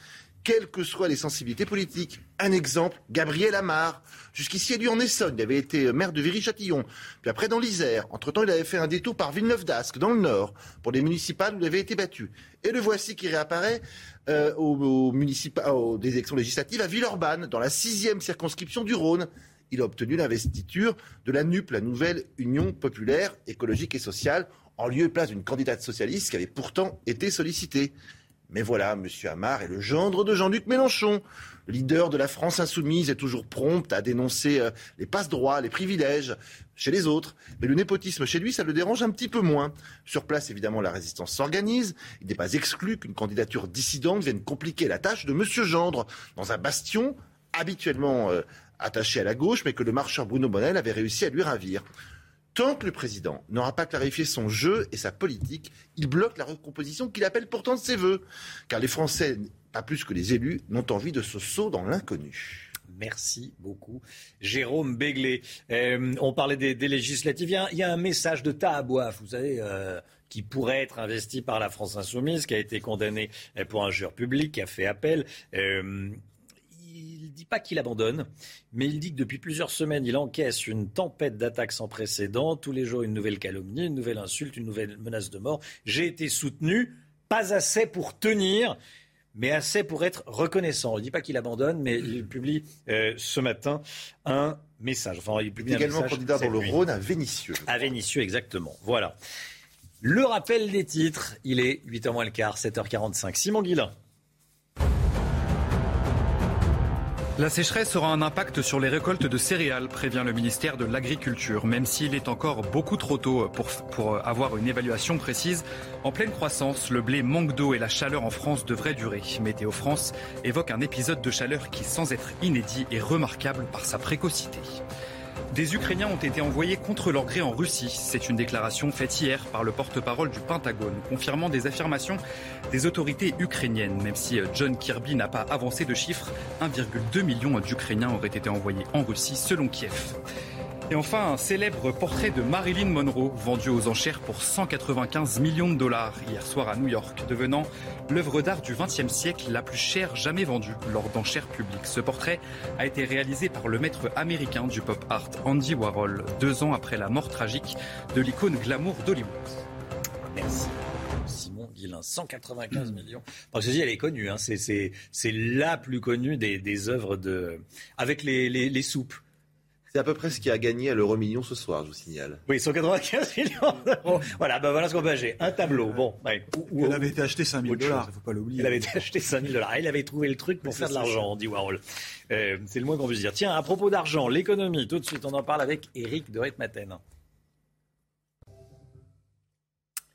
quelles que soient les sensibilités politiques. Un exemple, Gabriel Amar. Jusqu'ici élu en Essonne, il avait été maire de Viry-Châtillon, puis après dans l'Isère. Entre-temps, il avait fait un détour par Villeneuve d'Ascq, dans le Nord, pour des municipales où il avait été battu. Et le voici qui réapparaît euh, aux, aux, des élections législatives à Villeurbanne, dans la sixième circonscription du Rhône il a obtenu l'investiture de la NUP, la nouvelle Union populaire, écologique et sociale, en lieu et place d'une candidate socialiste qui avait pourtant été sollicitée. Mais voilà, M. Hamar est le gendre de Jean-Luc Mélenchon. Le leader de la France insoumise est toujours prompt à dénoncer euh, les passe-droits, les privilèges chez les autres. Mais le népotisme chez lui, ça le dérange un petit peu moins. Sur place, évidemment, la résistance s'organise. Il n'est pas exclu qu'une candidature dissidente vienne compliquer la tâche de M. Gendre dans un bastion habituellement euh, attaché à la gauche, mais que le marcheur Bruno Bonnel avait réussi à lui ravir. Tant que le président n'aura pas clarifié son jeu et sa politique, il bloque la recomposition qu'il appelle pourtant de ses voeux. Car les Français, pas plus que les élus, n'ont envie de ce saut dans l'inconnu. Merci beaucoup. Jérôme Béglé, euh, on parlait des, législatives. Il y, a, un message de Tahabouaf, vous savez, euh, qui pourrait être investi par la France Insoumise, qui a été condamné pour injure public, qui a fait appel. Euh, il ne dit pas qu'il abandonne, mais il dit que depuis plusieurs semaines, il encaisse une tempête d'attaques sans précédent. Tous les jours, une nouvelle calomnie, une nouvelle insulte, une nouvelle menace de mort. J'ai été soutenu, pas assez pour tenir, mais assez pour être reconnaissant. Il ne dit pas qu'il abandonne, mais il publie euh, ce matin un message. Enfin, il publie également candidat dans le Rhône à Vénissieux. À Vénissieux, exactement. Voilà. Le rappel des titres, il est 8h moins le quart, 7h45. Simon Guillain. La sécheresse aura un impact sur les récoltes de céréales, prévient le ministère de l'Agriculture, même s'il est encore beaucoup trop tôt pour, avoir une évaluation précise. En pleine croissance, le blé manque d'eau et la chaleur en France devrait durer. Météo France évoque un épisode de chaleur qui, sans être inédit, est remarquable par sa précocité. Des Ukrainiens ont été envoyés contre leur gré en Russie. C'est une déclaration faite hier par le porte-parole du Pentagone, confirmant des affirmations des autorités ukrainiennes. Même si John Kirby n'a pas avancé de chiffres, 1,2 million d'Ukrainiens auraient été envoyés en Russie selon Kiev. Et enfin, un célèbre portrait de Marilyn Monroe, vendu aux enchères pour 195 millions de dollars hier soir à New York, devenant l'œuvre d'art du XXe siècle la plus chère jamais vendue lors d'enchères publiques. Ce portrait a été réalisé par le maître américain du pop art Andy Warhol, deux ans après la mort tragique de l'icône glamour d'Hollywood. Merci. Simon Guillain, 195 millions. Parce elle est connue, hein. c'est la plus connue des, œuvres de... avec les soupes. C'est à peu près ce qui a gagné à l'euro million ce soir, je vous signale. Oui, 195 millions d'euros. Voilà, ben voilà ce qu'on peut acheter. Un tableau. Bon, Il avait été acheté 5000 dollars, il ne faut pas l'oublier. Il avait été acheté 5000 dollars. Il avait trouvé le truc pour faire de l'argent, dit Warhol. Euh, c'est le moins qu'on puisse dire. Tiens, à propos d'argent, l'économie, tout de suite, on en parle avec Eric de Ritmaten.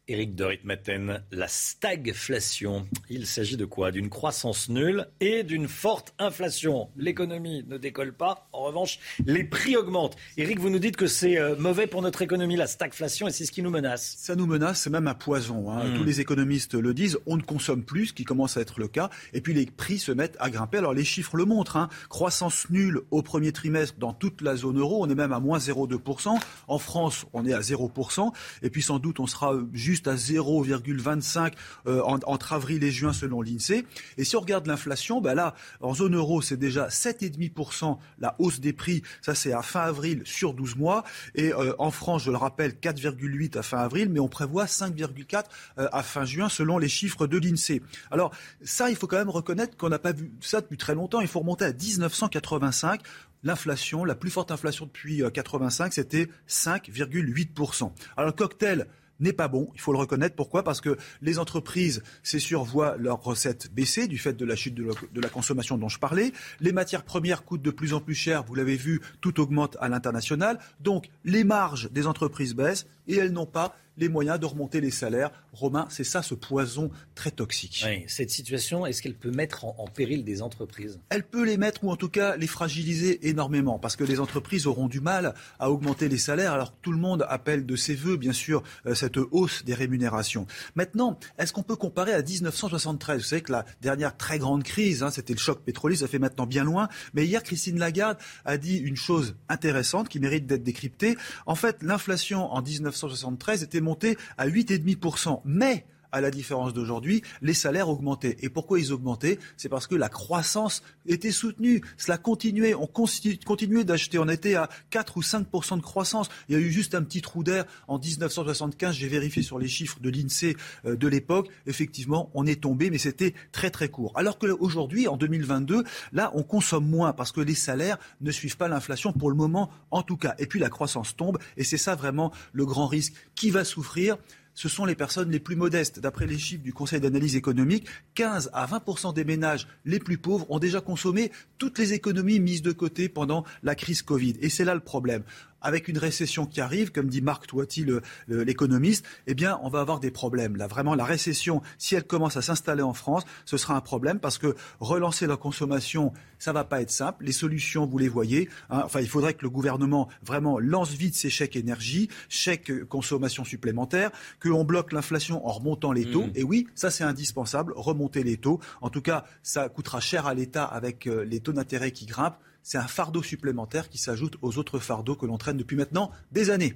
Éric de Ritmaten, la stagflation. Il s'agit de quoi? D'une croissance nulle et d'une forte inflation. L'économie ne décolle pas. En revanche, les prix augmentent. Éric, vous nous dites que c'est euh, mauvais pour notre économie, la stagflation, et c'est ce qui nous menace. Ça nous menace, c'est même un poison. Hein. Hmm. Tous les économistes le disent. On ne consomme plus, ce qui commence à être le cas. Et puis les prix se mettent à grimper. Alors les chiffres le montrent. Hein. Croissance nulle au premier trimestre dans toute la zone euro. On est même à moins 0,2%. En France, on est à 0%. Et puis sans doute, on sera juste à 0,25 euh, entre avril et juin selon l'INSEE. Et si on regarde l'inflation, ben là, en zone euro, c'est déjà 7,5% la hausse des prix. Ça, c'est à fin avril sur 12 mois. Et euh, en France, je le rappelle, 4,8 à fin avril, mais on prévoit 5,4 euh, à fin juin selon les chiffres de l'INSEE. Alors ça, il faut quand même reconnaître qu'on n'a pas vu ça depuis très longtemps. Il faut remonter à 1985 l'inflation, la plus forte inflation depuis 85, c'était 5,8%. Alors le cocktail n'est pas bon, il faut le reconnaître. Pourquoi? Parce que les entreprises, c'est sûr, voient leurs recettes baisser du fait de la chute de la, de la, consommation dont je parlais. Les matières premières coûtent de plus en plus cher, vous l'avez vu, tout augmente à l'international. Donc les marges des entreprises baissent et elles n'ont pas les moyens de remonter les salaires. Romain, c'est ça ce poison très toxique. Oui, cette situation, est-ce qu'elle peut mettre en, en, péril des entreprises? Elle peut les mettre ou en tout cas les fragiliser énormément parce que les entreprises auront du mal à augmenter les salaires alors que tout le monde appelle de ses voeux, bien sûr, euh, cette hausse des rémunérations. Maintenant, est-ce qu'on peut comparer à 1973 Vous savez que la dernière très grande crise, hein, c'était le choc pétrolier, ça fait maintenant bien loin. Mais hier, Christine Lagarde a dit une chose intéressante qui mérite d'être décryptée. En fait, l'inflation en 1973 était monté à 8,5%. Mais à la différence d'aujourd'hui, les salaires augmentaient. Et pourquoi ils augmentaient? C'est parce que la croissance était soutenue. Cela continuait. On continuait d'acheter. On était à 4 ou 5% de croissance. Il y a eu juste un petit trou d'air en 1975. J'ai vérifié sur les chiffres de l'INSEE euh, de l'époque. Effectivement, on est tombé, mais c'était très très court. Alors qu'aujourd'hui, en 2022, là, on consomme moins parce que les salaires ne suivent pas l'inflation pour le moment, en tout cas. Et puis la croissance tombe. Et c'est ça vraiment le grand risque. Qui va souffrir? Ce sont les personnes les plus modestes. D'après les chiffres du Conseil d'analyse économique, 15 à 20 des ménages les plus pauvres ont déjà consommé toutes les économies mises de côté pendant la crise Covid. Et c'est là le problème avec une récession qui arrive, comme dit Marc Toiti, l'économiste, eh bien, on va avoir des problèmes. Là, vraiment, la récession, si elle commence à s'installer en France, ce sera un problème parce que relancer la consommation, ça va pas être simple. Les solutions, vous les voyez. Hein. Enfin, il faudrait que le gouvernement vraiment lance vite ses chèques énergie, chèques consommation supplémentaire, qu'on bloque l'inflation en remontant les taux. Mmh. Et oui, ça c'est indispensable, remonter les taux. En tout cas, ça coûtera cher à l'État avec euh, les taux d'intérêt qui grimpent c'est un fardeau supplémentaire qui s'ajoute aux autres fardeaux que l'on traîne depuis maintenant des années.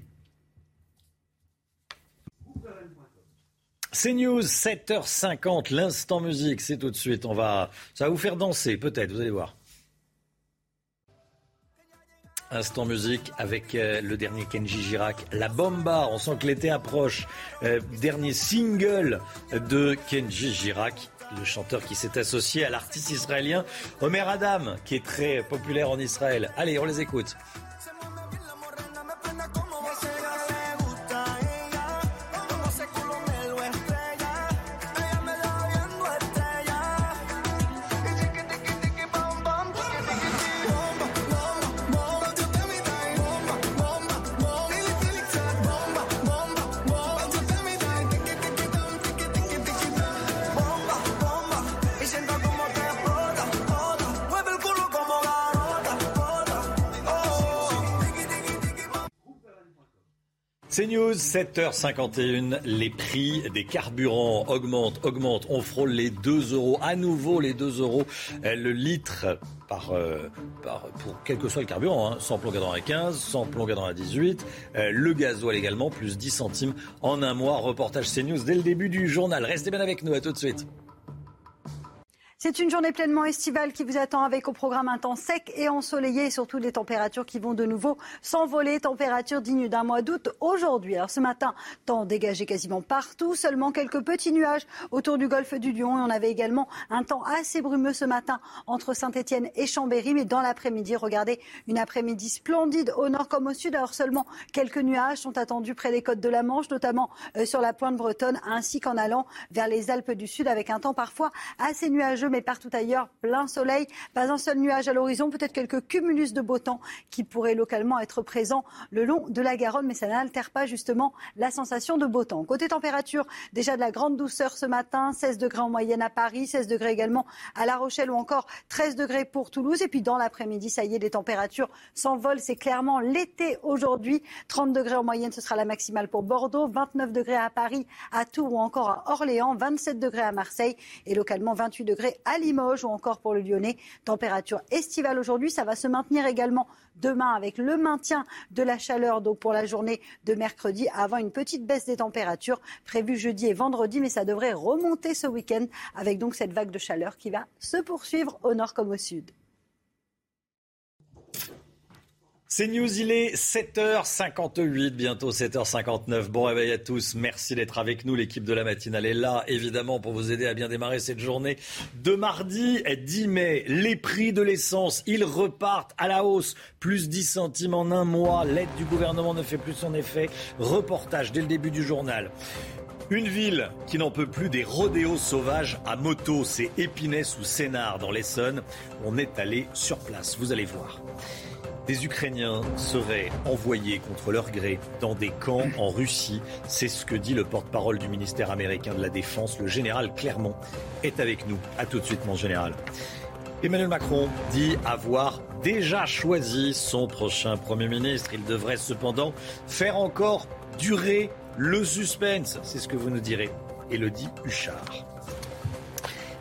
C'est News, 7h50, l'instant musique, c'est tout de suite. On va, ça va vous faire danser, peut-être, vous allez voir. Instant musique avec euh, le dernier Kenji Girac, La Bomba. On sent que l'été approche. Euh, dernier single de Kenji Girac le chanteur qui s'est associé à l'artiste israélien Omer Adam, qui est très populaire en Israël. Allez, on les écoute. News, 7h51. Les prix des carburants augmentent, augmentent. On frôle les 2 euros. À nouveau, les 2 euros le litre par, euh, par, pour quel que soit le carburant. Hein. Sans plomb 95, sans plomb 98. Euh, le gasoil également, plus 10 centimes en un mois. Reportage CNews dès le début du journal. Restez bien avec nous. À tout de suite. C'est une journée pleinement estivale qui vous attend avec au programme un temps sec et ensoleillé et surtout des températures qui vont de nouveau s'envoler. Température digne d'un mois d'août aujourd'hui. Alors ce matin, temps dégagé quasiment partout, seulement quelques petits nuages autour du golfe du Lion. Et on avait également un temps assez brumeux ce matin entre Saint-Etienne et Chambéry. Mais dans l'après-midi, regardez, une après-midi splendide au nord comme au sud. Alors seulement quelques nuages sont attendus près des côtes de la Manche, notamment euh, sur la pointe bretonne, ainsi qu'en allant vers les Alpes du Sud avec un temps parfois assez nuageux mais partout ailleurs, plein soleil. Pas un seul nuage à l'horizon, peut-être quelques cumulus de beau temps qui pourraient localement être présents le long de la Garonne, mais ça n'altère pas justement la sensation de beau temps. Côté température, déjà de la grande douceur ce matin, 16 degrés en moyenne à Paris, 16 degrés également à La Rochelle ou encore 13 degrés pour Toulouse. Et puis dans l'après-midi, ça y est, les températures s'envolent. C'est clairement l'été aujourd'hui. 30 degrés en moyenne, ce sera la maximale pour Bordeaux, 29 degrés à Paris, à Tours ou encore à Orléans, 27 degrés à Marseille et localement 28 degrés à Limoges ou encore pour le Lyonnais. Température estivale aujourd'hui, ça va se maintenir également demain avec le maintien de la chaleur donc pour la journée de mercredi avant une petite baisse des températures prévue jeudi et vendredi mais ça devrait remonter ce week-end avec donc cette vague de chaleur qui va se poursuivre au nord comme au sud. C'est News, il est 7h58, bientôt 7h59. Bon réveil à tous, merci d'être avec nous. L'équipe de la matinale est là, évidemment, pour vous aider à bien démarrer cette journée de mardi 10 mai. Les prix de l'essence, ils repartent à la hausse, plus 10 centimes en un mois. L'aide du gouvernement ne fait plus son effet. Reportage dès le début du journal. Une ville qui n'en peut plus des rodéos sauvages à moto, c'est Épinay sous Sénard dans l'Essonne. On est allé sur place, vous allez voir. Des Ukrainiens seraient envoyés contre leur gré dans des camps en Russie. C'est ce que dit le porte-parole du ministère américain de la Défense, le général Clermont, est avec nous. A tout de suite, mon général. Emmanuel Macron dit avoir déjà choisi son prochain Premier ministre. Il devrait cependant faire encore durer le suspense. C'est ce que vous nous direz. Elodie Huchard.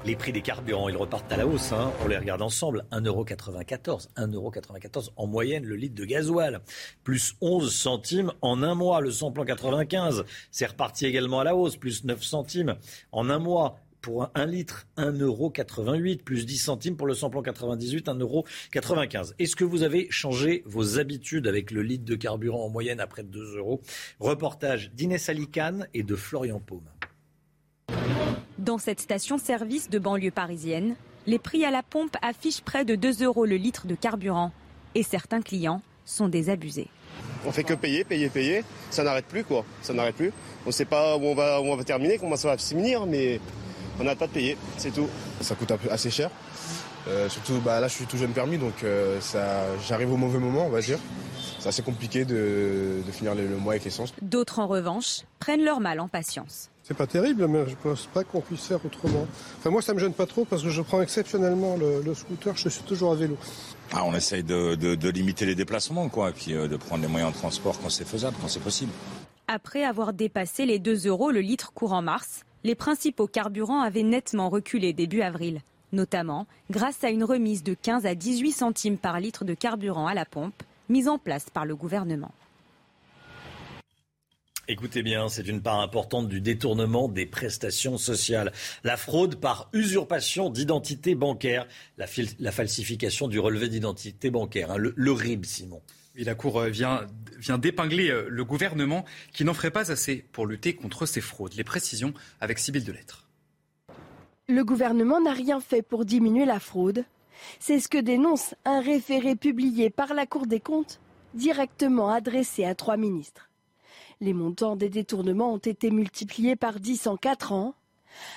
Les prix des carburants, ils repartent à la hausse. Hein. On les regarde ensemble. 1,94€. 1,94€ en moyenne le litre de gasoil. Plus 11 centimes en un mois. Le samplon 95, c'est reparti également à la hausse. Plus 9 centimes en un mois pour un litre, 1,88€, plus 10 centimes pour le samplon 98, 1,95€. Est-ce que vous avez changé vos habitudes avec le litre de carburant en moyenne à près de 2 euros? Reportage d'Inès Alicane et de Florian Paume. Dans cette station-service de banlieue parisienne, les prix à la pompe affichent près de 2 euros le litre de carburant et certains clients sont désabusés. On fait que payer, payer, payer. Ça n'arrête plus quoi. Ça n'arrête plus. On ne sait pas où on va, où on va terminer, comment ça va se finir, mais on n'a pas de payer, c'est tout. Ça coûte assez cher. Euh, surtout, bah, là, je suis tout jeune permis, donc euh, ça, j'arrive au mauvais moment, on va dire. C'est assez compliqué de, de finir le, le mois avec l'essence. D'autres, en revanche, prennent leur mal en patience. C'est pas terrible, mais je pense pas qu'on puisse faire autrement. Enfin, moi, ça me gêne pas trop parce que je prends exceptionnellement le, le scooter. Je suis toujours à vélo. Ah, on essaye de, de, de, limiter les déplacements, quoi, et puis euh, de prendre les moyens de transport quand c'est faisable, quand c'est possible. Après avoir dépassé les 2 euros le litre courant mars, les principaux carburants avaient nettement reculé début avril, notamment grâce à une remise de 15 à 18 centimes par litre de carburant à la pompe mise en place par le gouvernement. Écoutez bien, c'est une part importante du détournement des prestations sociales. La fraude par usurpation d'identité bancaire, la, la, falsification du relevé d'identité bancaire, hein, le, le, RIB, Simon. Et la Cour vient, vient d'épingler le gouvernement qui n'en ferait pas assez pour lutter contre ces fraudes. Les précisions avec Sybille Delettre. Le gouvernement n'a rien fait pour diminuer la fraude. C'est ce que dénonce un référé publié par la Cour des comptes directement adressé à trois ministres. Les montants des détournements ont été multipliés par 10 en 4 ans.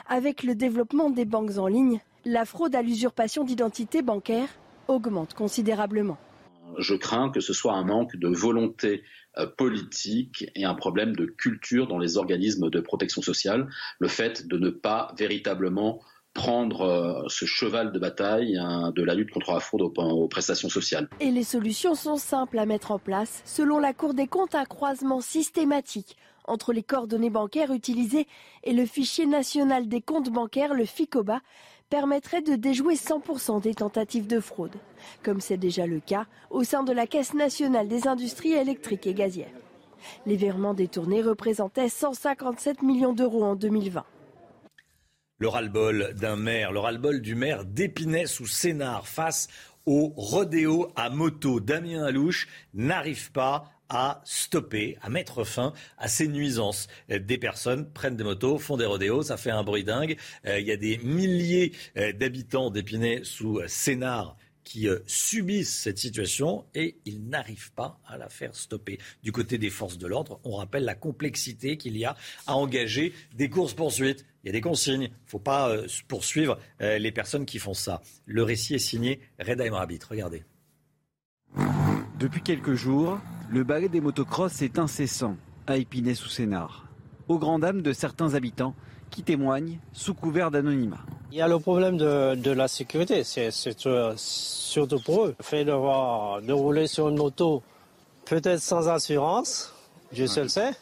Avec le développement des banques en ligne, la fraude à l'usurpation d'identité bancaire augmente considérablement. Je crains que ce soit un manque de volonté politique et un problème de culture dans les organismes de protection sociale, le fait de ne pas véritablement prendre ce cheval de bataille hein, de la lutte contre la fraude aux, aux, prestations sociales. Et les solutions sont simples à mettre en place. Selon la Cour des comptes, un croisement systématique entre les coordonnées bancaires utilisées et le fichier national des comptes bancaires, le FICOBA, permettrait de déjouer 100% des tentatives de fraude, comme c'est déjà le cas au sein de la Caisse nationale des industries électriques et gazières. Les virements détournés représentaient 157 millions d'euros en 2020. Le ras-le-bol d'un maire, le ras-le-bol du maire d'Épinay sous Sénard face au rodéo à moto. Damien Alouche n'arrive pas à stopper, à mettre fin à ces nuisances. Des personnes prennent des motos, font des rodéos, ça fait un bruit dingue. Il y a des milliers d'habitants d'Épinay sous Sénard qui euh, subissent cette situation et ils n'arrivent pas à la faire stopper. Du côté des forces de l'ordre, on rappelle la complexité qu'il y a à engager des courses-poursuites. Il y a des consignes. Il ne faut pas euh, poursuivre euh, les personnes qui font ça. Le récit est signé Reda Rabbit. Regardez. Depuis quelques jours, le balai des motocross est incessant à Épinay sous Sénard, au grand dam de certains habitants qui témoignent sous couvert d'anonymat. Il y a le problème de, la sécurité, c'est surtout pour eux. Le fait de, voir, de rouler sur une moto, peut-être sans assurance, je le sais,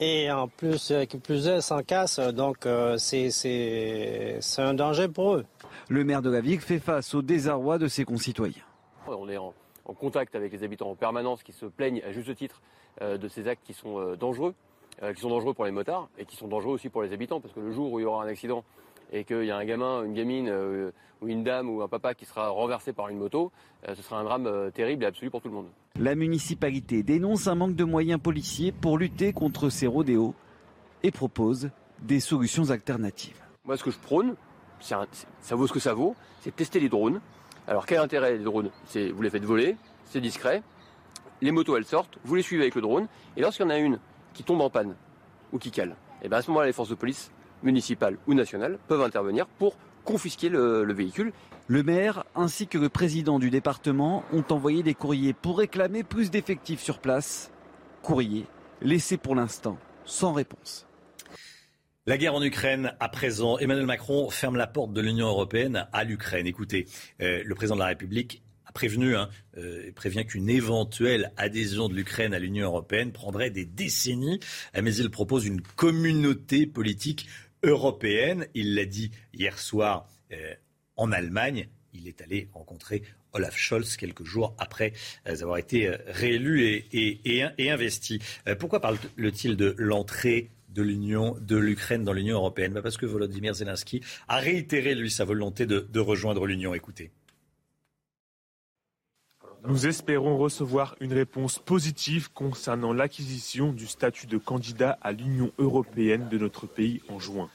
et en plus, avec plus est, sans casse, donc euh, c'est un danger pour eux. Le maire de la ville fait face au désarroi de ses concitoyens. On est en, contact avec les habitants en permanence qui se plaignent à juste titre euh, de ces actes qui sont euh, dangereux. Euh, qui sont dangereux pour les motards et qui sont dangereux aussi pour les habitants, parce que le jour où il y aura un accident et qu'il y a un gamin, une gamine euh, ou une dame ou un papa qui sera renversé par une moto, euh, ce sera un drame terrible et absolu pour tout le monde. La municipalité dénonce un manque de moyens policiers pour lutter contre ces rodéos et propose des solutions alternatives. Moi, ce que je prône, ça vaut ce que ça vaut, c'est tester les drones. Alors, quel intérêt les drones? C'est vous les faites voler, c'est discret. Les motos, elles sortent, vous les suivez avec le drone, et lorsqu'il y en a une qui tombe en panne ou qui cale, et eh bien à ce moment-là, les forces de police municipales ou nationales peuvent intervenir pour confisquer le, le, véhicule. Le maire ainsi que le président du département ont envoyé des courriers pour réclamer plus d'effectifs sur place. Courrier laissé pour l'instant sans réponse. La guerre en Ukraine, à présent, Emmanuel Macron ferme la porte de l'Union européenne à l'Ukraine. Écoutez, euh, le président de la République prévenu, hein, euh, prévient qu'une éventuelle adhésion de l'Ukraine à l'Union européenne prendrait des décennies, mais il propose une communauté politique européenne. Il l'a dit hier soir euh, en Allemagne. Il est allé rencontrer Olaf Scholz quelques jours après euh, avoir été réélu et, investi. pourquoi parle-t-il de l'entrée de l'Union, de l'Ukraine dans l'Union européenne? Bah, Parce que Volodymyr Zelensky a réitéré, lui, sa volonté de rejoindre l'Union. Écoutez. Nous espérons recevoir une réponse positive concernant l'acquisition du statut de candidat à l'Union européenne de notre pays en juin.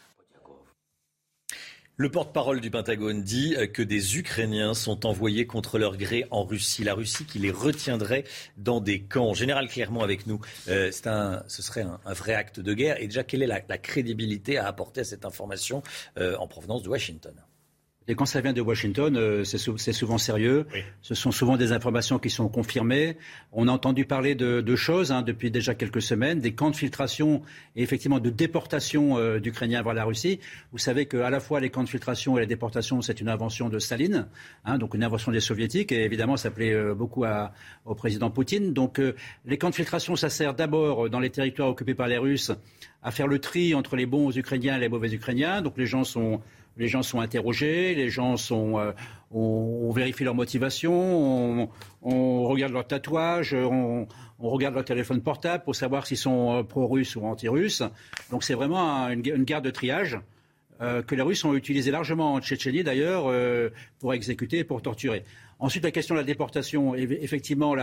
Le porte-parole du Pentagone dit que des Ukrainiens sont envoyés contre leur gré en Russie. La Russie qui les retiendrait dans des camps. Général Clermont avec nous. Euh, un, ce serait un, vrai acte de guerre. Et déjà, quelle est la, crédibilité à apporter à cette information euh, en provenance de Washington? Et quand ça vient de Washington, euh, c'est souvent sérieux. Ce sont souvent des informations qui sont confirmées. On a entendu parler de, choses hein, depuis déjà quelques semaines, des camps de filtration et effectivement de déportation euh, d'Ukrainiens vers la Russie. Vous savez qu'à la fois les camps de filtration et la déportation, c'est une invention de Staline, hein, donc une invention des soviétiques. Et évidemment, ça plaît euh, beaucoup au président Poutine. Donc les camps de filtration, ça sert d'abord dans les territoires occupés par les Russes à faire le tri entre les bons Ukrainiens et les mauvais Ukrainiens. Donc les gens sont les gens sont interrogés, les gens sont, euh, on, vérifie leur motivation, on, regarde leur tatouage, on, regarde leur téléphone portable pour savoir s'ils sont euh, pro-russes ou anti-russes. Donc c'est vraiment une, une, guerre de triage euh, que les Russes ont utilisé largement en Tchétchénie d'ailleurs pour exécuter et pour torturer. Ensuite, la question de la déportation, effectivement,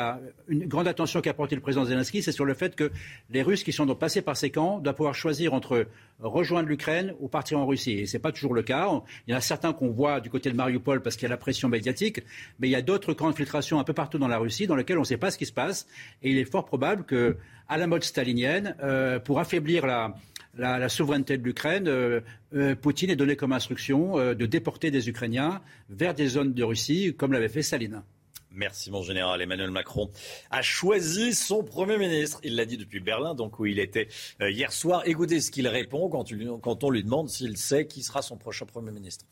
une grande attention qu'a porté le président Zelensky, c'est sur le fait que les Russes qui sont donc passés par ces camps doivent pouvoir choisir entre rejoindre l'Ukraine ou partir en Russie. Et ce n'est pas toujours le cas. Il y en a certains qu'on voit du côté de Mariupol parce qu'il y a la pression médiatique, mais il y a d'autres camps de filtration un peu partout dans la Russie dans lesquels on ne sait pas ce qui se passe. Et il est fort probable que, à la mode stalinienne, euh, pour affaiblir la, la, souveraineté de l'Ukraine, euh, euh, Poutine est donné comme instruction euh, de déporter des Ukrainiens vers des zones de Russie, comme l'avait fait Staline. Merci mon général. Emmanuel Macron a choisi son Premier ministre. Il l'a dit depuis Berlin, donc où il était hier soir. Écoutez ce qu'il répond quand, quand on lui demande s'il sait qui sera son prochain Premier ministre.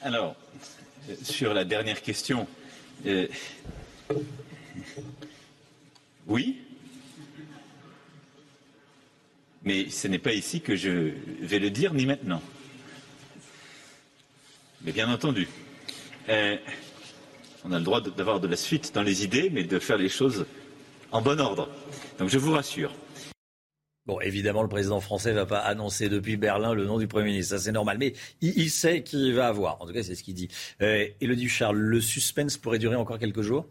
Alors, sur la dernière question, oui, mais ce n'est pas ici que je vais le dire, ni maintenant. Mais bien entendu, euh, on a le droit d'avoir de la suite dans les idées, mais de faire les choses en bon ordre. Donc je vous rassure. Bon, évidemment, le président français ne va pas annoncer depuis Berlin le nom du Premier ministre. Ça, c'est normal. Mais il, sait qui va avoir. En tout cas, c'est ce qu'il dit. Euh, Élodie Charles, le suspense pourrait durer encore quelques jours?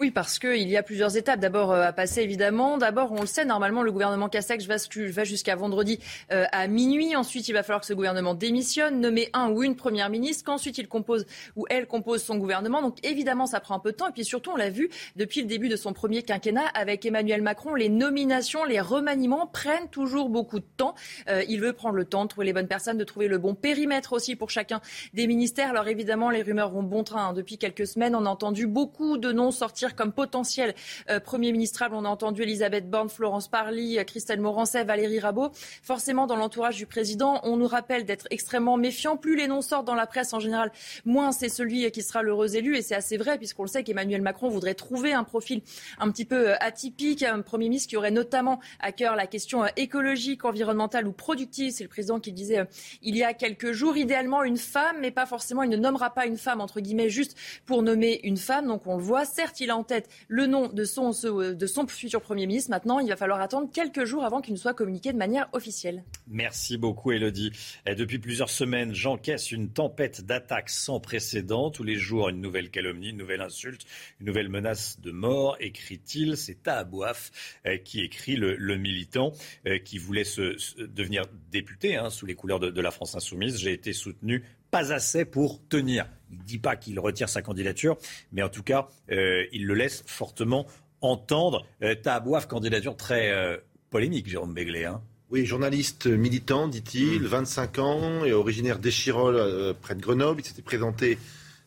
Oui, parce qu'il y a plusieurs étapes d'abord euh, à passer, évidemment. D'abord, on le sait, normalement, le gouvernement Castex va, jusqu'à vendredi euh, à minuit. Ensuite, il va falloir que ce gouvernement démissionne, nommer un ou une première ministre, qu'ensuite il compose ou elle compose son gouvernement. Donc, évidemment, ça prend un peu de temps. Et puis surtout, on l'a vu depuis le début de son premier quinquennat avec Emmanuel Macron, les nominations, les remaniements prennent toujours beaucoup de temps. Euh, il veut prendre le temps de trouver les bonnes personnes, de trouver le bon périmètre aussi pour chacun des ministères. Alors, évidemment, les rumeurs vont bon train. Hein. Depuis quelques semaines, on a entendu beaucoup de noms sortir comme potentiel euh, Premier ministrable. On a entendu Elisabeth Borne, Florence Parly, euh, Christelle Morancet, Valérie Rabault. Forcément, dans l'entourage du président, on nous rappelle d'être extrêmement méfiant. Plus les noms sortent dans la presse en général, moins c'est celui qui sera l'heureux élu. Et c'est assez vrai, puisqu'on le sait qu'Emmanuel Macron voudrait trouver un profil un petit peu euh, atypique, un Premier ministre qui aurait notamment à cœur la question écologique, environnementale ou productive. C'est le président qui disait il y a quelques jours. Idéalement, une femme, mais pas forcément, il ne nommera pas une femme, entre guillemets, juste pour nommer une femme. Donc on le voit. Certes, il a en tête le nom de son, de son futur Premier ministre. Maintenant, il va falloir attendre quelques jours avant qu'il ne soit communiqué de manière officielle. Merci beaucoup, Elodie. Depuis plusieurs semaines, j'encaisse une tempête d'attaques sans précédent. Tous les jours, une nouvelle calomnie, une nouvelle insulte, une nouvelle menace de mort, écrit-il. C'est Tahabouaf euh, qui écrit le, militant euh, qui voulait se, devenir député hein, sous les couleurs de la France insoumise. J'ai été soutenu pas assez pour tenir. Il ne dit pas qu'il retire sa candidature, mais en tout cas, euh, il le laisse fortement entendre. Euh, Tahabouaf, candidature très euh, polémique, Jérôme Béglé. Hein. Oui, journaliste militant, dit-il, 25 ans, et originaire d'Échirol, près de Grenoble. Il s'était présenté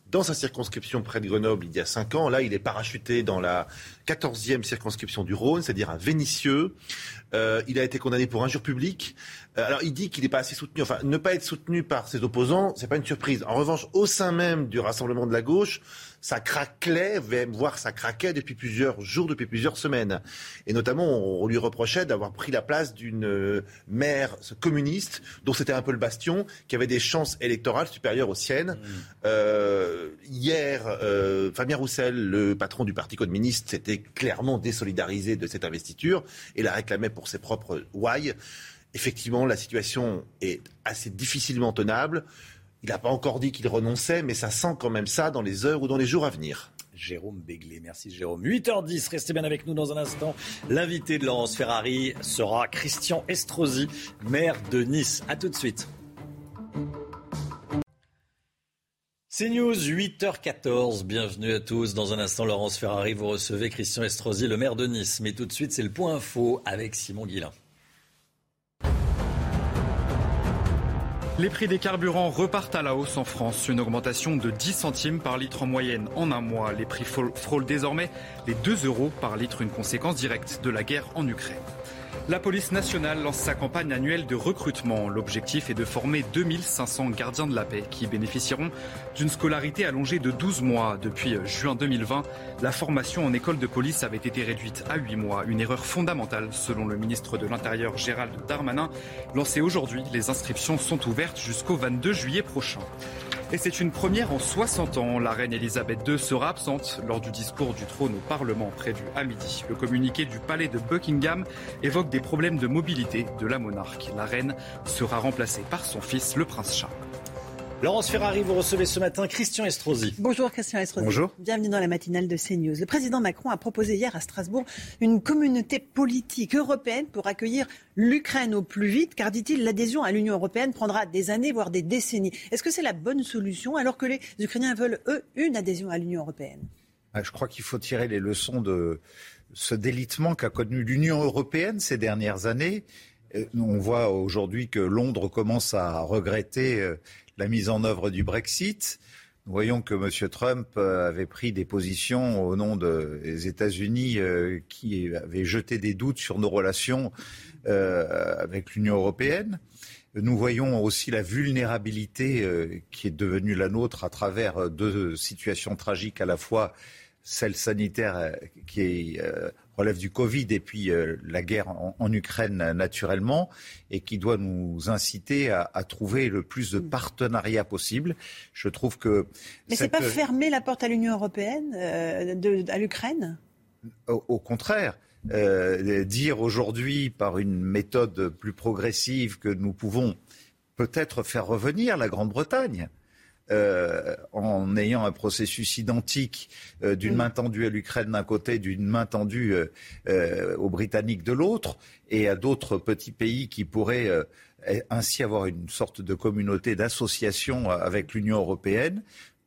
dans sa circonscription près de Grenoble il y a 5 ans. Là, il est parachuté dans la 14e circonscription du Rhône, c'est-à-dire à Vénissieux. il a été condamné pour injure publique. Euh, alors, il dit qu'il n'est pas assez soutenu. Enfin, ne pas être soutenu par ses opposants, c'est pas une surprise. En revanche, au sein même du Rassemblement de la gauche, ça craquait, voire ça craquait depuis plusieurs jours, depuis plusieurs semaines. Et notamment, on, lui reprochait d'avoir pris la place d'une euh, maire communiste, dont c'était un peu le bastion, qui avait des chances électorales supérieures aux siennes. Mmh. Euh, hier, Fabien Roussel, le patron du Parti communiste, s'était clairement désolidarisé de cette investiture et la réclamait pour ses propres ouailles effectivement, la situation est assez difficilement tenable. Il n'a pas encore dit qu'il renonçait, mais ça sent quand même ça dans les heures ou dans les jours à venir. Jérôme Béglé. Merci Jérôme. 8h10, restez bien avec nous dans un instant. L'invité de Laurence Ferrari sera Christian Estrosi, maire de Nice. A tout de suite. C'est News, 8h14. Bienvenue à tous. Dans un instant, Laurence Ferrari, vous recevez Christian Estrosi, le maire de Nice. Mais tout de suite, c'est le point info avec Simon Guillain. Les prix des carburants repartent à la hausse en France, une augmentation de 10 centimes par litre en moyenne en un mois. Les prix frôlent désormais les 2 euros par litre, une conséquence directe de la guerre en Ukraine. La police nationale lance sa campagne annuelle de recrutement. L'objectif est de former 2500 gardiens de la paix qui bénéficieront d'une scolarité allongée de 12 mois. Depuis juin 2020, la formation en école de police avait été réduite à 8 mois. Une erreur fondamentale selon le ministre de l'Intérieur Gérald Darmanin. Lancé aujourd'hui, les inscriptions sont ouvertes jusqu'au 22 juillet prochain. Et c'est une première en 60 ans. La reine Elisabeth II sera absente lors du discours du trône au Parlement prévu à midi. Le communiqué du palais de Buckingham évoque des problèmes de mobilité de la monarque. La reine sera remplacée par son fils, le prince Charles. Laurence Ferrari, vous recevez ce matin Christian Estrosi. Bonjour Christian Estrosi. Bonjour. Bienvenue dans la matinale de CNews. Le président Macron a proposé hier à Strasbourg une communauté politique européenne pour accueillir l'Ukraine au plus vite, car dit-il, l'adhésion à l'Union européenne prendra des années, voire des décennies. Est-ce que c'est la bonne solution alors que les Ukrainiens veulent, eux, une adhésion à l'Union européenne? Ah, Je crois qu'il faut tirer les leçons de ce délitement qu'a connu l'Union européenne ces dernières années. Euh, on voit aujourd'hui que Londres commence à regretter euh, la mise en œuvre du Brexit. Nous voyons que M. Trump euh, avait pris des positions au nom des États-Unis euh, qui avaient jeté des doutes sur nos relations euh, avec l'Union européenne. Nous voyons aussi la vulnérabilité qui est devenue la nôtre à travers deux situations tragiques à la fois celle sanitaire qui est relève du Covid et puis euh, la guerre en, Ukraine naturellement, et qui doit nous inciter à, trouver le plus de mm. partenariats possible. Je trouve que. Mais ce n'est pas fermer la porte à l'Union européenne, euh, à l'Ukraine? Au, contraire. Euh, dire aujourd'hui par une méthode plus progressive que nous pouvons peut-être faire revenir la Grande-Bretagne euh, en ayant un processus identique euh, d'une main tendue à l'Ukraine d'un côté, d'une main tendue euh, aux Britanniques de l'autre, et à d'autres petits pays qui pourraient ainsi avoir une sorte de communauté d'association avec l'Union européenne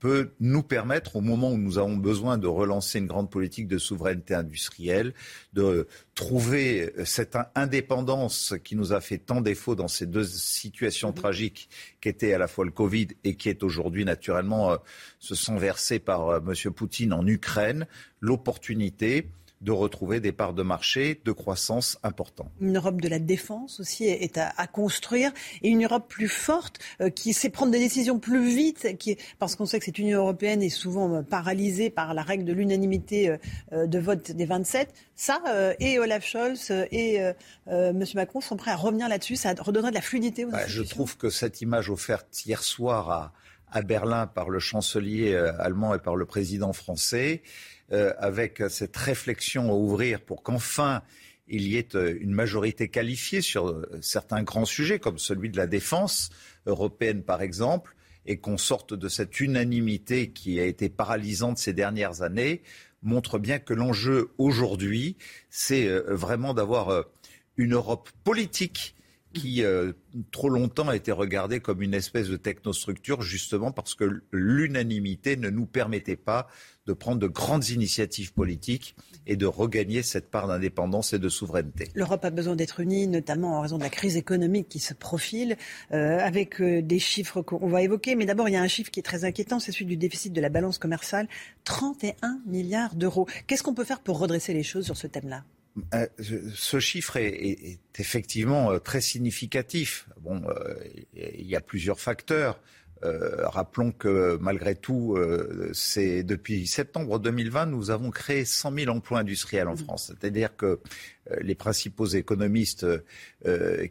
peut nous permettre, au moment où nous avons besoin de relancer une grande politique de souveraineté industrielle, de trouver cette indépendance qui nous a fait tant défaut dans ces deux situations mhm. tragiques qu'était à la fois le Covid et qui est aujourd'hui naturellement euh, se sont versées par euh, M. Poutine en Ukraine, l'opportunité de retrouver des parts de marché de croissance importantes. Une Europe de la défense aussi est à, construire et une Europe plus forte euh, qui sait prendre des décisions plus vite, qui, parce qu'on sait que cette Union européenne est souvent euh, paralysée par la règle de l'unanimité euh, de vote des 27. Ça, et Olaf Scholz et M. Macron sont prêts à revenir là-dessus. Ça redonnerait de la fluidité aux bah, Je trouve que cette image offerte hier soir à, à Berlin par le chancelier allemand et par le président français, euh, avec cette réflexion à ouvrir pour qu'enfin il y ait euh, une majorité qualifiée sur euh, certains grands sujets, comme celui de la défense européenne par exemple, et qu'on sorte de cette unanimité qui a été paralysante ces dernières années, montre bien que l'enjeu aujourd'hui, c'est vraiment d'avoir une Europe politique qui trop longtemps a été regardée comme une espèce de technostructure, justement parce que l'unanimité ne nous permettait pas de prendre de grandes initiatives politiques et de regagner cette part d'indépendance et de souveraineté. L'Europe a besoin d'être unie, notamment en raison de la crise économique qui se profile, euh, avec euh, des chiffres qu'on va évoquer. Mais d'abord, il y a un chiffre qui est très inquiétant, c'est celui du déficit de la balance commerciale, 31 milliards d'euros. Qu'est-ce qu'on peut faire pour redresser les choses sur ce thème-là? euh, ce chiffre est, effectivement très significatif. Bon, il y a plusieurs facteurs. Euh, rappelons que malgré tout, euh, c'est depuis septembre 2020, nous avons créé 100 000 emplois industriels en mmh. France. C'est-à-dire que euh, les principaux économistes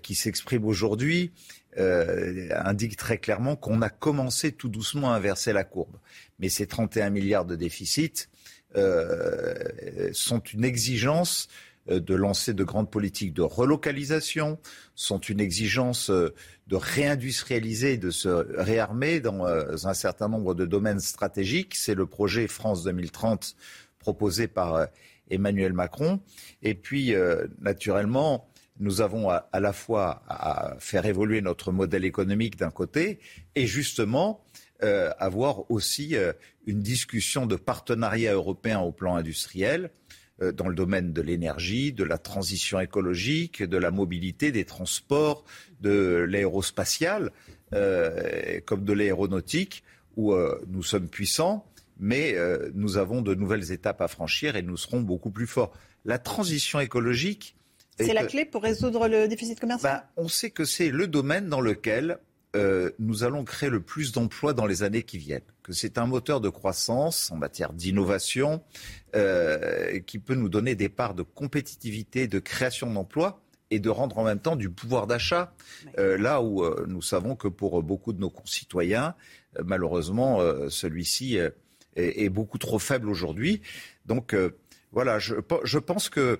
qui s'expriment aujourd'hui indiquent très clairement qu'on a commencé tout doucement à inverser la courbe. Mais ces 31 milliards de déficit sont une exigence euh, de lancer de grandes politiques de relocalisation, sont une exigence euh, de réindustrialiser, de se réarmer dans euh, un certain nombre de domaines stratégiques. C'est le projet France 2030 proposé par Emmanuel Macron. Et puis, naturellement, nous avons à, la fois à faire évoluer notre modèle économique d'un côté et justement avoir aussi une discussion de partenariat européen au plan industriel euh, dans le domaine de l'énergie, de la transition écologique, de la mobilité, des transports, de l'aérospatial, euh, comme de l'aéronautique, où euh, nous sommes puissants, mais nous avons de nouvelles étapes à franchir et nous serons beaucoup plus forts. La transition écologique. C'est la clé pour résoudre le déficit commercial? Bah, On sait que c'est le domaine dans lequel euh, nous allons créer le plus d'emplois dans les années qui viennent, que c'est un moteur de croissance en matière d'innovation euh, qui peut nous donner des parts de compétitivité, de création d'emplois et de rendre en même temps du pouvoir d'achat, euh, là où nous savons que pour beaucoup de nos concitoyens, malheureusement, celui-ci est, beaucoup trop faible aujourd'hui. Donc voilà, je, je pense que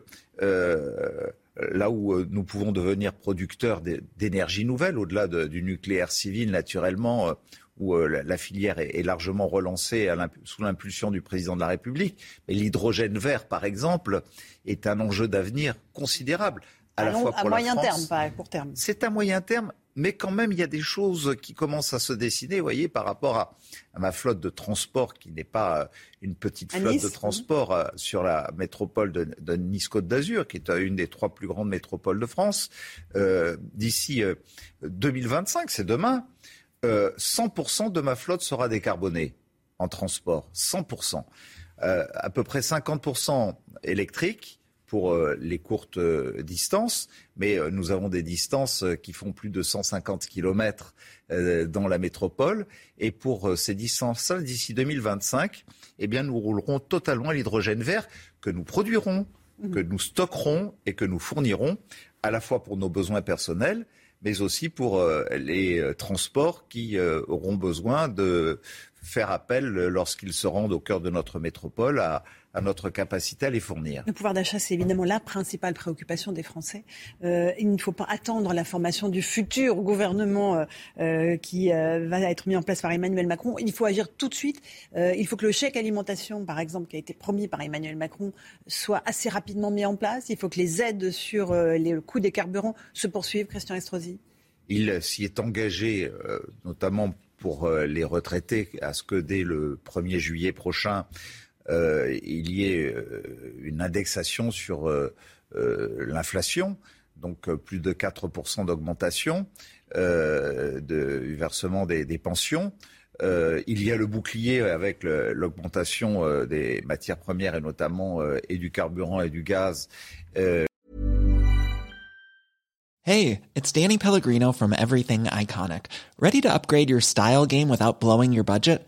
là où euh, nous pouvons devenir producteurs d'énergie nouvelle, au-delà du nucléaire civil naturellement, euh, où la filière est largement relancée sous l'impulsion du président de la République. Mais l'hydrogène vert, par exemple, est un enjeu d'avenir considérable. À, la fois pour à moyen terme, pas à court terme. C'est à moyen terme, mais quand même, il y a des choses qui commencent à se dessiner, vous voyez, par rapport à, ma flotte de transport, qui n'est pas euh, une petite flotte de transport euh, sur la métropole de, Nice-Côte d'Azur, qui est euh, une des trois plus grandes métropoles de France. D'ici 2025, c'est demain, 100% de ma flotte sera décarbonée en transport. 100%. à peu près 50% électrique pour euh, les courtes euh, distances, mais euh, nous avons des distances qui font plus de 150 km dans la métropole. Et pour ces distances-là, d'ici 2025, eh bien, nous roulerons totalement à l'hydrogène vert que nous produirons, mmh. que nous stockerons et que nous fournirons à la fois pour nos besoins personnels, mais aussi pour les transports qui auront besoin de faire appel lorsqu'ils se rendent au cœur de notre métropole à, à notre capacité à les fournir. Le pouvoir d'achat, c'est évidemment la principale préoccupation des Français. Euh, il ne faut pas attendre la formation du futur gouvernement euh, euh qui euh, va être mis en place par Emmanuel Macron. Il faut agir tout de suite. Il faut que le chèque alimentation, par exemple, qui a été promis par Emmanuel Macron, soit assez rapidement mis en place. Il faut que les aides sur les coûts des carburants se poursuivent. Christian Estrosi. Il s'y est engagé, notamment pour les retraités, à ce que dès le 1er juillet prochain, euh, il y ait euh, une indexation sur euh, l'inflation, donc plus de 4% d'augmentation du versement des, des pensions. il y a le bouclier avec l'augmentation des matières premières et notamment et du carburant et du gaz. Hey, it's Danny Pellegrino from Everything Iconic. Ready to upgrade your style game without blowing your budget?